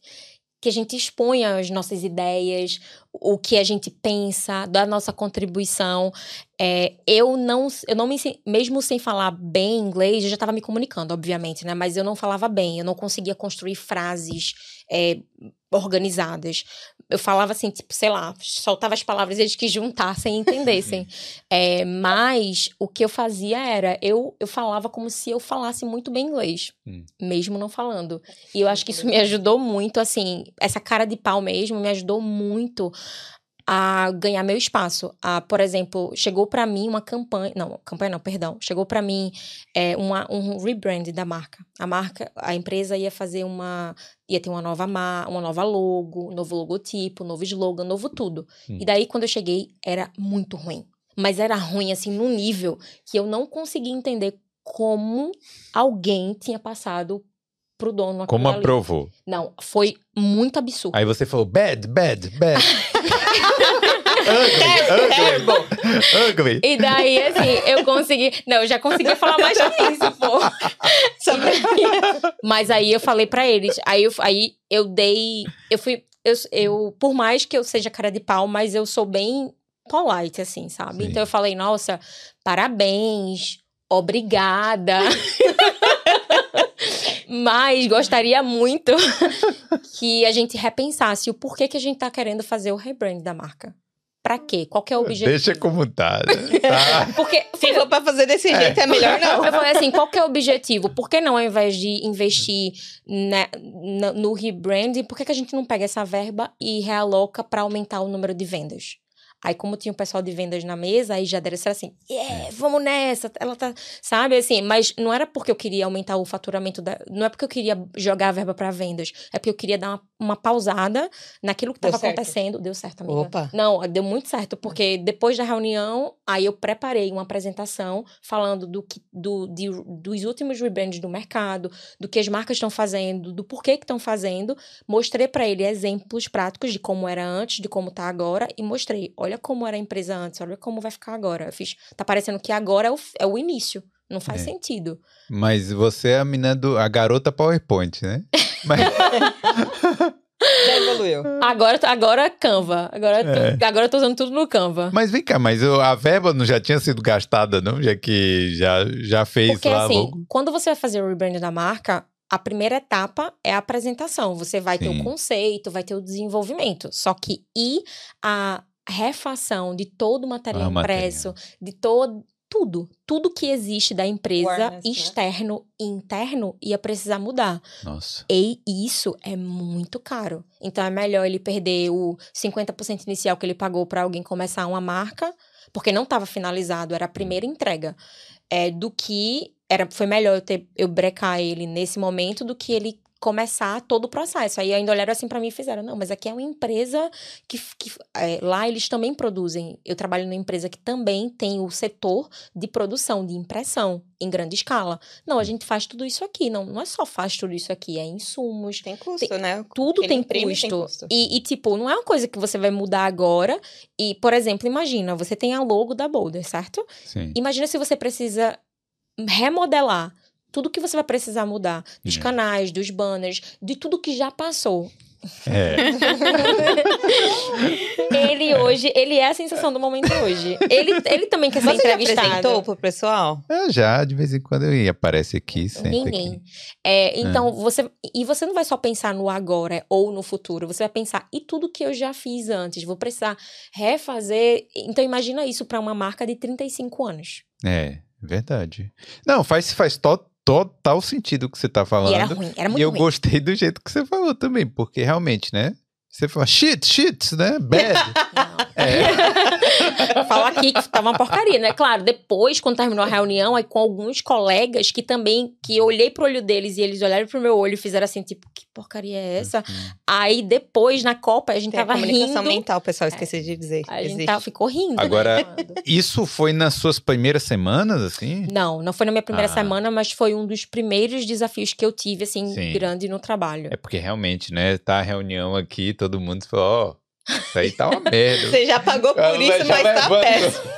Speaker 3: que a gente exponha as nossas ideias, o que a gente pensa, da nossa contribuição. É, eu não, eu não me, mesmo sem falar bem inglês, eu já estava me comunicando, obviamente, né? Mas eu não falava bem, eu não conseguia construir frases é, organizadas. Eu falava assim, tipo, sei lá, soltava as palavras e eles que juntassem e entendessem. É, mas o que eu fazia era, eu, eu falava como se eu falasse muito bem inglês,
Speaker 1: Hum.
Speaker 3: mesmo não falando. E eu acho que isso me ajudou muito, assim, essa cara de pau mesmo me ajudou muito a ganhar meu espaço. A, por exemplo, chegou pra mim uma campanha, não, campanha não, perdão, chegou pra mim é, uma, um rebrand da marca. A marca, a empresa ia fazer uma, ia ter uma nova ma, uma nova logo, novo logotipo, novo slogan, novo tudo.
Speaker 1: Hum.
Speaker 3: E daí quando eu cheguei era muito ruim, mas era ruim assim num nível que eu não conseguia entender como alguém tinha passado pro dono
Speaker 1: Como
Speaker 3: ali.
Speaker 1: aprovou?
Speaker 3: Não, foi muito absurdo.
Speaker 1: Aí você falou, bad, bad, bad. ugly, ugly, ugly.
Speaker 3: E daí, assim, eu consegui. Não, eu já consegui falar mais que isso, pô. Pra- Mas aí eu falei pra eles. Aí eu, aí eu dei. Eu fui. Eu, eu, por mais que eu seja cara de pau, mas eu sou bem polite, assim, sabe?
Speaker 1: Sim.
Speaker 3: Então eu falei, nossa, parabéns, obrigada. Mas gostaria muito que a gente repensasse o porquê que a gente tá querendo fazer o rebrand da marca. Pra quê? Qual que é o objetivo?
Speaker 1: Deixa como tá. né? Tá.
Speaker 3: Porque
Speaker 2: Se for pra fazer desse jeito, é, melhor não.
Speaker 3: eu falei assim, qual que é o objetivo? Por que não, ao invés de investir na- na- no rebranding, por que, que a gente não pega essa verba e realoca para aumentar o número de vendas? Aí, como tinha o pessoal de vendas na mesa, aí já deram assim, yeah, vamos nessa, ela tá, sabe, assim, mas não era porque eu queria aumentar o faturamento, da, não é porque eu queria jogar a verba para vendas, é porque eu queria dar uma, uma pausada naquilo que estava acontecendo. Deu certo, amiga.
Speaker 2: Opa.
Speaker 3: Não, deu muito certo, porque depois da reunião, aí eu preparei uma apresentação falando do que, do, de- dos últimos rebrands do mercado, do que as marcas estão fazendo, do porquê que estão fazendo. Mostrei para ele exemplos práticos de como era antes, de como tá agora, e mostrei, olha olha como era a empresa antes, olha como vai ficar agora. Eu fiz, tá parecendo que agora é o, é o início. Não faz
Speaker 1: É.
Speaker 3: sentido.
Speaker 1: Mas você é a menina do. a garota PowerPoint, né? Mas,
Speaker 2: Já evoluiu.
Speaker 3: Agora, agora Canva. Agora,
Speaker 1: É.
Speaker 3: tô, agora eu tô usando tudo no Canva.
Speaker 1: mas vem cá, mas o- a verba não já tinha sido gastada, não? Já que já, já fez
Speaker 3: Porque
Speaker 1: lá
Speaker 3: assim,
Speaker 1: logo.
Speaker 3: quando você vai fazer o rebrand da marca, a primeira etapa é a apresentação. Você vai ter
Speaker 1: Sim.
Speaker 3: o conceito, vai ter o desenvolvimento. Só que e a refação de todo o material
Speaker 1: Ah, o material.
Speaker 3: impresso, de todo tudo, tudo que existe da empresa,
Speaker 2: Awareness, né?
Speaker 3: externo e interno, ia precisar mudar.
Speaker 1: Nossa.
Speaker 3: E isso é muito caro. Então é melhor ele perder o 50% inicial que ele pagou para alguém começar uma marca, porque não estava finalizado, era a primeira entrega. É, do que era foi melhor eu ter eu brecar ele nesse momento do que ele começar todo o processo. Aí ainda olharam assim para mim e fizeram: "Não, mas aqui é uma empresa que, que é, lá eles também produzem. Eu trabalho numa empresa que também tem o setor de produção de impressão em grande escala. Não, a gente faz tudo isso aqui. Não, não é só faz tudo isso aqui, é insumos,
Speaker 2: Tem custo, né?
Speaker 3: tudo tem custo.
Speaker 2: tem custo.
Speaker 3: E, e, tipo, não é uma coisa que você vai mudar agora. E, por exemplo, imagina, você tem a logo da Boulder, certo?
Speaker 1: Sim.
Speaker 3: Imagina se você precisa remodelar tudo que você vai precisar mudar. Dos
Speaker 1: É.
Speaker 3: canais, dos banners, de tudo que já passou.
Speaker 1: É.
Speaker 3: Ele hoje, ele é a sensação do momento hoje. Ele, ele também quer ser
Speaker 2: Você já
Speaker 3: entrevistado.
Speaker 2: apresentou pro pessoal?
Speaker 1: Eu já, de vez em quando eu aparece aqui, senta
Speaker 3: Ninguém.
Speaker 1: aqui.
Speaker 3: É, então, você. E você não vai só pensar no agora ou no futuro. Você vai pensar, e tudo que eu já fiz antes? Vou precisar refazer. Então, imagina isso para uma marca de 35 anos.
Speaker 1: É, verdade. Não, faz, faz to- total sentido o que você tá falando.
Speaker 3: E era ruim, era muito
Speaker 1: E eu
Speaker 3: ruim.
Speaker 1: gostei do jeito que você falou também, porque realmente, né? Você fala shit, shit, né? Bad. É.
Speaker 3: Fala aqui que tava uma porcaria, né? Claro, depois, quando terminou a reunião, aí com alguns colegas que também, que eu olhei pro olho deles e eles olharam pro meu olho e fizeram assim, tipo, que porcaria é essa? Aí depois, na Copa, a gente
Speaker 2: Tem a
Speaker 3: tava
Speaker 2: comunicação
Speaker 3: rindo.
Speaker 2: mental, pessoal, esqueci de dizer.
Speaker 3: A gente
Speaker 2: Existe.
Speaker 3: tava, ficou rindo. né,
Speaker 1: Agora-. Isso foi nas suas primeiras semanas, assim?
Speaker 3: Não, não foi na minha primeira
Speaker 1: Ah.
Speaker 3: semana, mas foi um dos primeiros desafios que eu tive, assim,
Speaker 1: Sim.
Speaker 3: grande no trabalho.
Speaker 1: É porque realmente, né? Tá a reunião aqui, todo mundo falou, ó, isso aí tá uma merda.
Speaker 2: Você já pagou por isso, mas tá péssimo.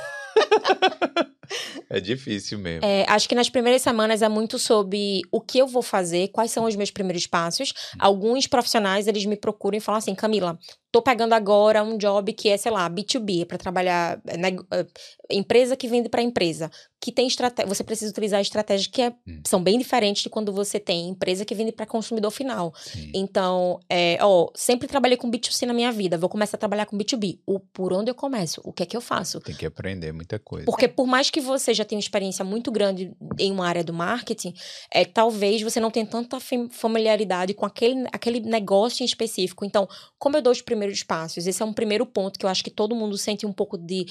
Speaker 1: É difícil mesmo.
Speaker 3: É, acho que nas primeiras semanas é muito sobre o que eu vou fazer, quais são os meus primeiros passos.
Speaker 1: Hum.
Speaker 3: Alguns profissionais, eles me procuram e falam assim, Camila, tô pegando agora um job que é, sei lá, B2B, para trabalhar, é, nego- é, empresa que vende para empresa, que tem estratégia, você precisa utilizar estratégias que é-
Speaker 1: Hum.
Speaker 3: são bem diferentes de quando você tem empresa que vende para consumidor final.
Speaker 1: Sim.
Speaker 3: Então, é, ó, sempre trabalhei com B2C na minha vida, vou começar a trabalhar com B2B. O, por onde eu começo? O que é que eu faço?
Speaker 1: Tem que aprender muita coisa.
Speaker 3: Porque por mais que você já tenha uma experiência muito grande em uma área do marketing, é, talvez você não tenha tanta fam- familiaridade com aquele, aquele negócio em específico. Então, como eu dou os primeiros passos? Esse é um primeiro ponto que eu acho que todo mundo sente um pouco de...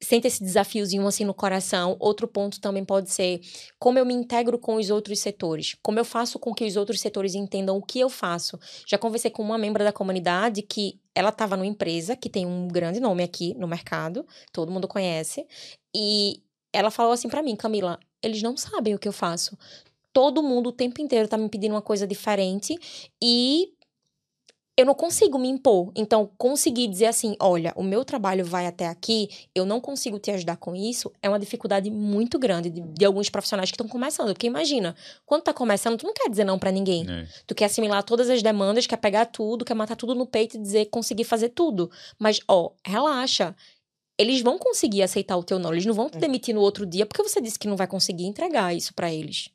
Speaker 3: Sente esse desafiozinho assim no coração. Outro ponto também pode ser como eu me integro com os outros setores. Como eu faço com que os outros setores entendam o que eu faço. Já conversei com uma membro da comunidade que ela estava numa empresa que tem um grande nome aqui no mercado, todo mundo conhece, e ela falou assim pra mim, Camila, eles não sabem o que eu faço. Todo mundo o tempo inteiro tá me pedindo uma coisa diferente e eu não consigo me impor. Então, conseguir dizer assim, olha, o meu trabalho vai até aqui, eu não consigo te ajudar com isso, é uma dificuldade muito grande de, de alguns profissionais que estão começando. Porque imagina, quando tá começando, tu não quer dizer não pra ninguém.
Speaker 1: É.
Speaker 3: Tu quer assimilar todas as demandas, quer pegar tudo, quer matar tudo no peito e dizer conseguir fazer tudo. Mas, ó, relaxa. Eles vão conseguir aceitar o teu não. Eles não vão te demitir no outro dia porque você disse que não vai conseguir entregar isso pra eles.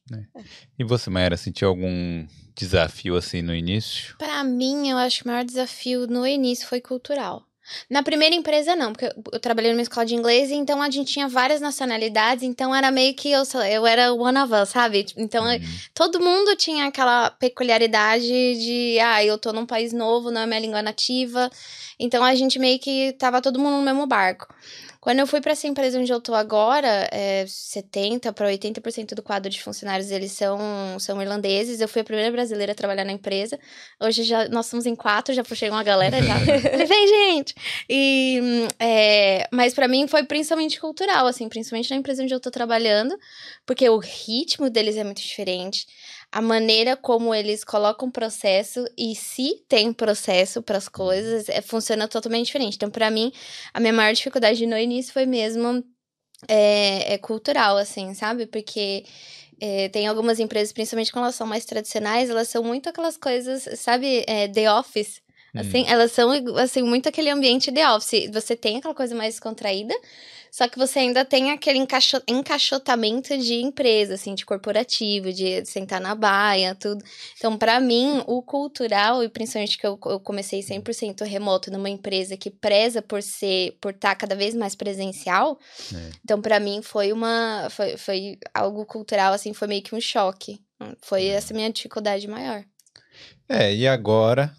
Speaker 1: E você, Maera, sentiu algum desafio assim no início?
Speaker 4: Pra mim, eu acho que o maior desafio no início foi cultural. Na primeira empresa, não, porque eu- eu trabalhei numa escola de inglês, então a gente tinha várias nacionalidades, então era meio que eu, eu era one of us, sabe? Então
Speaker 1: Hum,
Speaker 4: todo mundo tinha aquela peculiaridade de, ah, eu tô num país novo, não é minha língua nativa. Então a gente meio que tava todo mundo no mesmo barco. Quando eu fui para essa empresa onde eu tô agora, é, 70 para 80% do quadro de funcionários eles são, são irlandeses. Eu fui a primeira brasileira a trabalhar na empresa. Hoje já nós somos em quatro, já puxei uma galera já. Vem, gente! E, é, mas para mim foi principalmente cultural, assim, principalmente na empresa onde eu tô trabalhando, porque o ritmo deles é muito diferente. A maneira como eles colocam processo e se tem processo para as coisas é, funciona totalmente diferente. Então, para mim, a minha maior dificuldade no início foi mesmo é, é cultural, assim, sabe? Porque é, tem algumas empresas, principalmente quando elas são mais tradicionais, elas são muito aquelas coisas, sabe, é, The Office. Assim, hum. elas são, assim, muito aquele ambiente The Office. Você tem aquela coisa mais contraída, só que você ainda tem aquele encaixo, encaixotamento de empresa, assim, de corporativo, de sentar na baia, tudo. Então, para mim, o cultural, e principalmente que eu, eu comecei 100% remoto numa empresa que preza por ser, por estar tá cada vez mais presencial, é. então, para mim, foi uma, foi, foi algo cultural, assim, foi meio que um choque. Foi é. essa minha dificuldade maior.
Speaker 1: É, e agora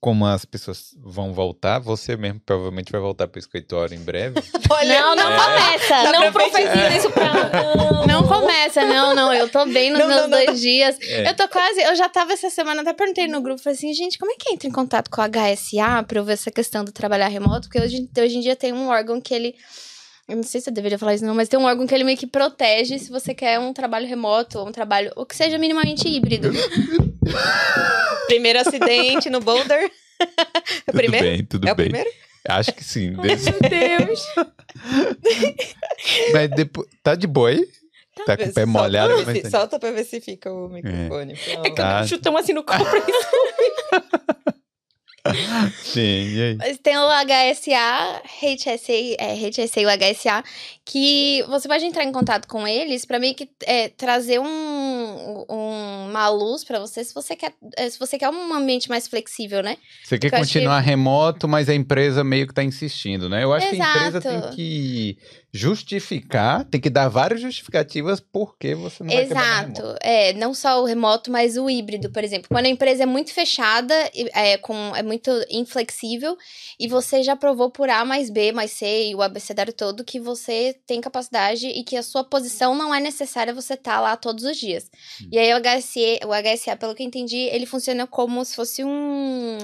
Speaker 1: como as pessoas vão voltar, você mesmo provavelmente vai voltar pro escritório em breve.
Speaker 4: Olha, não, não é. começa. Não profetiza isso pra não. Não começa, não, não. Eu tô bem nos não, meus não, dois não. dias. É. Eu tô quase. Eu já tava essa semana, até perguntei no grupo, falei assim, gente, como é que entra em contato com a HSA pra eu ver essa questão do trabalhar remoto? Porque hoje, hoje em dia tem um órgão que ele. Eu não sei se eu deveria falar isso, não, mas tem um órgão que ele meio que protege se você quer um trabalho remoto ou um trabalho. ou que seja minimamente híbrido.
Speaker 2: Primeiro acidente no Boulder.
Speaker 1: É o primeiro? Bem, tudo
Speaker 2: é
Speaker 1: bem.
Speaker 2: o primeiro?
Speaker 1: Acho que sim.
Speaker 4: Ai, meu Deus.
Speaker 1: mas depois, tá de boa aí? Tá, tá com o pé molhado.
Speaker 2: Solta, mas... solta pra ver se fica o microfone.
Speaker 3: É, é que eu ah. chutão assim no copo.
Speaker 1: Sim, e aí?
Speaker 4: Mas tem o HSA, HSA, é, HSA e o HSA, que você pode entrar em contato com eles para meio que é, trazer um, um, uma luz para você se você quer é, se você quer um ambiente mais flexível, né?
Speaker 1: Você quer continuar que... remoto, mas a empresa meio que tá insistindo, né? Eu acho Exato. que a empresa tem que justificar, tem que dar várias justificativas porque você não
Speaker 4: Exato.
Speaker 1: vai
Speaker 4: Exato. É, não só o remoto, mas o híbrido, por exemplo. Quando a empresa é muito fechada, é, com, é muito inflexível, e você já provou por A mais B mais C e o abecedário todo que você tem capacidade e que a sua posição não é necessária você estar tá lá todos os dias. Hum. E aí o HSE, o HSA, pelo que eu entendi, ele funciona como se fosse um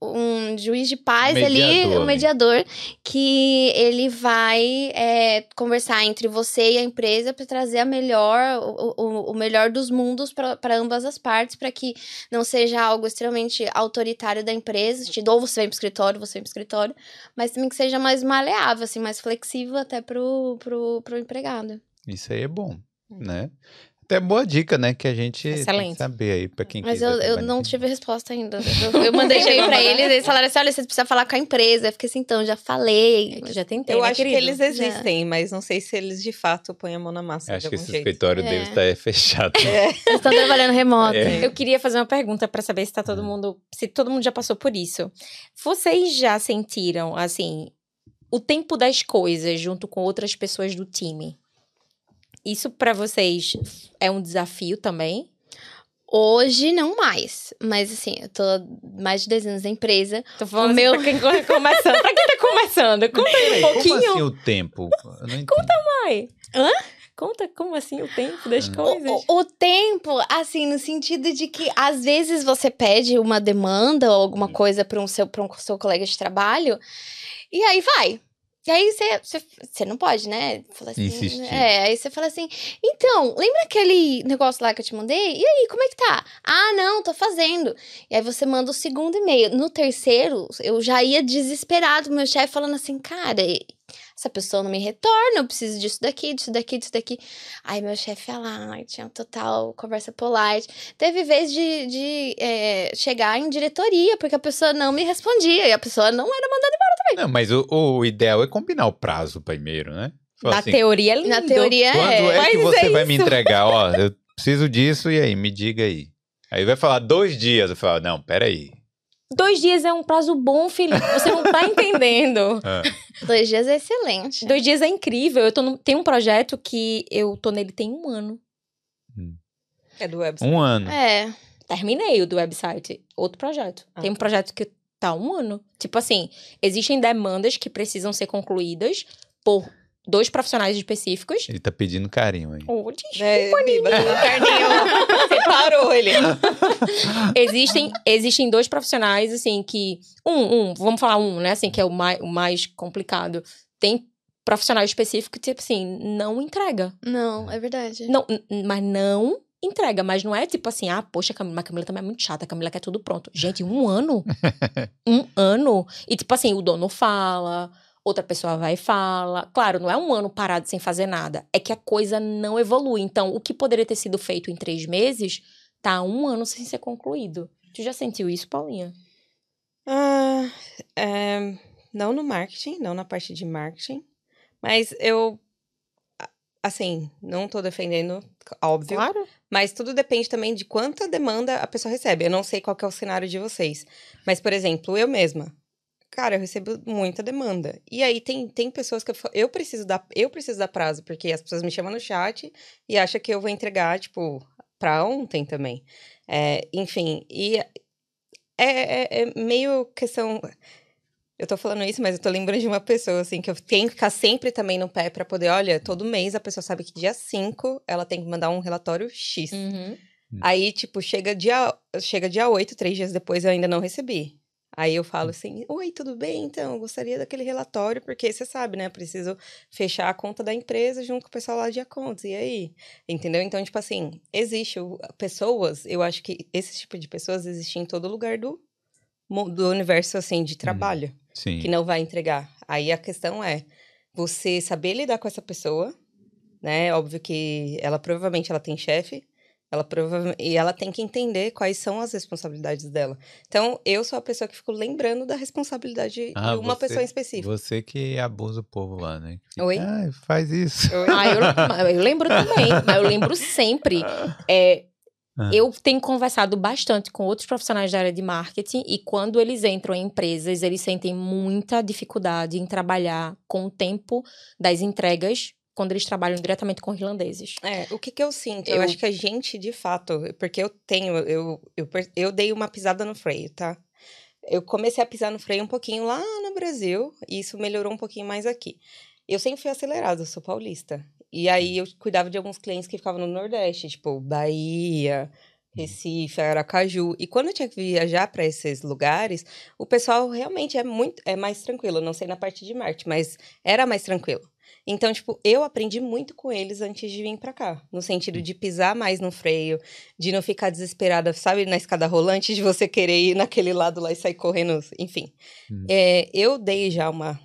Speaker 4: um juiz de paz mediador, ali, um né? mediador, que ele vai é, conversar entre você e a empresa para trazer a melhor, o, o, o melhor dos mundos para ambas as partes, para que não seja algo extremamente autoritário da empresa, te dou, você vem para escritório, você vem para escritório, mas também que seja mais maleável, assim, mais flexível até pro, pro, pro empregado.
Speaker 1: Isso aí é bom, né? Até boa dica, né? Que a gente Excelente. tem que saber aí pra quem
Speaker 4: Mas eu, eu não tive resposta ainda. Eu, eu mandei e-mail pra eles, eles falaram assim: olha, você precisa falar com a empresa. Eu fiquei assim, então, já falei.
Speaker 3: É já tentei.
Speaker 2: Eu
Speaker 3: né,
Speaker 2: acho querido? que eles existem, já. mas não sei se eles de fato põem a mão na massa.
Speaker 1: Acho que
Speaker 2: esse
Speaker 1: jeito. escritório é. deles tá fechado.
Speaker 4: É. Eles estão trabalhando remoto. É.
Speaker 3: Eu queria fazer uma pergunta pra saber se tá todo mundo. Se todo mundo já passou por isso. Vocês já sentiram, assim, o tempo das coisas junto com outras pessoas do time? Isso para vocês é um desafio também?
Speaker 4: Hoje não mais, mas assim, eu tô mais de 10 anos na empresa.
Speaker 3: Tô falando o meu... pra quem tá começando. pra quem tá começando? Conta aí um pouquinho.
Speaker 1: Como assim o tempo?
Speaker 3: Conta mais.
Speaker 4: Hã?
Speaker 3: Conta como assim o tempo das coisas.
Speaker 4: O, o, o, tempo, assim, no sentido de que às vezes você pede uma demanda ou alguma coisa para um seu, pra um seu colega de trabalho, e aí vai. E aí você, você, não pode, né?
Speaker 1: Fala assim, Insistir.
Speaker 4: É, aí você fala assim, então, lembra aquele negócio lá que eu te mandei? E aí, como é que tá? Ah, não, tô fazendo. E aí você manda o segundo e-mail. No terceiro, eu já ia desesperado, meu chefe falando assim, cara, essa pessoa não me retorna, eu preciso disso daqui, disso daqui, disso daqui. Aí meu chefe ia lá, tinha total conversa polite. Teve vez de, de é, chegar em diretoria, porque a pessoa não me respondia e a pessoa não era mandada embora também.
Speaker 1: Não, mas o, o ideal é combinar o prazo primeiro, né?
Speaker 3: Fala Na assim, teoria é lindo.
Speaker 4: Na teoria
Speaker 1: quando
Speaker 4: é.
Speaker 1: Quando é que mas você é vai me entregar? Ó, eu preciso disso e aí, me diga aí. Aí vai falar dois dias. Eu falo, não, peraí.
Speaker 3: Dois dias é um prazo bom, Felipe. Você não tá entendendo.
Speaker 4: É. Dois dias é excelente.
Speaker 3: Dois dias é incrível. Eu tô no, tem um projeto que eu tô nele tem um ano.
Speaker 2: Hum. É do website.
Speaker 1: Um ano.
Speaker 4: É.
Speaker 3: Terminei o do website. Outro projeto. Ah. Tem um projeto que tá um ano. Tipo assim, existem demandas que precisam ser concluídas por dois profissionais específicos.
Speaker 1: Ele tá pedindo carinho aí.
Speaker 3: Oh, desculpa, é, Biba,
Speaker 2: Você parou ele.
Speaker 3: existem, existem dois profissionais, assim, que... Um, um, vamos falar um, né? Assim, que é o mais, o mais complicado. Tem profissional específico que, tipo assim, não entrega.
Speaker 4: Não, é verdade.
Speaker 3: Não, mas não entrega, mas não é tipo assim, ah, poxa, Camila, a Camila também é muito chata, a Camila quer tudo pronto. Gente, um ano? um ano? E tipo assim, o dono fala, outra pessoa vai e fala. Claro, não é um ano parado sem fazer nada, é que a coisa não evolui. Então, o que poderia ter sido feito em três meses, tá um ano sem ser concluído. Tu já sentiu isso, Paulinha?
Speaker 2: Ah, é, não no marketing, não na parte de marketing, mas eu, assim, não tô defendendo, óbvio,
Speaker 3: Claro.
Speaker 2: mas tudo depende também de quanta demanda a pessoa recebe. Eu não sei qual é o cenário de vocês, mas, por exemplo, eu mesma, cara, eu recebo muita demanda. E aí tem, tem pessoas que eu, eu preciso dar, eu preciso dar prazo, porque as pessoas me chamam no chat e acham que eu vou entregar, tipo, pra ontem também. É, enfim, e é, é- é meio questão. Eu tô falando isso, mas eu tô lembrando de uma pessoa, assim, que eu tenho que ficar sempre também no pé pra poder, olha, todo mês a pessoa sabe que dia 5 ela tem que mandar um relatório X.
Speaker 3: Uhum.
Speaker 2: Aí, tipo, chega dia, chega dia 8, três dias depois eu ainda não recebi. Aí eu falo assim: Oi, tudo bem? Então, eu gostaria daquele relatório, porque você sabe, né? Preciso fechar a conta da empresa junto com o pessoal lá de contas. E aí? Entendeu? Então, tipo assim, existe pessoas, eu acho que esse tipo de pessoas existe em todo lugar do, do universo, assim, de trabalho
Speaker 1: Sim.
Speaker 2: que não vai entregar. Aí a questão é você saber lidar com essa pessoa, né? Óbvio que ela provavelmente ela tem chefe, ela prova e ela tem que entender quais são as responsabilidades dela. Então, eu sou a pessoa que fico lembrando da responsabilidade
Speaker 1: Ah,
Speaker 2: de uma
Speaker 1: você-
Speaker 2: pessoa em específico.
Speaker 1: Você que abusa o povo lá, né? Que
Speaker 2: Oi?
Speaker 1: "Ai, faz isso.
Speaker 2: Eu-
Speaker 3: Ah, eu, eu lembro também, mas eu lembro sempre. É,
Speaker 1: Ah.
Speaker 3: Eu tenho conversado bastante com outros profissionais da área de marketing e quando eles entram em empresas, eles sentem muita dificuldade em trabalhar com o tempo das entregas quando eles trabalham diretamente com irlandeses.
Speaker 2: É, o que que eu sinto? Eu,
Speaker 3: Eu-
Speaker 2: acho que a gente, de fato, porque eu tenho, eu, eu, eu dei uma pisada no freio, tá? Eu comecei a pisar no freio um pouquinho lá no Brasil, e isso melhorou um pouquinho mais aqui. Eu sempre fui acelerada, eu sou paulista. E aí eu cuidava de alguns clientes que ficavam no Nordeste, tipo Bahia, Recife, Aracaju. E quando eu tinha que viajar para esses lugares, o pessoal realmente é muito é mais tranquilo. Não sei na parte de marketing, mas era mais tranquilo. Então, tipo, eu aprendi muito com eles antes de vir pra cá. No sentido de pisar mais no freio, de não ficar desesperada, sabe, na escada rolante, de você querer ir naquele lado lá e sair correndo, enfim.
Speaker 1: Hum.
Speaker 2: É, eu dei já uma,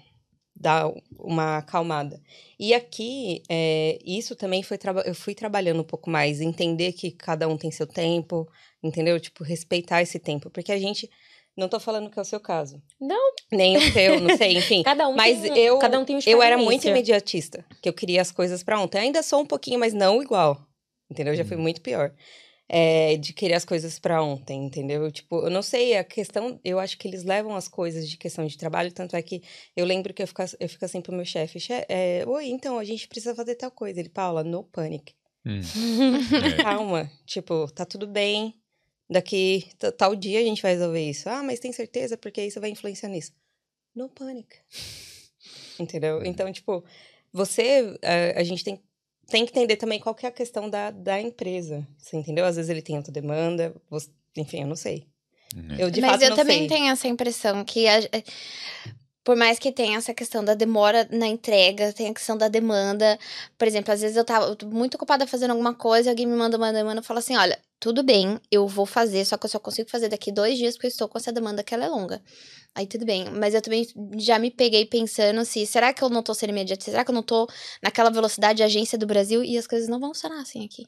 Speaker 2: dar uma acalmada. E aqui, é, isso também foi, eu fui trabalhando um pouco mais, entender que cada um tem seu tempo, entendeu? Tipo, respeitar esse tempo. Porque a gente, não tô falando que é o seu caso.
Speaker 3: Não.
Speaker 2: Nem o teu, não sei, enfim.
Speaker 3: Cada um
Speaker 2: Mas
Speaker 3: tem, um-
Speaker 2: eu,
Speaker 3: cada um tem uma
Speaker 2: eu era muito imediatista, que eu queria as coisas pra ontem. Ainda sou um pouquinho, mas não igual. Entendeu? Eu Já fui muito pior. É, de querer as coisas pra ontem, entendeu? Tipo, eu não sei, a questão, eu acho que eles levam as coisas de questão de trabalho, tanto é que eu lembro que eu fico, eu fico assim pro meu chefe, "Che- é, oi, então, a gente precisa fazer tal coisa. Ele, Paula, no panic.
Speaker 1: Hum. É.
Speaker 2: Calma, tipo, tá tudo bem. Daqui tal dia a gente vai resolver isso. Ah, mas tem certeza porque isso vai influenciar nisso. No panic. Entendeu? Então, tipo, você, eh, a, gente tem, tem que entender também qual que é a questão da, da empresa. Você entendeu? Às vezes ele tem outra demanda, você- enfim, eu não sei.
Speaker 1: É.
Speaker 2: Eu de
Speaker 4: Mas
Speaker 2: fato
Speaker 4: eu
Speaker 2: não
Speaker 4: também
Speaker 2: sei.
Speaker 4: tenho essa impressão que a- por mais que tenha essa questão da demora na entrega, tem a questão da demanda. Por exemplo, às vezes eu tava muito ocupada fazendo alguma coisa, alguém me manda uma demanda e fala assim: olha, tudo bem, eu vou fazer, só que eu só consigo fazer daqui dois dias porque eu estou com essa demanda que ela é longa. Aí tudo bem. Mas eu também já me peguei pensando assim: será que eu não tô sendo imediatista? Será que eu não tô naquela velocidade de agência do Brasil e as coisas não vão funcionar assim aqui?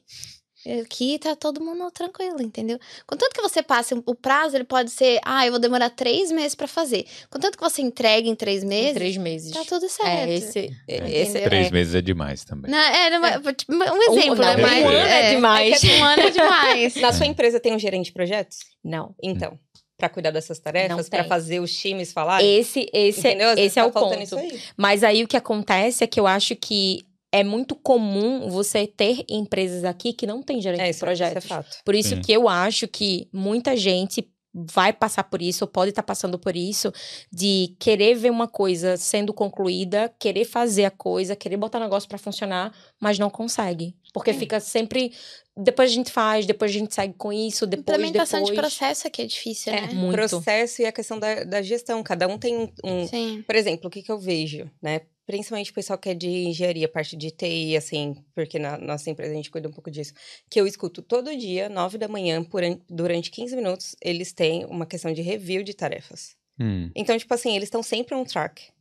Speaker 4: Aqui tá todo mundo tranquilo, entendeu? Contanto que você passe o prazo, ele pode ser, ah, eu vou demorar três meses pra fazer. Contanto que você entregue em três
Speaker 3: Em
Speaker 4: meses,
Speaker 3: três meses.
Speaker 4: tá tudo certo.
Speaker 3: É, esse,
Speaker 1: É.
Speaker 3: esse
Speaker 1: Três
Speaker 3: é,
Speaker 1: meses é demais também.
Speaker 4: Não, é, não, é, tipo, um exemplo,
Speaker 3: não,
Speaker 4: né?
Speaker 3: um ano é demais.
Speaker 4: É um ano é demais.
Speaker 2: Na sua empresa tem um gerente de projetos?
Speaker 3: Não.
Speaker 2: Então, pra cuidar dessas tarefas,
Speaker 3: tem.
Speaker 2: fazer os times falarem?
Speaker 3: Esse, esse,
Speaker 2: Entendeu?
Speaker 3: Esse é
Speaker 2: tá
Speaker 3: o
Speaker 2: faltando
Speaker 3: ponto.
Speaker 2: Isso aí.
Speaker 3: Mas aí o que acontece é que eu acho que é muito comum você ter empresas aqui que não tem gerente
Speaker 2: É,
Speaker 3: de
Speaker 2: isso,
Speaker 3: projetos.
Speaker 2: isso é fato.
Speaker 3: Por isso
Speaker 1: Sim.
Speaker 3: que eu acho que muita gente vai passar por isso, ou pode estar passando por isso, de querer ver uma coisa sendo concluída, querer fazer a coisa, querer botar o negócio pra funcionar, mas não consegue. Porque fica sempre. Depois a gente faz, depois a gente segue com isso, depois.
Speaker 4: Implementação
Speaker 3: depois...
Speaker 4: de processo aqui é difícil,
Speaker 3: É,
Speaker 4: né?
Speaker 3: muito.
Speaker 2: Processo e a questão da, da gestão. Cada um tem um- um,
Speaker 4: Sim.
Speaker 2: Por exemplo, o que, que eu vejo, né? Principalmente o pessoal que é de engenharia, parte de TI, assim, porque na nossa empresa a gente cuida um pouco disso, que eu escuto todo dia, nove da manhã, por, durante 15 minutos, eles têm uma questão de review de tarefas.
Speaker 1: Hum.
Speaker 2: Então, tipo assim, eles estão sempre on track.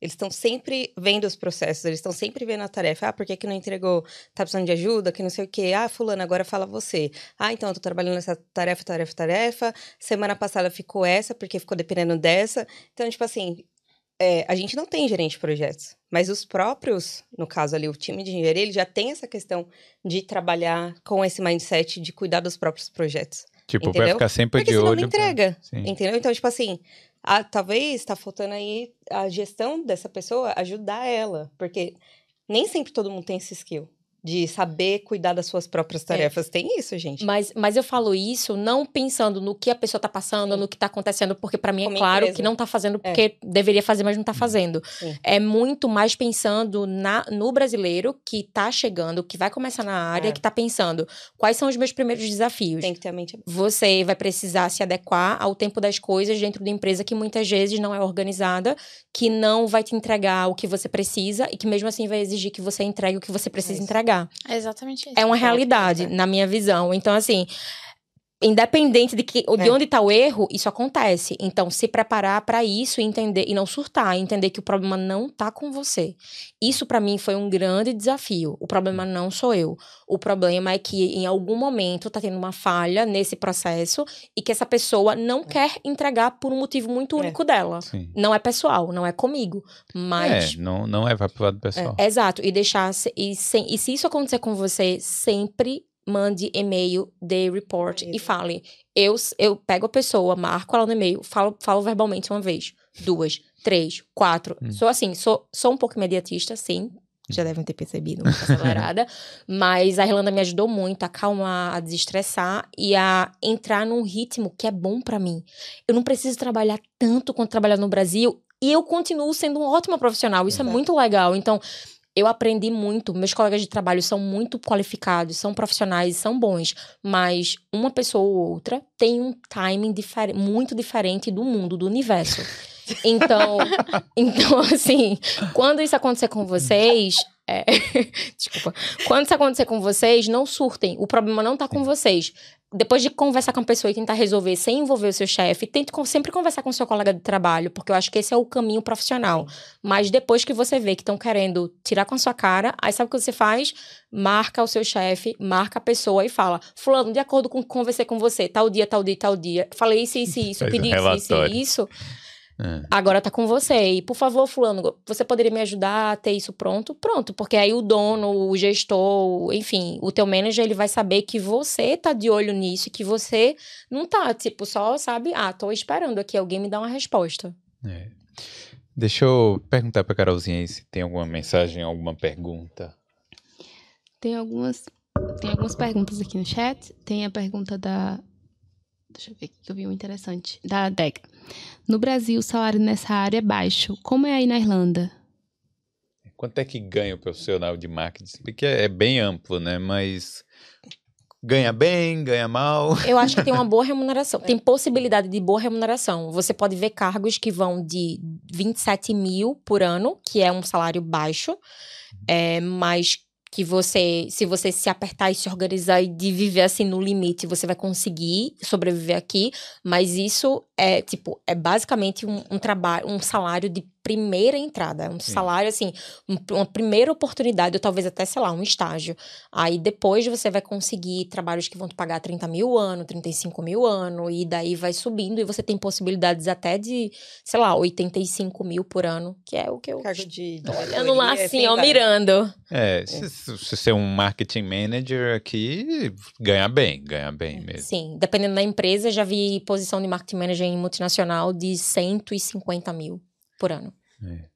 Speaker 2: Eles estão sempre vendo os processos, eles estão sempre vendo a tarefa. Ah, por que, que não entregou? Tá precisando de ajuda? Que não sei o quê. Ah, fulano, agora fala você. Ah, então eu tô trabalhando nessa tarefa, tarefa, tarefa. Semana passada ficou essa, porque ficou dependendo dessa. Então, tipo assim, é, a gente não tem gerente de projetos. Mas os próprios, no caso ali, o time de engenharia, ele já tem essa questão de trabalhar com esse mindset de cuidar dos próprios projetos.
Speaker 1: Tipo,
Speaker 2: entendeu?
Speaker 1: vai ficar sempre
Speaker 2: Porque
Speaker 1: de olho.
Speaker 2: não entrega.
Speaker 1: Sim.
Speaker 2: Entendeu? Então, tipo assim, a- talvez está faltando aí a gestão dessa pessoa ajudar ela. Porque nem sempre todo mundo tem esse skill de saber cuidar das suas próprias
Speaker 3: É.
Speaker 2: tarefas. Tem isso, gente.
Speaker 3: Mas, mas eu falo isso não pensando no que a pessoa tá passando,
Speaker 2: Sim.
Speaker 3: no que tá acontecendo, porque para mim é
Speaker 2: Como
Speaker 3: claro
Speaker 2: empresa.
Speaker 3: que não tá fazendo porque deveria fazer, mas não tá fazendo.
Speaker 2: Sim.
Speaker 3: É muito mais pensando na, no brasileiro que tá chegando, que vai começar na área,
Speaker 2: É.
Speaker 3: que tá pensando quais são os meus primeiros desafios.
Speaker 2: Tem que ter a mente
Speaker 3: Você vai precisar se adequar ao tempo das coisas dentro da empresa que muitas vezes não é organizada, que não vai te entregar o que você precisa e que mesmo assim vai exigir que você entregue o que você precisa
Speaker 2: isso.
Speaker 3: entregar.
Speaker 4: É exatamente isso.
Speaker 3: É uma realidade, na minha visão. Então, assim, independente de, que, de
Speaker 2: É.
Speaker 3: onde está o erro, isso acontece. Então, se preparar para isso e entender, e não surtar, entender que o problema não tá com você. Isso, para mim, foi um grande desafio. O problema não sou eu. O problema é que, em algum momento, tá tendo uma falha nesse processo e que essa pessoa não quer entregar por um motivo muito
Speaker 2: É.
Speaker 3: único dela.
Speaker 1: Sim.
Speaker 3: Não é pessoal, não é comigo. Mas.
Speaker 1: É, não, não é vai pro lado pessoal.
Speaker 3: Exato, e deixar. E, sem, e se isso acontecer com você, sempre mande e-mail de report e fale. Eu, eu pego a pessoa, marco ela no e-mail, falo, falo verbalmente uma vez, duas, três, quatro.
Speaker 1: Hum.
Speaker 3: Sou assim, sou, sou um pouco imediatista, sim. Já devem ter percebido, muito acelerada. mas a Irlanda me ajudou muito a acalmar, a desestressar e a entrar num ritmo que é bom pra mim. Eu não preciso trabalhar tanto quanto trabalhar no Brasil e eu continuo sendo uma ótima profissional. Isso é
Speaker 2: Exato.
Speaker 3: muito legal. Então, eu aprendi muito. Meus colegas de trabalho são muito qualificados, são profissionais, são bons. Mas uma pessoa ou outra tem um timing difer muito diferente do mundo, do universo. Então, então assim, quando isso acontecer com vocês. é, Desculpa. Quando isso acontecer com vocês, não surtem. O problema não tá com vocês. Depois de conversar com a pessoa e tentar resolver sem envolver o seu chefe, tente sempre conversar com o seu colega de trabalho, porque eu acho que esse é o caminho profissional. Mas depois que você vê que estão querendo tirar com a sua cara, aí sabe o que você faz? Marca o seu chefe, marca a pessoa e fala: Fulano, de acordo com o que conversei com você, tal dia, tal dia, tal dia, falei isso, isso, isso, pedi isso, isso, isso.
Speaker 1: É.
Speaker 3: Agora tá com você. E, por favor, fulano, você poderia me ajudar a ter isso pronto? Pronto, porque aí o dono, o gestor, enfim, o teu manager, ele vai saber que você tá de olho nisso e que você não tá, tipo, só, sabe? Ah, tô esperando aqui alguém me dar uma resposta.
Speaker 1: É. Deixa eu perguntar pra Carolzinha aí se tem alguma mensagem, alguma pergunta.
Speaker 5: Tem algumas, tem algumas perguntas aqui no chat. Tem a pergunta da. Deixa eu ver aqui que eu vi uma interessante. Da Dega. No Brasil, o salário nessa área é baixo. Como é aí na Irlanda?
Speaker 1: Quanto é que ganha o profissional de marketing? Porque é bem amplo, né? Mas ganha bem, ganha mal.
Speaker 3: Eu acho que tem uma boa remuneração. Tem possibilidade de boa remuneração. Você pode ver cargos que vão de 27 mil por ano, que é um salário baixo, é, mas que você, se você se apertar e se organizar e de viver assim no limite, você vai conseguir sobreviver aqui. Mas isso é tipo, é basicamente um, um trabalho, um salário de primeira entrada, um
Speaker 1: Sim.
Speaker 3: salário assim, um- uma primeira oportunidade, ou talvez até, sei lá, um estágio. Aí depois você vai conseguir trabalhos que vão te pagar 30 mil ano, 35 mil ano, e daí vai subindo, e você tem possibilidades até de, sei lá, 85 mil por ano, que é o que eu
Speaker 2: Cargo de.
Speaker 3: olhando lá
Speaker 2: diretoria,
Speaker 3: assim, ó, mirando.
Speaker 1: É, se, se você é um marketing manager aqui, ganha bem, ganha bem mesmo.
Speaker 3: Sim, dependendo da empresa, já vi posição de marketing manager em multinacional de 150 mil por ano.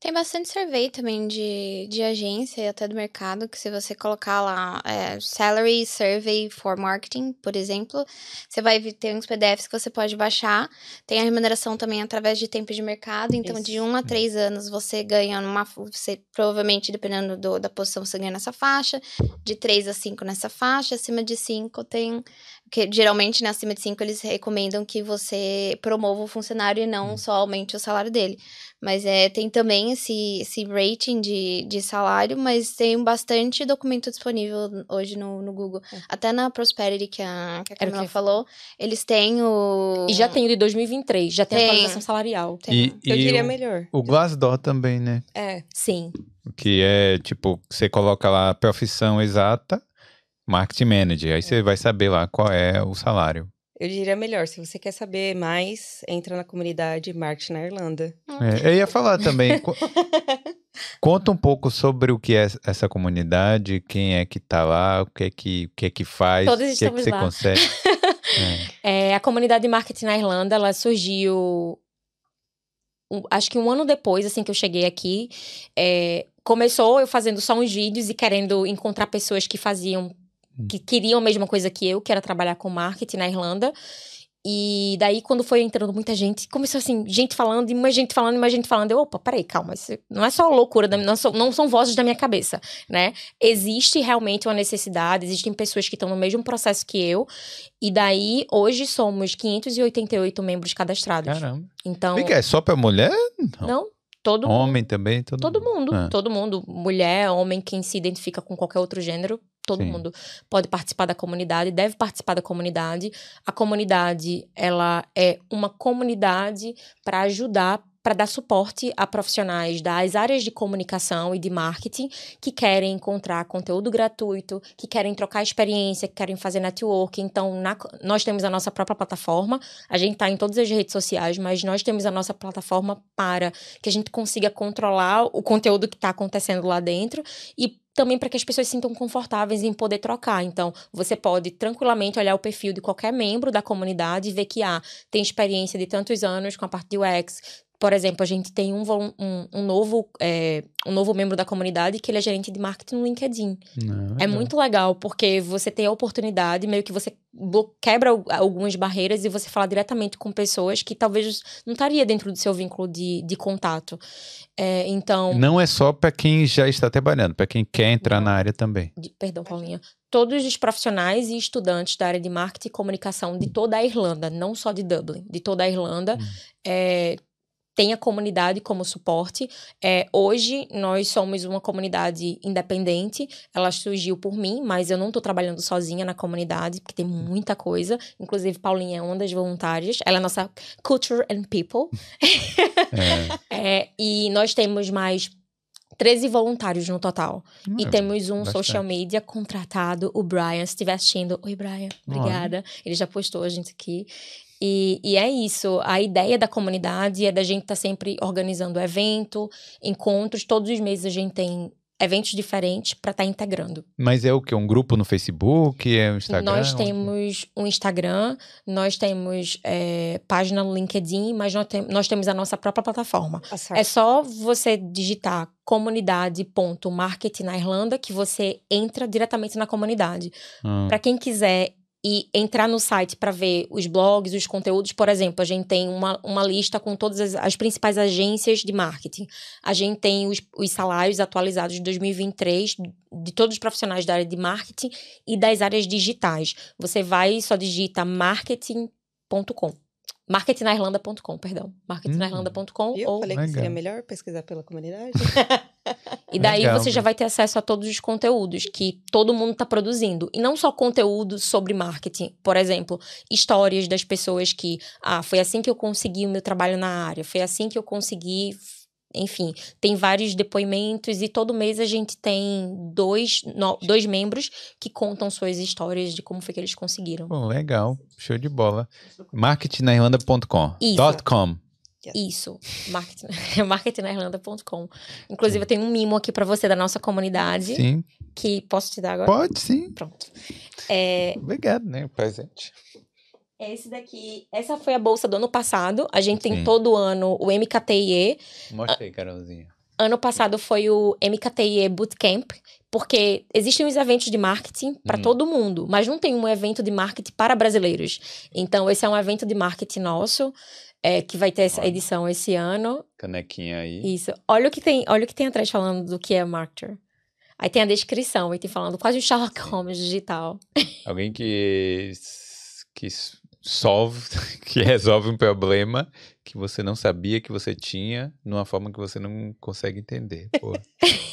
Speaker 4: Tem bastante survey também de, de agência e até do mercado, que se você colocar lá é, Salary Survey for Marketing, por exemplo, você vai ter uns PDFs que você pode baixar. Tem a remuneração também através de tempo de mercado. Então,
Speaker 2: Isso.
Speaker 4: de um a três anos, você ganha numa. Você, provavelmente, dependendo do- da posição, você ganha nessa faixa. De três a cinco nessa faixa. Acima de cinco tem. Que geralmente, né, acima de cinco, eles recomendam que você promova o funcionário e não só aumente o salário dele. Mas é, tem também esse, esse rating de, de salário, mas tem bastante documento disponível hoje no, no Google.
Speaker 2: É.
Speaker 4: Até na Prosperity, que a, que a Camila
Speaker 3: que-
Speaker 4: falou, eles têm o...
Speaker 3: E já tem o de 2023, já tem,
Speaker 4: Tem.
Speaker 3: atualização salarial.
Speaker 1: E,
Speaker 2: Eu
Speaker 1: e
Speaker 2: diria
Speaker 1: o,
Speaker 2: melhor.
Speaker 1: o Glassdoor também, né?
Speaker 2: É,
Speaker 3: Sim.
Speaker 1: Que é tipo, você coloca lá a profissão exata, marketing manager. Aí você vai saber lá qual é o salário.
Speaker 2: eu diria melhor. Se você quer saber mais, entra na comunidade Marketing na Irlanda.
Speaker 1: É, eu ia falar também. co- Conta um pouco sobre o que é essa comunidade, quem é que tá lá, o que é que, o que, é que faz, o que, é que você
Speaker 3: lá.
Speaker 1: consegue. É.
Speaker 3: É, a comunidade de marketing na Irlanda, ela surgiu. acho que um ano depois, assim, que eu cheguei aqui. É, começou eu fazendo só uns vídeos e querendo encontrar pessoas que faziam. Que queriam a mesma coisa que eu, que era trabalhar com marketing na Irlanda. E daí, quando foi entrando muita gente, começou assim, gente falando, e mais gente falando, e mais gente falando. Eu, opa, peraí, calma, isso não é só loucura, da, não, são, não são vozes da minha cabeça, né? Existe realmente uma necessidade, existem pessoas que estão no mesmo processo que eu, e daí, hoje somos 588 membros cadastrados.
Speaker 1: Caramba.
Speaker 3: Então,
Speaker 1: cá, é só pra mulher? Não.
Speaker 3: não, todo mundo.
Speaker 1: Homem também? Todo,
Speaker 3: Todo mundo,
Speaker 1: Ah.
Speaker 3: todo mundo, mulher, homem, quem se identifica com qualquer outro gênero, todo
Speaker 1: Sim.
Speaker 3: mundo pode participar da comunidade, deve participar da comunidade. A comunidade, ela é uma comunidade para ajudar, para dar suporte a profissionais das áreas de comunicação e de marketing que querem encontrar conteúdo gratuito, que querem trocar experiência, que querem fazer network. Então, na- nós temos a nossa própria plataforma, a gente está em todas as redes sociais, mas nós temos a nossa plataforma para que a gente consiga controlar o conteúdo que está acontecendo lá dentro e também para que as pessoas se sintam confortáveis em poder trocar. Então, você pode tranquilamente olhar o perfil de qualquer membro da comunidade e ver que ah, tem experiência de tantos anos com a parte de UX. Por exemplo, a gente tem um, um, um novo, é, um novo membro da comunidade que ele é gerente de marketing no LinkedIn.
Speaker 1: Não,
Speaker 3: É
Speaker 1: legal.
Speaker 3: muito legal, porque você tem a oportunidade, meio que você quebra al- algumas barreiras e você fala diretamente com pessoas que talvez não estaria dentro do seu vínculo de, de contato. É, então,
Speaker 1: Não é só pra quem já está trabalhando, pra quem quer entrar na área também.
Speaker 3: de- perdão, Paulinha. Todos os profissionais e estudantes da área de marketing e comunicação de toda a Irlanda, não só de Dublin, de toda a Irlanda,
Speaker 1: Hum.
Speaker 3: é, tem a comunidade como suporte. É, hoje, nós somos uma comunidade independente. Ela surgiu por mim, mas eu não estou trabalhando sozinha na comunidade, porque tem muita coisa. Inclusive, Paulinha é uma das voluntárias. Ela é nossa Culture and People.
Speaker 1: É.
Speaker 3: É, e nós temos mais 13 voluntários no total. E
Speaker 1: Hum,
Speaker 3: temos um
Speaker 1: bastante.
Speaker 3: social media contratado, o Brian. Se estiver assistindo, oi, Brian.
Speaker 1: Olha.
Speaker 3: Obrigada. Ele já postou a gente aqui. E, e é isso. A ideia da comunidade é da gente estar sempre organizando evento, encontros. Todos os meses a gente tem eventos diferentes para estar integrando.
Speaker 1: Mas é o que? Um grupo no Facebook? É o Instagram?
Speaker 3: Nós
Speaker 1: Onde-
Speaker 3: temos um Instagram, nós temos é, página no LinkedIn, mas nós, tem- nós temos a nossa própria plataforma.
Speaker 2: A
Speaker 3: É só você digitar comunidade.marketing na Irlanda que você entra diretamente na comunidade.
Speaker 1: Hum.
Speaker 3: Para quem quiser e entrar no site para ver os blogs, os conteúdos, por exemplo, a gente tem uma, uma lista com todas as, as principais agências de marketing. A gente tem os, os salários atualizados de 2023 de todos os profissionais da área de marketing e das áreas digitais. Você vai e só digita marketing.com. Marketingnairlanda.com, perdão. Marketingnairlanda.com
Speaker 2: Viu?
Speaker 3: ou
Speaker 2: Falei que
Speaker 1: Legal.
Speaker 2: seria melhor pesquisar pela comunidade.
Speaker 3: e daí
Speaker 1: Legal,
Speaker 3: você já vai ter acesso a todos os conteúdos que todo mundo está produzindo. E não só conteúdo sobre marketing. Por exemplo, histórias das pessoas que, ah, foi assim que eu consegui o meu trabalho na área, foi assim que eu consegui. Enfim, tem vários depoimentos e todo mês a gente tem dois, no- dois membros que contam suas histórias de como foi que eles conseguiram.
Speaker 1: Bom, legal. Show de bola. Marketingnairlanda.com. .com.
Speaker 3: Isso, marketing, marketingnairlanda.com. Inclusive, eu tenho um mimo aqui para você da nossa comunidade,
Speaker 1: Sim.
Speaker 3: que posso te dar agora?
Speaker 1: Pode sim.
Speaker 3: Pronto. É,
Speaker 1: Obrigado, né? O presente.
Speaker 3: Esse daqui, essa foi a bolsa do ano passado. A gente tem
Speaker 1: Sim.
Speaker 3: todo ano o MKTIE.
Speaker 1: Mostra aí, Carolzinha.
Speaker 3: Ano passado foi o MKTIE Bootcamp, porque existem os eventos de marketing para
Speaker 1: Hum.
Speaker 3: todo mundo, mas não tem um evento de marketing para brasileiros. Então, esse é um evento de marketing nosso, é, que vai ter essa edição esse ano.
Speaker 1: Canequinha aí.
Speaker 3: Isso. Olha o que tem, olha o que tem atrás falando do que é marketer. Aí tem a descrição, aí tem falando quase o Sherlock Holmes digital.
Speaker 1: Alguém que, que solve, que resolve um problema que você não sabia que você tinha, numa forma que você não consegue entender.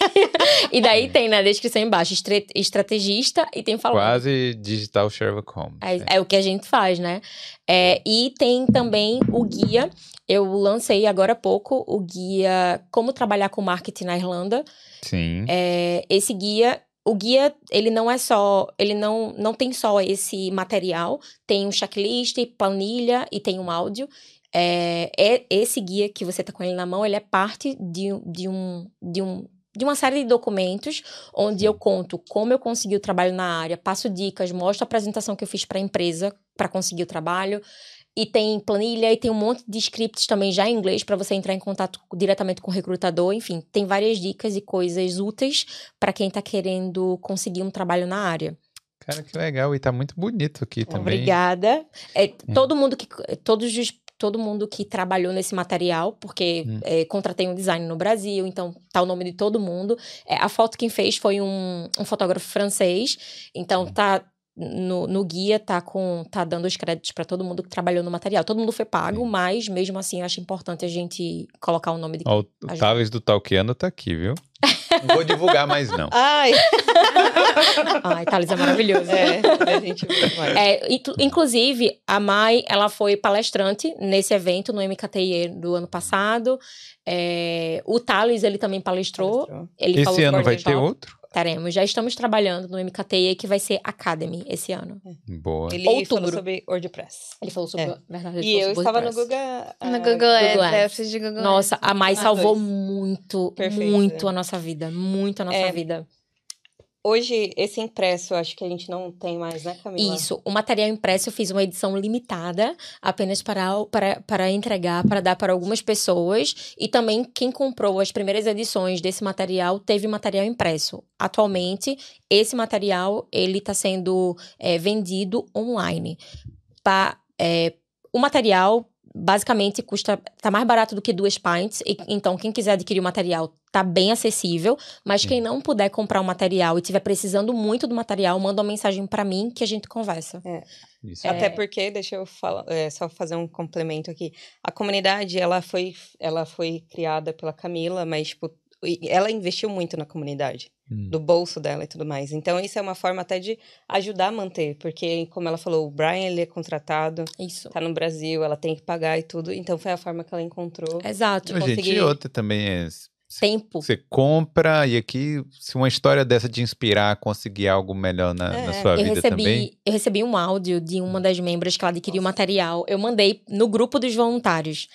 Speaker 3: E daí tem na descrição embaixo estrategista e tem falando.
Speaker 1: quase digital Sherlock Holmes. né?
Speaker 3: É, é o que a gente faz, né? É, e tem também o guia. Eu lancei agora há pouco o guia Como Trabalhar com Marketing na Irlanda.
Speaker 1: Sim.
Speaker 3: É, esse guia, o guia, ele não é só, ele não, não tem só esse material, tem um checklist, planilha e tem um áudio. É, é- esse guia que você tá com ele na mão, ele é parte de, de um, de um de uma série de documentos onde eu conto como eu consegui o trabalho na área, passo dicas, mostro a apresentação que eu fiz para a empresa para conseguir o trabalho. E tem planilha e tem um monte de scripts também já em inglês para você entrar em contato diretamente com o recrutador. Enfim, tem várias dicas e coisas úteis para quem está querendo conseguir um trabalho na área.
Speaker 1: Cara, que legal. E tá muito bonito aqui também.
Speaker 3: Obrigada. É, Todo mundo que todos os todo mundo que trabalhou nesse material, porque
Speaker 1: Hum.
Speaker 3: é, contratei um design no Brasil, então tá o nome de todo mundo. É, a foto quem fez foi um, um fotógrafo francês, então tá no, no guia tá com tá dando os créditos para todo mundo que trabalhou no material. Todo mundo foi pago,
Speaker 1: Sim.
Speaker 3: mas mesmo assim eu acho importante a gente colocar o nome de
Speaker 1: Ó, o. Thales do Talkiano tá aqui, viu? Não vou divulgar mais, não.
Speaker 2: Ai,
Speaker 3: Ai, Thales é maravilhoso.
Speaker 2: é, a gente.
Speaker 3: É, inclu- inclusive, a Mai, ela foi palestrante nesse evento no MKTI do ano passado. É, o Thales, ele também palestrou. Ele falou
Speaker 1: Esse ano
Speaker 3: sobre
Speaker 1: vai ter outro?
Speaker 3: Teremos. Já estamos trabalhando no MKTI, que vai ser Academy esse ano.
Speaker 1: Boa.
Speaker 2: Ele falou
Speaker 3: Outubro.
Speaker 2: sobre WordPress.
Speaker 3: Ele falou sobre...
Speaker 2: É.
Speaker 3: Verdade, ele
Speaker 2: E eu
Speaker 3: falou sobre
Speaker 2: estava no. Google. ah,
Speaker 4: No Google Ads,
Speaker 3: Google
Speaker 4: é,
Speaker 3: Ads.
Speaker 4: de Google
Speaker 3: Nossa,
Speaker 4: Ads.
Speaker 3: a Mai
Speaker 2: Ah,
Speaker 3: salvou
Speaker 2: dois.
Speaker 3: muito,
Speaker 2: Perfeito,
Speaker 3: muito
Speaker 2: é.
Speaker 3: a nossa vida. Muito a nossa
Speaker 2: É.
Speaker 3: vida.
Speaker 2: Hoje, esse impresso, acho que a gente não tem mais, né, Camila?
Speaker 3: Isso. O material impresso eu fiz uma edição limitada, apenas para, para, para entregar, para dar para algumas pessoas. E também quem comprou as primeiras edições desse material teve material impresso. Atualmente, esse material ele está sendo é, vendido online. Pa, é, o material basicamente custa tá mais barato do que duas pints e, então quem quiser adquirir o material tá bem acessível mas quem não puder comprar o material e tiver precisando muito do material manda uma mensagem para mim que a gente conversa
Speaker 1: Isso.
Speaker 3: É.
Speaker 2: Até porque, deixa eu falar, é, só fazer um complemento aqui. A comunidade, ela foi, ela foi criada pela Camila, mas, tipo, ela investiu muito na comunidade,
Speaker 1: Hum.
Speaker 2: do bolso dela e tudo mais. Então, isso é uma forma até de ajudar a manter, porque, como ela falou, o Brian, ele é contratado,
Speaker 3: isso
Speaker 2: tá no Brasil, ela tem que pagar e tudo. Então, foi a forma que ela encontrou.
Speaker 3: exato
Speaker 1: Ô, Gente,
Speaker 2: conseguir-
Speaker 1: e outra também é.
Speaker 3: tempo
Speaker 1: Você compra e aqui, se uma história dessa te inspirar a conseguir algo melhor na, na
Speaker 2: É,
Speaker 1: sua
Speaker 3: eu
Speaker 1: vida
Speaker 3: recebi,
Speaker 1: também.
Speaker 3: eu recebi um áudio de uma das membros que ela adquiriu material. Eu mandei no grupo dos voluntários.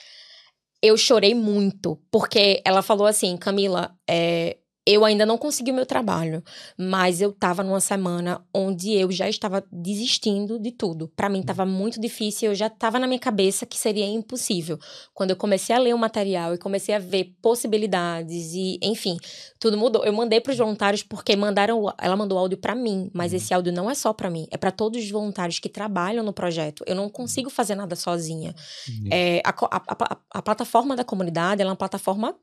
Speaker 3: Eu chorei muito, porque ela falou assim, Camila, é, eu ainda não consegui o meu trabalho, mas eu tava numa semana onde eu já estava desistindo de tudo. Para mim tava muito difícil, eu já tava na minha cabeça que seria impossível. Quando eu comecei a ler o material e comecei a ver possibilidades e, enfim, tudo mudou. Eu mandei para os voluntários porque mandaram, ela mandou áudio para mim, mas esse áudio não é só para mim, é para todos os voluntários que trabalham no projeto. Eu não consigo fazer nada sozinha. É, a, a- a- a plataforma da comunidade é uma plataforma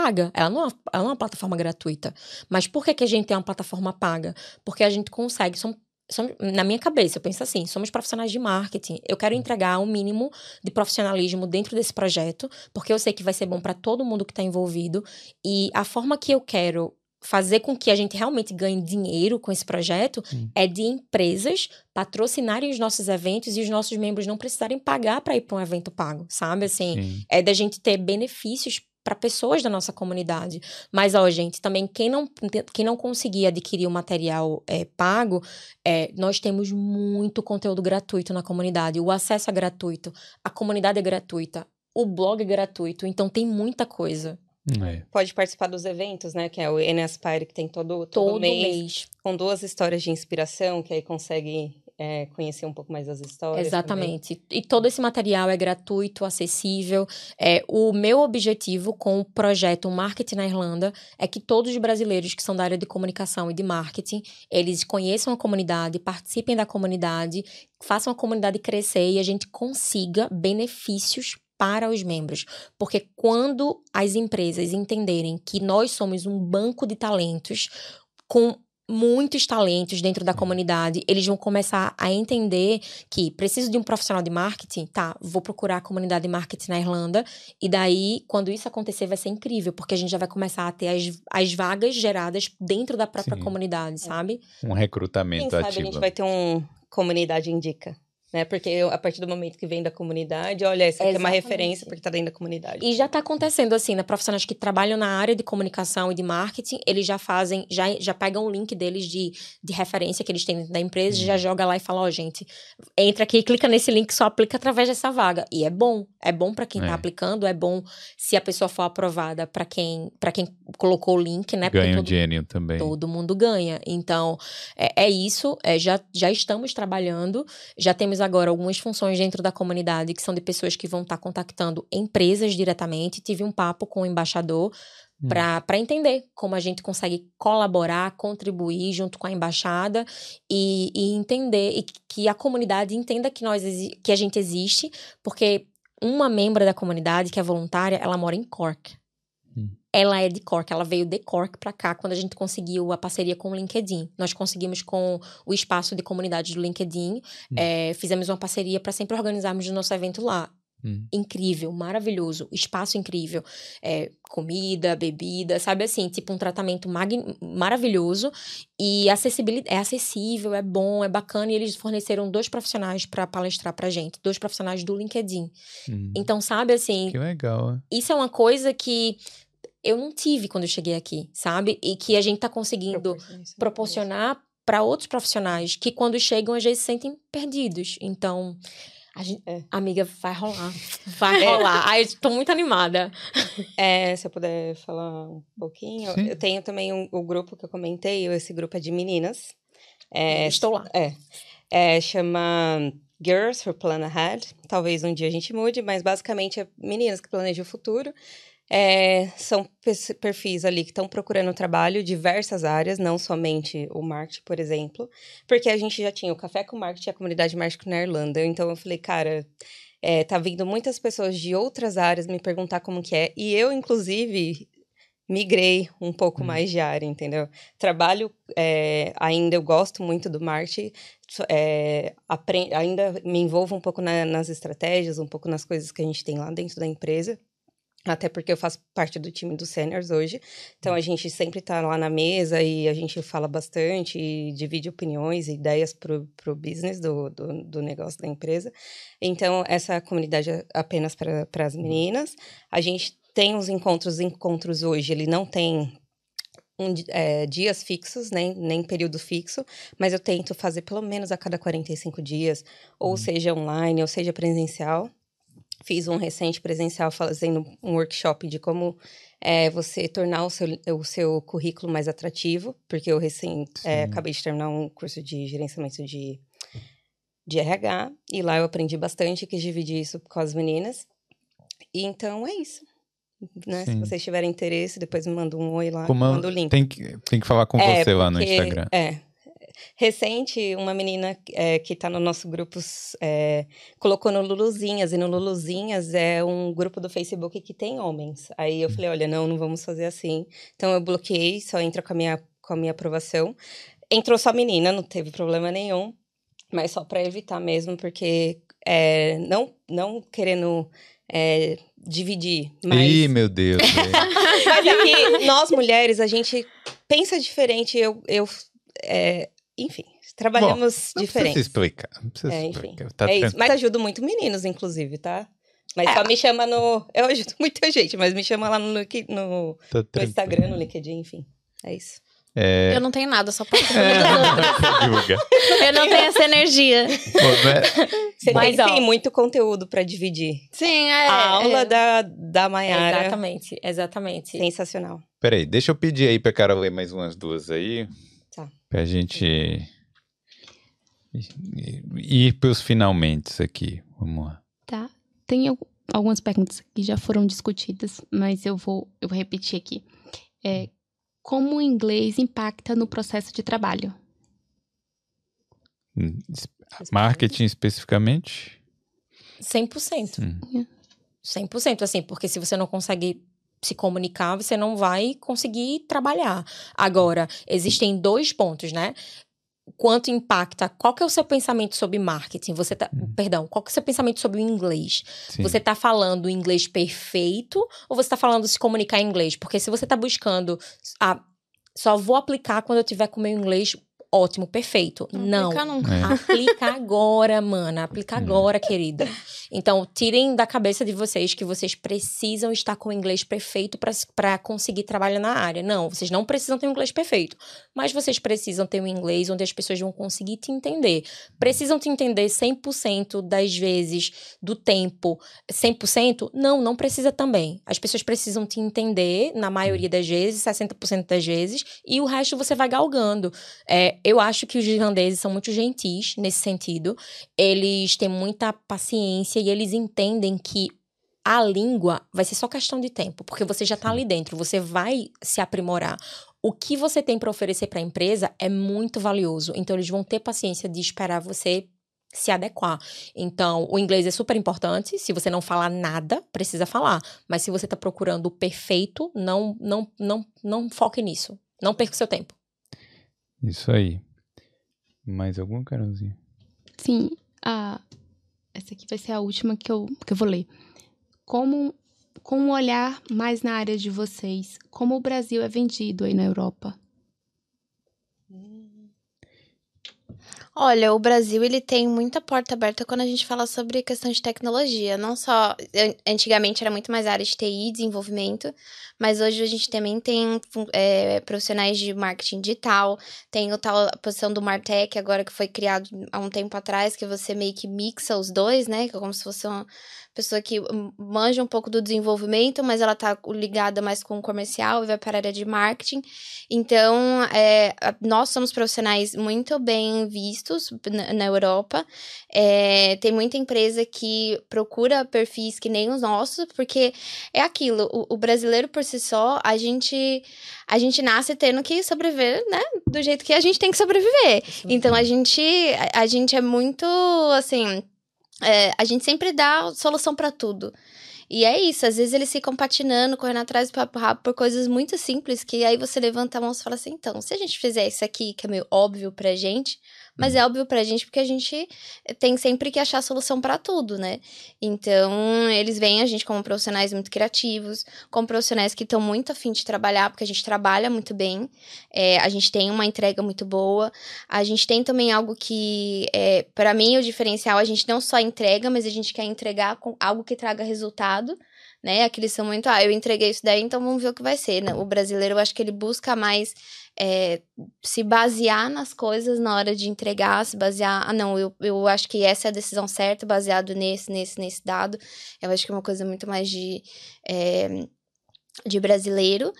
Speaker 3: paga. Ela não, é, ela não é uma plataforma gratuita. Mas por que, que a gente tem uma plataforma paga? Porque a gente consegue. São, são- na minha cabeça, eu penso assim: somos profissionais de marketing. Eu quero entregar um mínimo de profissionalismo dentro desse projeto, porque eu sei que vai ser bom para todo mundo que está envolvido. E a forma que eu quero fazer com que a gente realmente ganhe dinheiro com esse projeto
Speaker 1: Hum.
Speaker 3: é de empresas patrocinarem os nossos eventos e os nossos membros não precisarem pagar para ir para um evento pago, sabe? Assim,
Speaker 1: Sim.
Speaker 3: é da gente ter benefícios para pessoas da nossa comunidade. Mas, ó, gente, também quem não, quem não conseguir adquirir o material é, pago, é, nós temos muito conteúdo gratuito na comunidade. O acesso é gratuito, a comunidade é gratuita, o blog é gratuito, então tem muita coisa.
Speaker 1: É.
Speaker 2: Pode participar dos eventos, né? Que é o NSPire, que tem todo, todo,
Speaker 3: Todo
Speaker 2: mês,
Speaker 3: mês.
Speaker 2: com duas histórias de inspiração, que aí consegue é, conhecer um pouco mais das histórias. também.
Speaker 3: Exatamente. E todo esse material é gratuito, acessível. É, o meu objetivo com o projeto Marketing na Irlanda é que todos os brasileiros que são da área de comunicação e de marketing, eles conheçam a comunidade, participem da comunidade, façam a comunidade crescer e a gente consiga benefícios para os membros. Porque quando as empresas entenderem que nós somos um banco de talentos com muitos talentos dentro da comunidade, eles vão começar a entender que preciso de um profissional de marketing, tá, vou procurar a comunidade de marketing na Irlanda, e daí, quando isso acontecer, vai ser incrível, porque a gente já vai começar a ter as, as vagas geradas dentro da própria
Speaker 1: Sim.
Speaker 3: comunidade, sabe?
Speaker 1: Um
Speaker 2: Quem
Speaker 1: recrutamento
Speaker 2: sabe a
Speaker 1: ativo.
Speaker 2: gente vai ter um comunidade indica. Né? Porque eu, a partir do momento que vem da comunidade, olha, essa aqui é uma referência porque tá dentro da comunidade.
Speaker 3: E já está acontecendo assim, né? Profissionais que trabalham na área de comunicação e de marketing, eles já fazem, já, já pegam o link deles de, de referência que eles têm dentro da empresa, já joga lá e fala, ó, gente, entra aqui, clica nesse link, só aplica através dessa vaga. E é bom, é bom para quem
Speaker 1: É.
Speaker 3: tá aplicando, é bom se a pessoa for aprovada para quem, para quem colocou o link, né?
Speaker 1: Ganha
Speaker 3: todo-
Speaker 1: dinheirinho também.
Speaker 3: Todo mundo ganha. Então, é, é isso. é, já, já estamos trabalhando. Já temos agora algumas funções dentro da comunidade que são de pessoas que vão estar contactando empresas diretamente. Tive um papo com o embaixador
Speaker 1: Hum.
Speaker 3: para entender como a gente consegue colaborar, contribuir junto com a embaixada e, e entender e que a comunidade entenda que nós que a gente existe, porque uma membra da comunidade que é voluntária, ela mora em Cork.
Speaker 1: Hum.
Speaker 3: Ela é de Cork, ela veio de Cork para cá quando a gente conseguiu a parceria com o LinkedIn. Nós conseguimos com o espaço de comunidade do LinkedIn, eh, fizemos uma parceria para sempre organizarmos o nosso evento lá
Speaker 1: Hum.
Speaker 3: incrível, maravilhoso, espaço incrível, é, comida, bebida, sabe assim, tipo um tratamento maravilhoso e acessibilidade, é acessível, é bom, é bacana e eles forneceram dois profissionais para palestrar pra gente, dois profissionais do LinkedIn.
Speaker 1: Hum.
Speaker 3: Então, sabe assim,
Speaker 1: Que legal. né?
Speaker 3: isso é uma coisa que eu não tive quando eu cheguei aqui, sabe? E que a gente tá conseguindo proporcionar para outros profissionais que quando chegam às vezes se sentem perdidos. Então, gente,
Speaker 2: É.
Speaker 3: amiga, vai rolar. Vai rolar. Ai, eu tô muito animada.
Speaker 2: É, se eu puder falar um pouquinho.
Speaker 1: Sim.
Speaker 2: Eu tenho também um, o grupo que eu comentei, esse grupo é de meninas. É,
Speaker 3: Estou lá.
Speaker 2: É. É, chama Girls for Plan Ahead. Talvez um dia a gente mude, mas basicamente é meninas que planejam o futuro. É, são perfis ali que estão procurando trabalho, diversas áreas, não somente o marketing, por exemplo. Porque a gente já tinha o Café com Marketing e a comunidade marketing na Irlanda. Então eu falei, cara, é, tá vindo muitas pessoas de outras áreas me perguntar como que é. E eu, inclusive, migrei um pouco
Speaker 1: Hum.
Speaker 2: mais de área, entendeu? Trabalho, é, ainda eu gosto muito do marketing, é, ainda me envolvo um pouco na- nas estratégias, um pouco nas coisas que a gente tem lá dentro da empresa. Até porque eu faço parte do time dos seniors hoje. Então a gente sempre tá lá na mesa e a gente fala bastante e divide opiniões e ideias pro, pro business do, do, do negócio da empresa. Então, essa comunidade é apenas para as meninas. A gente tem os encontros, os encontros hoje, ele não tem um é, dias fixos, nem, nem período fixo, mas eu tento fazer pelo menos a cada 45 dias, ou seja online, ou seja presencial. Fiz um recente presencial fazendo um workshop de como é, você tornar o seu, o seu currículo mais atrativo, porque eu recém é, acabei de terminar um curso de gerenciamento de, de RH, e lá eu aprendi bastante, quis dividir isso com as meninas. E então é isso. Né? Se vocês tiverem interesse, depois me manda um oi lá,
Speaker 1: Como
Speaker 2: manda o link.
Speaker 1: tem, que, tem que falar com
Speaker 2: É,
Speaker 1: você lá no Instagram.
Speaker 2: É. Recente, uma menina é, que tá no nosso grupo é, colocou no Luluzinhas, e no Luluzinhas é um grupo do Facebook que tem homens. Aí eu falei, olha, não, não vamos fazer assim. Então eu bloqueei, só entra com a minha, com a minha aprovação. Entrou só menina, não teve problema nenhum, mas só para evitar mesmo, porque é, não, não querendo é, dividir, mas...
Speaker 1: Ih, meu Deus.
Speaker 2: Mas é que nós mulheres, a gente pensa diferente. Eu, eu é, enfim, trabalhamos
Speaker 1: Não precisa
Speaker 2: diferente.
Speaker 1: explicar. Não precisa
Speaker 2: É, enfim.
Speaker 1: explicar. Tá
Speaker 2: é isso. Mas ajudo muito meninos, inclusive, tá? Mas
Speaker 3: É.
Speaker 2: só me chama no. Eu ajudo muita gente, mas me chama lá no, no,
Speaker 1: Tá
Speaker 2: no
Speaker 1: tranquilo.
Speaker 2: Instagram, no LinkedIn, enfim. É isso.
Speaker 1: É,
Speaker 4: Eu não tenho nada, só posso
Speaker 1: julga.
Speaker 4: Eu não tenho essa energia.
Speaker 1: Bom, né?
Speaker 2: Você
Speaker 3: Mas,
Speaker 2: tem
Speaker 3: ó,
Speaker 2: sim, muito conteúdo para dividir.
Speaker 4: Sim, é.
Speaker 2: a aula
Speaker 4: é.
Speaker 2: da, da Mayara.
Speaker 3: Exatamente, exatamente.
Speaker 2: Sensacional.
Speaker 1: Peraí, deixa eu pedir aí pra Carol ler mais umas duas aí.
Speaker 2: Tá.
Speaker 1: Pra gente ir pros finalmente aqui. Vamos lá.
Speaker 5: Tá. Tem al- algumas perguntas que já foram discutidas, mas eu vou, eu vou repetir aqui. É, como o inglês impacta no processo de trabalho?
Speaker 1: Hum, Marketing especificamente?
Speaker 3: 100%.
Speaker 1: Hum.
Speaker 3: 100%, assim, porque se você não consegue se comunicar, você não vai conseguir trabalhar. Agora, existem dois pontos, né? Quanto impacta, qual que é o seu pensamento sobre marketing? Você tá,
Speaker 1: Uhum.
Speaker 3: perdão, qual que é o seu pensamento sobre o inglês?
Speaker 1: Sim.
Speaker 3: Você tá falando o inglês perfeito ou você tá falando se comunicar em inglês? Porque se você tá buscando, ah, só vou aplicar quando eu tiver com o meu inglês ótimo, perfeito. Não.
Speaker 4: aplica nunca.
Speaker 1: É.
Speaker 3: Aplica agora, mana. Aplica
Speaker 1: É.
Speaker 3: agora, querida. Então, tirem da cabeça de vocês que vocês precisam estar com o inglês perfeito para conseguir trabalhar na área. Não, vocês não precisam ter um inglês perfeito. Mas vocês precisam ter um inglês onde as pessoas vão conseguir te entender. Precisam te entender 100% das vezes do tempo. 100%? Não, não precisa também. As pessoas precisam te entender, na maioria das vezes, 60% das vezes, e o resto você vai galgando. É, eu acho que os irlandeses são muito gentis nesse sentido. Eles têm muita paciência e eles entendem que a língua vai ser só questão de tempo, porque você já tá ali dentro, você vai se aprimorar. O que você tem para oferecer para a empresa é muito valioso, então eles vão ter paciência de esperar você se adequar. Então, o inglês é super importante. Se você não falar nada, precisa falar. Mas se você está procurando o perfeito, não, não, não, não foque nisso. Não perca o seu tempo.
Speaker 1: Isso aí. Mais alguma, Carolzinha?
Speaker 5: Sim, a... essa aqui vai ser a última que eu, que eu vou ler. Como, com um olhar mais na área de vocês, como o Brasil é vendido aí na Europa?
Speaker 4: Olha, o Brasil ele tem muita porta aberta quando a gente fala sobre questão de tecnologia. Não só an- antigamente era muito mais área de TI, desenvolvimento, mas hoje a gente também tem é, profissionais de marketing digital, tem o tal a posição do Martech agora que foi criado há um tempo atrás, que você meio que mixa os dois, né? É como se fosse uma pessoa que manja um pouco do desenvolvimento, mas ela tá ligada mais com o comercial e vai para a área de marketing. Então, é, nós somos profissionais muito bem vistos na, na Europa. É, tem muita empresa que procura perfis que nem os nossos, porque é aquilo, o, o brasileiro por si só, a gente, a gente nasce tendo que sobreviver, né? Do jeito que a gente tem que sobreviver. Então a gente, a, a gente é muito assim, é, a gente sempre dá solução pra tudo. E é isso, às vezes eles ficam patinando, correndo atrás do papo rápido por coisas muito simples, que aí você levanta a mão e fala assim, então, se a gente fizer isso aqui, que é meio óbvio pra gente, mas é óbvio pra gente porque a gente tem sempre que achar solução pra tudo, né? Então, eles veem a gente como profissionais muito criativos, como profissionais que estão muito afim de trabalhar, porque a gente trabalha muito bem, é, a gente tem uma entrega muito boa, a gente tem também algo que, é, para mim, o diferencial, a gente não só entrega, mas a gente quer entregar com algo que traga resultado, né? Aqueles são muito, ah, eu entreguei isso daí, então vamos ver o que vai ser, né? O brasileiro, eu acho que ele busca mais é, se basear nas coisas na hora de entregar, se basear, ah, não, eu, eu acho que essa é a decisão certa, baseado nesse, nesse, nesse dado. Eu acho que é uma coisa muito mais de, é, de brasileiro.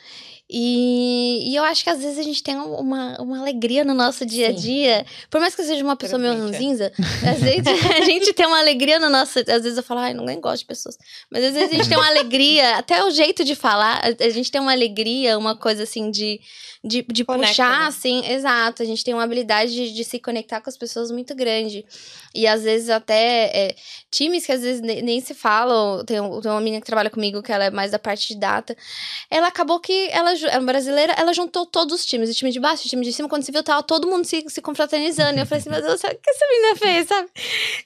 Speaker 4: E, e eu acho que às vezes a gente tem uma, uma alegria no nosso dia a
Speaker 3: Sim.
Speaker 4: dia. Por mais que eu seja uma pessoa meio
Speaker 2: Provavelmente é.
Speaker 4: ranzinza, às vezes a gente tem uma alegria no nosso. Às vezes eu falo, ai, não nem gosto de pessoas. Mas às vezes a gente tem uma alegria, até o jeito de falar, a, gente tem uma alegria, uma coisa assim de, de, de
Speaker 2: Conecta,
Speaker 4: puxar,
Speaker 2: né?
Speaker 4: assim, exato. A gente tem uma habilidade de, de se conectar com as pessoas muito grande. E às vezes até é, times que às vezes ne- nem se falam. Tem, tem uma menina que trabalha comigo que ela é mais da parte de data. Ela acabou que ela uma brasileira, ela juntou todos os times, o time de baixo, o time de cima, quando se viu, tava todo mundo se, se confraternizando. E eu falei assim, meu Deus, sabe o que essa menina fez, sabe?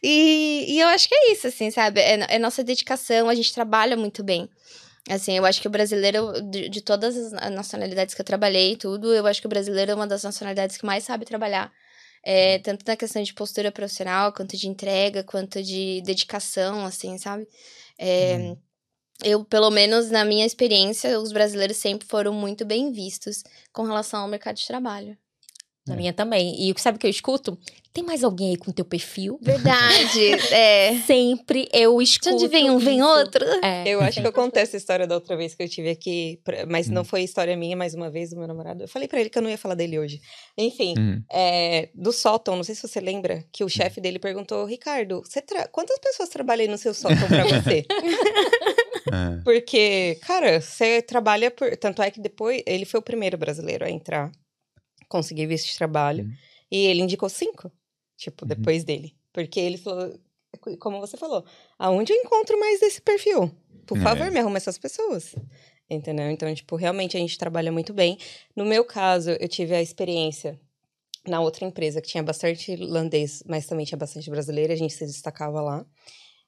Speaker 4: E, e eu acho que é isso, assim, sabe? É, é nossa dedicação, a gente trabalha muito bem. Assim, eu acho que o brasileiro, de, de todas as nacionalidades que eu trabalhei tudo, eu acho que o brasileiro é uma das nacionalidades que mais sabe trabalhar. É, tanto na questão de postura profissional, quanto de entrega, quanto de dedicação, assim, sabe? É, Eu, pelo menos na minha experiência, os brasileiros sempre foram muito bem vistos com relação ao mercado de trabalho.
Speaker 3: Na minha também. E sabe o que eu escuto? Tem mais alguém aí com teu perfil?
Speaker 4: Verdade, é.
Speaker 3: Sempre eu
Speaker 4: De
Speaker 3: escuto.
Speaker 4: onde vem um, vem outro.
Speaker 3: É.
Speaker 2: Eu acho que eu contei essa história da outra vez que eu tive aqui, mas
Speaker 1: Hum.
Speaker 2: não foi história minha, mais uma vez, do meu namorado. Eu falei pra ele que eu não ia falar dele hoje. Enfim,
Speaker 1: Hum.
Speaker 2: é, do sótão, não sei se você lembra, que o chefe dele perguntou, Ricardo, você tra- quantas pessoas trabalham aí no seu sótão pra você?
Speaker 1: É.
Speaker 2: Porque, cara, você trabalha por. Tanto é que depois ele foi o primeiro brasileiro a entrar, conseguir visto de trabalho.
Speaker 1: Uhum.
Speaker 2: E ele indicou cinco, tipo,
Speaker 1: Uhum.
Speaker 2: depois dele. Porque ele falou, como você falou, aonde eu encontro mais desse perfil? Por
Speaker 1: É.
Speaker 2: favor, me arruma essas pessoas. Entendeu? Então, tipo, realmente a gente trabalha muito bem. No meu caso, eu tive a experiência na outra empresa que tinha bastante irlandês, mas também tinha bastante brasileiro, a gente se destacava lá.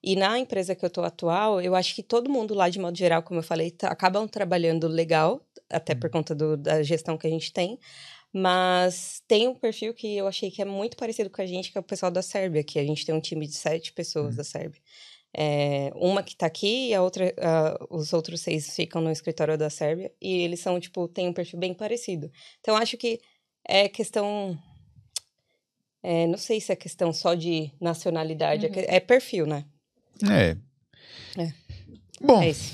Speaker 2: E na empresa que eu tô atual, eu acho que todo mundo lá, de modo geral, como eu falei, tá, acabam trabalhando legal, até por conta do, da gestão que a gente tem. Mas tem um perfil que eu achei que é muito parecido com a gente, que é o pessoal da Sérvia, que a gente tem um time de sete pessoas
Speaker 1: Uhum.
Speaker 2: da Sérvia. É, uma que tá aqui e a outra, ah, os outros seis ficam no escritório da Sérvia. E eles são, tipo, têm um perfil bem parecido. Então, acho que é questão. é, não sei se é questão só de nacionalidade, é que- é, perfil, né?
Speaker 1: É.
Speaker 2: É.
Speaker 1: Bom,
Speaker 2: É isso.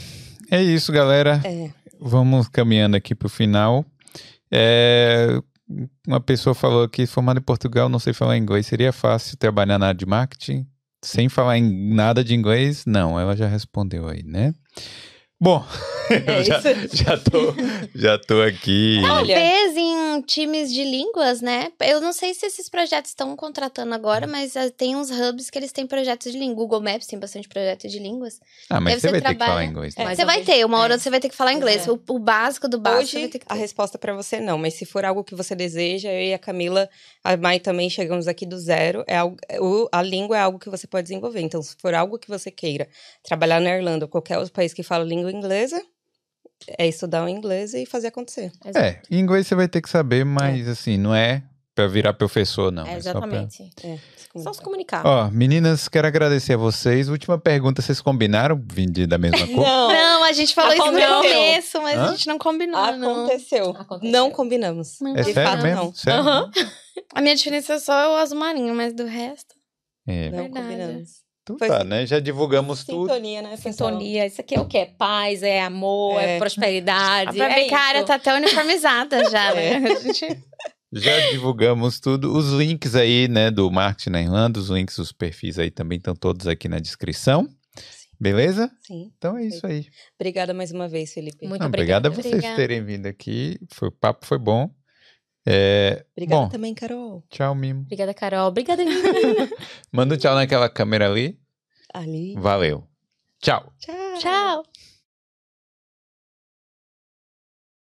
Speaker 1: é isso, galera.
Speaker 2: É.
Speaker 1: Vamos caminhando aqui pro final. É, uma pessoa falou aqui, formado em Portugal, não sei falar inglês. Seria fácil trabalhar na área de marketing? Sem falar em nada de inglês? Não, ela já respondeu aí, né? Bom,
Speaker 2: É
Speaker 1: eu já, já, tô, já tô aqui.
Speaker 4: Talvez em times de línguas, né? Eu não sei se esses projetos estão contratando agora, mas ah, tem uns hubs que eles têm projetos de língua. Google Maps tem bastante projetos de línguas.
Speaker 1: Ah, mas
Speaker 4: Deve
Speaker 1: você vai ter que falar inglês. né?
Speaker 3: É.
Speaker 4: Você vai ter, uma hora
Speaker 3: É.
Speaker 4: você vai ter que falar inglês.
Speaker 3: É.
Speaker 4: O, o básico do básico
Speaker 2: Hoje,
Speaker 4: ter que
Speaker 2: a resposta para você não, mas se for algo que você deseja, eu e a Camila, a Mai também chegamos aqui do zero. É algo, é o- a língua é algo que você pode desenvolver. Então, se for algo que você queira trabalhar na Irlanda ou qualquer outro país que fala língua inglesa, é estudar o inglês e fazer acontecer.
Speaker 1: É, em inglês você vai ter que saber, mas assim, não é pra virar professor, não.
Speaker 3: É,
Speaker 1: é só pra-
Speaker 3: exatamente.
Speaker 2: É, se
Speaker 3: Só se
Speaker 2: comunicar.
Speaker 1: Ó, meninas, quero agradecer a vocês. Última pergunta, vocês combinaram vim da mesma cor?
Speaker 2: Não,
Speaker 4: Não, a gente falou isso no
Speaker 2: Aconteceu.
Speaker 4: começo, mas
Speaker 1: Hã?
Speaker 4: a gente não combinou, não.
Speaker 2: aconteceu.
Speaker 3: Aconteceu.
Speaker 2: Não combinamos.
Speaker 4: Não.
Speaker 1: É
Speaker 2: De
Speaker 1: sério
Speaker 2: fato,
Speaker 1: mesmo?
Speaker 2: não.
Speaker 1: Sério?
Speaker 3: Aham.
Speaker 4: A minha diferença é só o azul marinho, mas do resto.
Speaker 1: É.
Speaker 2: Não
Speaker 4: Verdade.
Speaker 2: combinamos.
Speaker 1: Então
Speaker 2: Foi
Speaker 1: tá, né? Já divulgamos tudo.
Speaker 2: Sintonia, né, pessoal?
Speaker 3: Sintonia. Isso aqui é o quê? É paz, é amor, é,
Speaker 2: É.
Speaker 3: prosperidade.
Speaker 4: Pra ver
Speaker 3: é
Speaker 4: que a área
Speaker 3: isso.
Speaker 4: tá até uniformizada já, né?
Speaker 2: É.
Speaker 4: A gente...
Speaker 1: Já divulgamos tudo. Os links aí, né, do Marketing na Irlanda, os links dos perfis aí também estão todos aqui na descrição. Beleza?
Speaker 2: Sim.
Speaker 1: Então é isso aí.
Speaker 2: Obrigada mais uma vez, Felipe.
Speaker 3: Muito
Speaker 1: Não,
Speaker 3: obrigada.
Speaker 1: a vocês
Speaker 4: Obrigada.
Speaker 1: terem vindo aqui. Foi, o papo foi bom. É,
Speaker 2: Obrigada
Speaker 1: bom,
Speaker 2: também, Carol.
Speaker 1: tchau, Mimo.
Speaker 3: Obrigada, Carol. Obrigada,
Speaker 1: Manda um tchau naquela câmera ali.
Speaker 2: Ali.
Speaker 1: Valeu. Tchau.
Speaker 2: Tchau.
Speaker 4: Tchau!